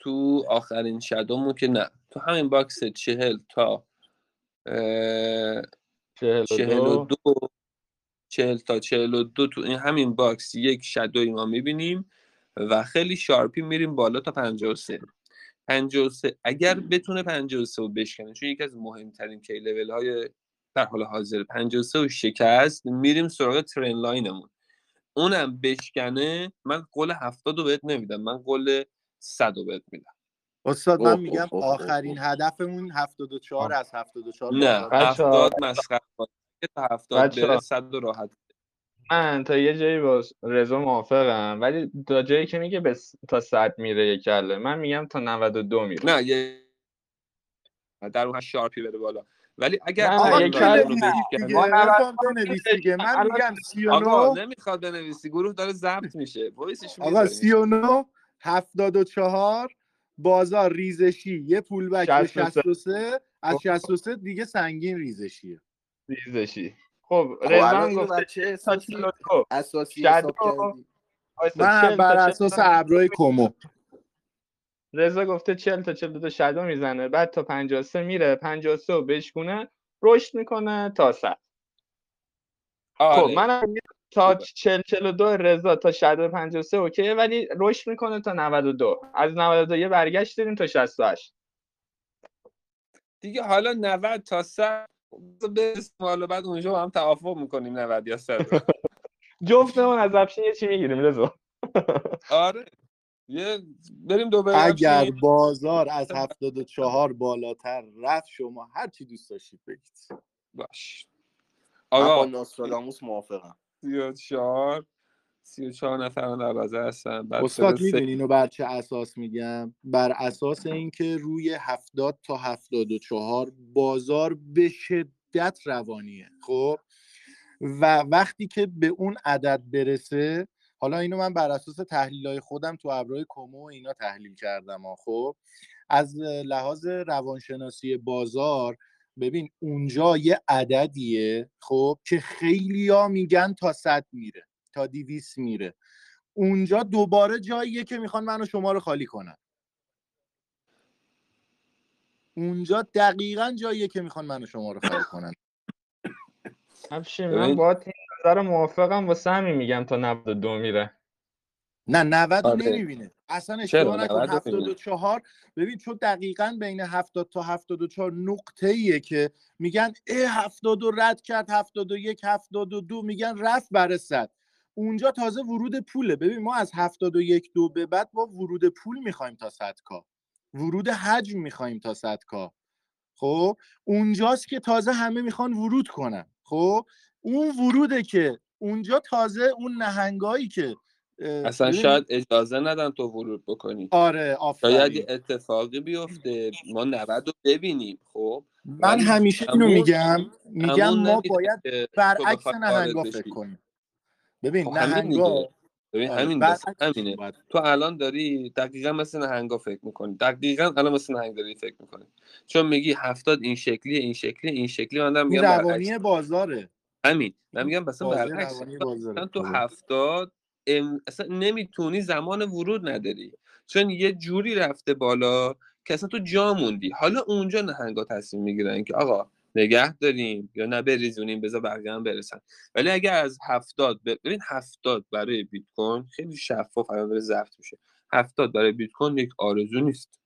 تو آخرین shadow مون که نه. تو همین box چهل تا چهل و چهل و دو دو چهل تا چهل و دو تو این همین box یک shadow ی ما می‌بینیم و خیلی sharp ی میریم بالا تا 53 53 اگر بتونه 53 رو بشکنه چون یکی از مهمترین key level های در حال حاضر 53 رو شکست میریم سراغ ترن لاینمون. اونم بشکنه من قول 70 رو بهت نمیدم من قول 100 رو بهت میدم. استاد من میگم آخرین هدفمون 74 از 74 نه 70 مسخره. که تا 70 بچه بره 100 رو راحت من تا یه جایی با رضا موافقم ولی تا جایی که میگه به تا 100 میره یک کله. من میگم تا 92 میره. نه یه در اون شارپی بره بالا. ولی اگر نه آقا کله لاینمون رو بنویسید بشکنه دیگه ما 92 رفام بنویس دیگه. من میگم آقا 39 نمی‌خواد بنویسی. گروه داره ضبط میشه. وایسش آقا می‌ذاریم. 39 74 بازار ریزشی. یه پول بک به 63 63 از 63 دیگه سنگین ریزشیه. ریزشی خب خب رضا گفته بچه 40 تا احساسی؟ 42 اساسی شدو حساب من 40 بر تا 40 اساس ابرای کومو رضا گفته 40 تا 42 شدو می‌زنه. بعد تا 53 میره. 53 رو بشکونه. رشد می‌کنه تا 100 خب آره. میگم تا خوبه 40 42 رضا تا شدو 53 اوکیه ولی رشد می‌کنه تا 92 از 92 یه برگشت داریم تا 68 دیگه حالا 90 تا 100 برسیم حالا بعد اونجا با هم توافق می‌کنیم 90 یا 100 رو. *laughs* جفتمون از افشین یه چی می‌گیریم رضا. *laughs* آره. یه بریم دو اگر بازار از 74 بالاتر رفت شما هر چی دوست داشتید بگید. باش. آقا. ناستراداموس موافقم. 34 34 نفر در بازه هستن. استاد می‌دونی اینو بر چه اساس میگم؟ بر اساس اینکه روی 70 تا 74 بازار به شدت روانیه خب؟ و وقتی که به اون عدد برسه حالا اینو من بر اساس تحلیل های خودم تو ابرای کومو و اینا تحلیل کردم ها خب؟ از لحاظ روانشناسی بازار ببین اونجا یه عددیه خب؟ که خیلیا میگن تا 100 میره. تا 200 میره. اونجا دوباره جاییه که می‌خوان من و شما رو خالی کنن. اونجا دقیقا جاییه که می‌خوان من و شما رو خالی کنن. من با نظر موافقم واسه همین میگم تا 92 میره. نه 90 رو آره. نمی‌بینه. اصلا اشتباه نکن. 90 رو می‌بینه 74 ببین چون دقیقا بین 70 تا 74 نقطه ایه که میگن اه 70 رو رد کرد 71 72 میگن رفت بر 100 اونجا تازه ورود پوله. ببین ما از 71 دو به بعد ما ورود پول می‌خوایم تا 100 کا. ورود حجم می‌خوایم تا 100 کا. خب اونجاست که تازه همه می‌خوان ورود کنن. خب اون وروده که اونجا تازه اون نهنگایی که اصلا شاید اجازه ندن تو ورود بکنی. آره شاید آفرین. اتفاقی بیفته. ما 90 رو ببینیم. خب من همیشه اینو میگم. میگم ما باید برعکس نهنگا فکر کنیم. ببین همین دیگه. نهنگا ببین آره همین برعکسشون همینه. باید تو الان داری دقیقا مثل نهنگا فکر می‌کنی. دقیقا الان مثل نهنگ داری فکر می‌کنی. چون میگی هفتاد این شکلیه این شکلی این شکلی من میگم روانی بازاره. همین. من میگم مثلا برعکس. تو بازاره اصلا تو آره. هفتاد ام... اصلا نمی‌تونی زمان ورود نداری. چون یه جوری رفته بالا که اصلا تو جا موندی. حالا اونجا نهنگا تصمیم می‌گیرن که آقا نگه داریم یا نه بریزونیم بذار بقیه هم برسن. ولی اگر از هفتاد ببین هفتاد برای بیت کوین خیلی شفاف الان داره ضبط میشه. هفتاد برای بیت کوین یک آرزو نیست.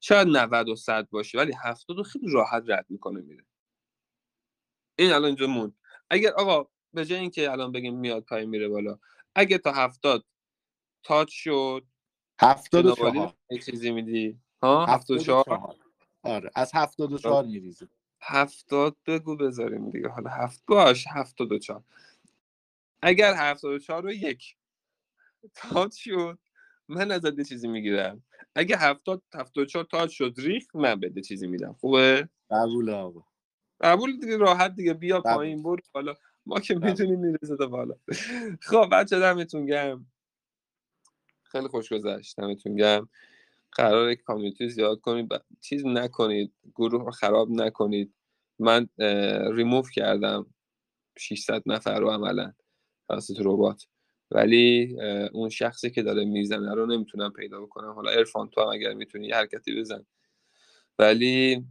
شاید 90 و 100 باشه ولی هفتاد رو خیلی راحت رد می‌کنه میره. این الان اینجا موند. اگر آقا به جای اینکه الان بگیم میاد پایین میره بالا اگه تا هفتاد تاچ شد جناب عالی 74 یه چیزی میدی. ها؟ 74 74 آره از 74 میریزه هفتاد بگو بذاریم دیگه. حالا هفت باش هفتاد و چهار. اگر هفتاد و چهار و یک. تاچ شد. من ازت چیزی می‌گیرم. اگه هفتاد هفتاد و چهار تاچ شد ریخ من بده چیزی میدم. خوبه؟ قبول آقا. قبول دیگه راحت دیگه. بیا قبول. پایین برو بالا. ما که می‌تونیم می‌رسه تا بالا. خب بچه دمتون گرم. خیلی خوش گذشت. دمتون گرم. قرار کامیونیتی زیاد کنید. ب- چیز نکنید. گروه رو خراب نکنید. من ریموف کردم 600 نفر رو عملا توسط ربات. ولی اون شخصی که داره می‌زنه رو نمی‌تونم پیدا بکنم. حالا ارفان تو هم اگر می‌تونی حرکتی بزن. ولی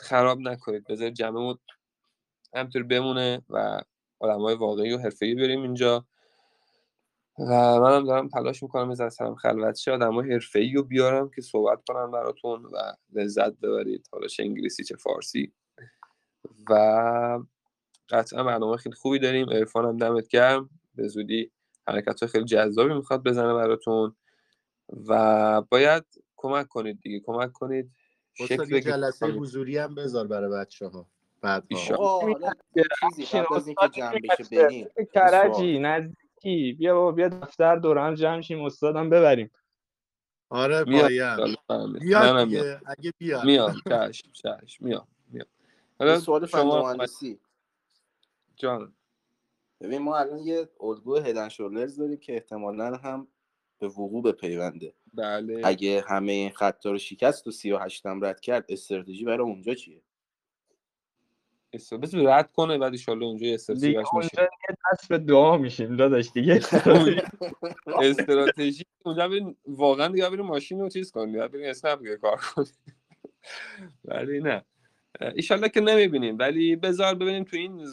خراب نکنید. بذار جمعمون همطور بمونه و های واقعی و حرفه‌ای بریم اینجا. و منم دارم تلاش می‌کنم از سرم خلوت شه آدمای حرفه‌ای رو بیارم که صحبت کنم براتون و لذت ببرید. حالا چه انگلیسی چه فارسی. و قطعا برنامه خیلی خوبی داریم. عرفان هم دمت گرم. به زودی حرکت خیلی جذابی می‌خواد بزنه براتون. و باید کمک کنید دیگه. کمک کنید. شکل جلسه حضوری هم بذار برای بچه ها چیزی قبل از اینکه جمع بشه بریم. کرجی نزدیکی بیا بابا بیا دفتر دور هم جمع شیم استادم ببریم. آره بیاد دیگه. اگه بیاد. میام چشم چشم. میام میام حالا سوال شما مهندسی. جان. ببین ما الان یه الگو هدن شولرز داریم که احتمالا هم به وقوع به پیونده بله. اگه همه این خطا رو شکست و 38 هم رد کرد استراتژی برای اونجا چیه؟ بس رد کنه بعد ان اونجا یه استراتژی میشه. به دعا میشیم داداش دیگه. *laughs* استراتژی اونجا بریم واقعا دیگه بریم ماشین رو چیز کنیم بریم اسنپ دیگه کار کنیم. ولی نه. ایشالله که نمی‌بینیم ولی بذار ببینیم تو این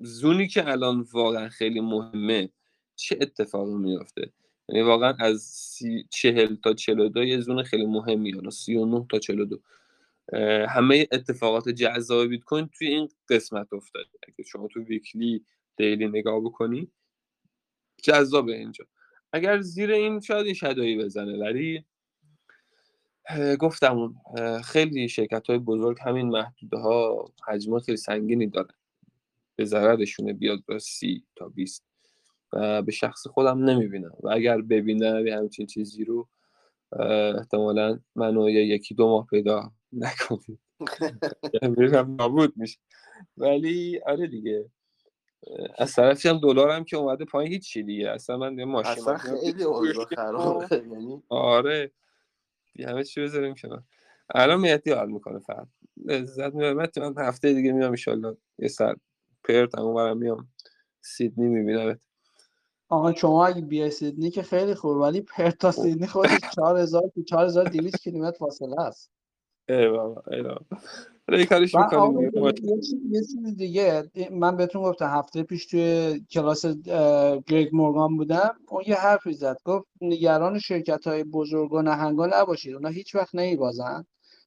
زونی که الان واقعا خیلی مهمه چه اتفاقی میفته یعنی واقعا از سی... چهل تا چلو دو یه زون خیلی مهمی حالا سی و نه تا چلو دو همه اتفاقات جذاب بیت کوین توی این قسمت افتاده. اگه شما تو ویکلی دیلی نگاه بکنی. جذابه اینجا. اگر زیر این شاید یه شدایی بزنه ولی گفتم خیلی شرکت های بزرگ همین محدوده ها حجم خیلی سنگینی دارن. به ضررشونه بیاد با سی تا 20 و به شخص خودم نمی‌بینم. و اگر ببینم یه همچین چیزی رو احتمالا منو یکی دو ماه پیدا نکنید *laughs* *laughs* ببینم نابود میشه. ولی آره دیگه. از طرفی هم دلارم که اومده پایین هیچی دیگه. اصلا من یه ماشین اصلا خیلی اوضاع خرابه *laughs* یعنی آره. همه چی بذاریم کنار. الان مهدی حال می‌کنه فقط. لذت می‌برم. من هفته دیگه میام ان یه سر پرت هم برم میام. سیدنی می‌بینم آقا شما اگه بیای سیدنی که خیلی خوب ولی پرت تا سیدنی خودش 4000 تا 4200 کیلومتر فاصله است. ای بابا ای بابا. یه کاریش می‌کنیم. یه چیز دیگه. من بهتون گفتم هفته پیش توی کلاس گریگ مورگان بودم. اون یه حرفی زد. گفت نگران شرکت های بزرگ و نهنگا نباشید. اونا هیچ وقت نمیبازن.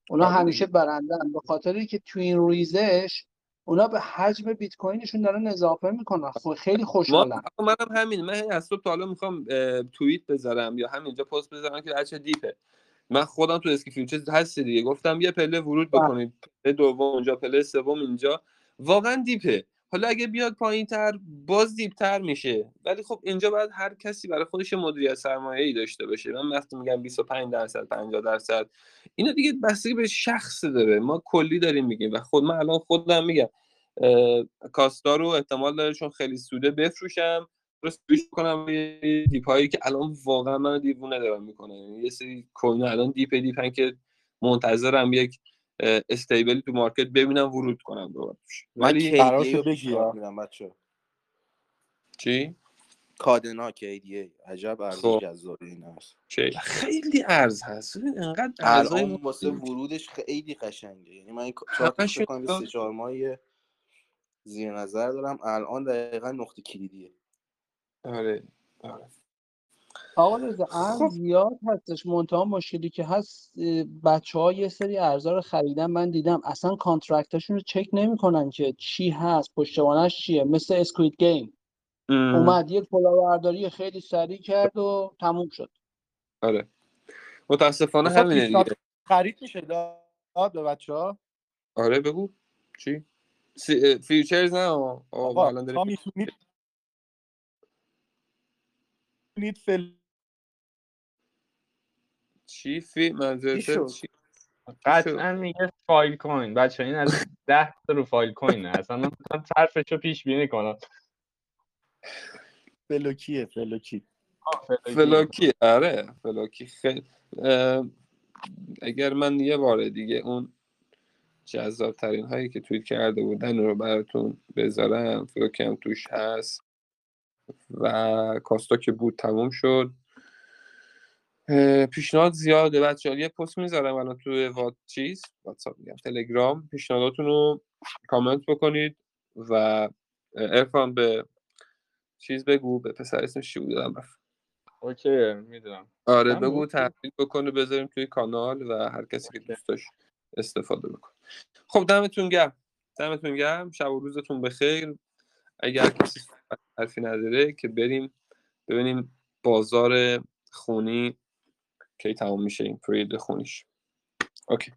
اونا همیشه برندن به خاطری که تو این ریزش اونا به حجم بیت کوینشون دارن اضافه می‌کنن. خیلی خوشحالم منم همین من از صبح تا حالا می‌خوام توییت بذارم یا همینجا پست بذارم که هرچه دیپه. من خودم تو اسکی futures هست دیگه. گفتم یه پله ورود بله. بکنید پله دوم اونجا پله سوم اینجا. واقعا deep ه. حالا اگه بیاد پایین تر باز deep تر میشه. ولی خب اینجا باید هر کسی برای خودش مدیریت سرمایه ای داشته باشه. من وقتی میگم 25 درصد 50 درصد اینا دیگه بستگی به شخص داره. ما کلی داریم میگیم و خود من الان خودم میگم کاستا رو احتمال داره چون خیلی سوده بفروشم. رو save ش کنم dip هایی که الان واقعا من دیوونه دارم می‌کنه یه سری coin الان deep deep ن که منتظرم یک stable ی تو market ببینم ورود کنم دوباره ولی قرار شده میرم بچه چی؟ کادنا KDA عجب ارز خب. جذابی این هست خیلی ارز هست. انقدر الان واسه ورودش خیلی قشنگه. یعنی من چهار سه چهار ماهی زیر نظر دارم. الان دقیقا نقطه کلیدیه. آره آره. آقا رضا خب. زیاد هستش. منتها مشکلی که هست بچه ها یه سری ارزا رو خریدن من دیدم اصلا کانترکتاشون رو چک نمی‌کنن که چی هست پشتوانش چیه. مثل اسکوید گیم اومد یک کلاهبرداری خیلی سریع کرد و تموم شد. آره. متاسفانه همینه دیگه. خرید میشه داد به بچه ها آره بگو. چی؟ فیوچرز نه آقا. الان داریم می‌تونید فل چی؟ فی منظور چی قطعا میگه فایل کوین. بچه این از ده تا رو فایل کوینه. اصلا من طرفش رو پیش بینی کنم. فلوکیه فلوکی. فلوکی. آره فلوکی خیلی. اگر من یه بار دیگه اون جذاب ترین هایی که توییت کرده بودن رو براتون بذارم فکر هم توش هست. و کاستا که بود تموم شد. پیشنهاد زیاده. بچه یه پست می‌ذارم الان توی وات چیز؟ واتساپ میگم. تلگرام. پیشنهاداتون رو کامنت بکنید و ارفان به چیز بگو به پسر اسمش چی بود؟ اوکی می‌دونم. آره بگو. تحلیل بکنه بذاریم توی کانال و هر کسی که دوست داشت استفاده بکنه. خب دمتون گرم. دمتون گرم. شب و روزتون بخیر. اگر کسی حرفی نداره که بریم ببینیم بازار خونی کی تمام میشه این پرید خونیش. اوکی.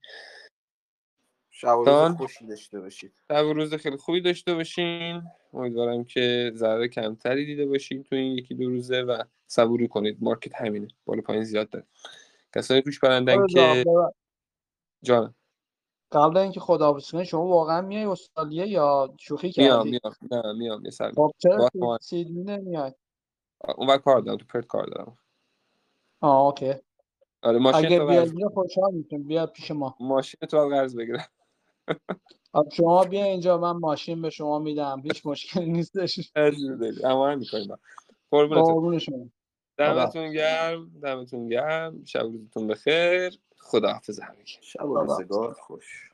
شب و روز. خوشی داشته باشید. شب روز خیلی خوبی داشته باشین. امیدوارم که ضرر کمتری دیده باشین تو این یکی دو روزه و صبوری کنید. مارکت همینه. بالا پایین زیاد داره. کسانی پیش برندن آره که جان قبل اینکه خداحافظی شما واقعا میای استرالیا یا شوخی میام کردی؟ میام نه میام. یه سر. خب سیدنی نمیای؟ اون وقت کار دارم تو پرت کار دارم. آه اوکی. آره ماشین اگه اینجا خوشحال میشیم. بیا پیش ما. ماشین تو قرض بگیرم. شما بیا اینجا من ماشین به شما میدم. هیچ مشکلی نیستش. اما هم می‌کنیم قربونتون. دمتون گرم. دمتون گرم. شب روزتون بخیر. خداحافظ همگی. شب و روزگار خوش.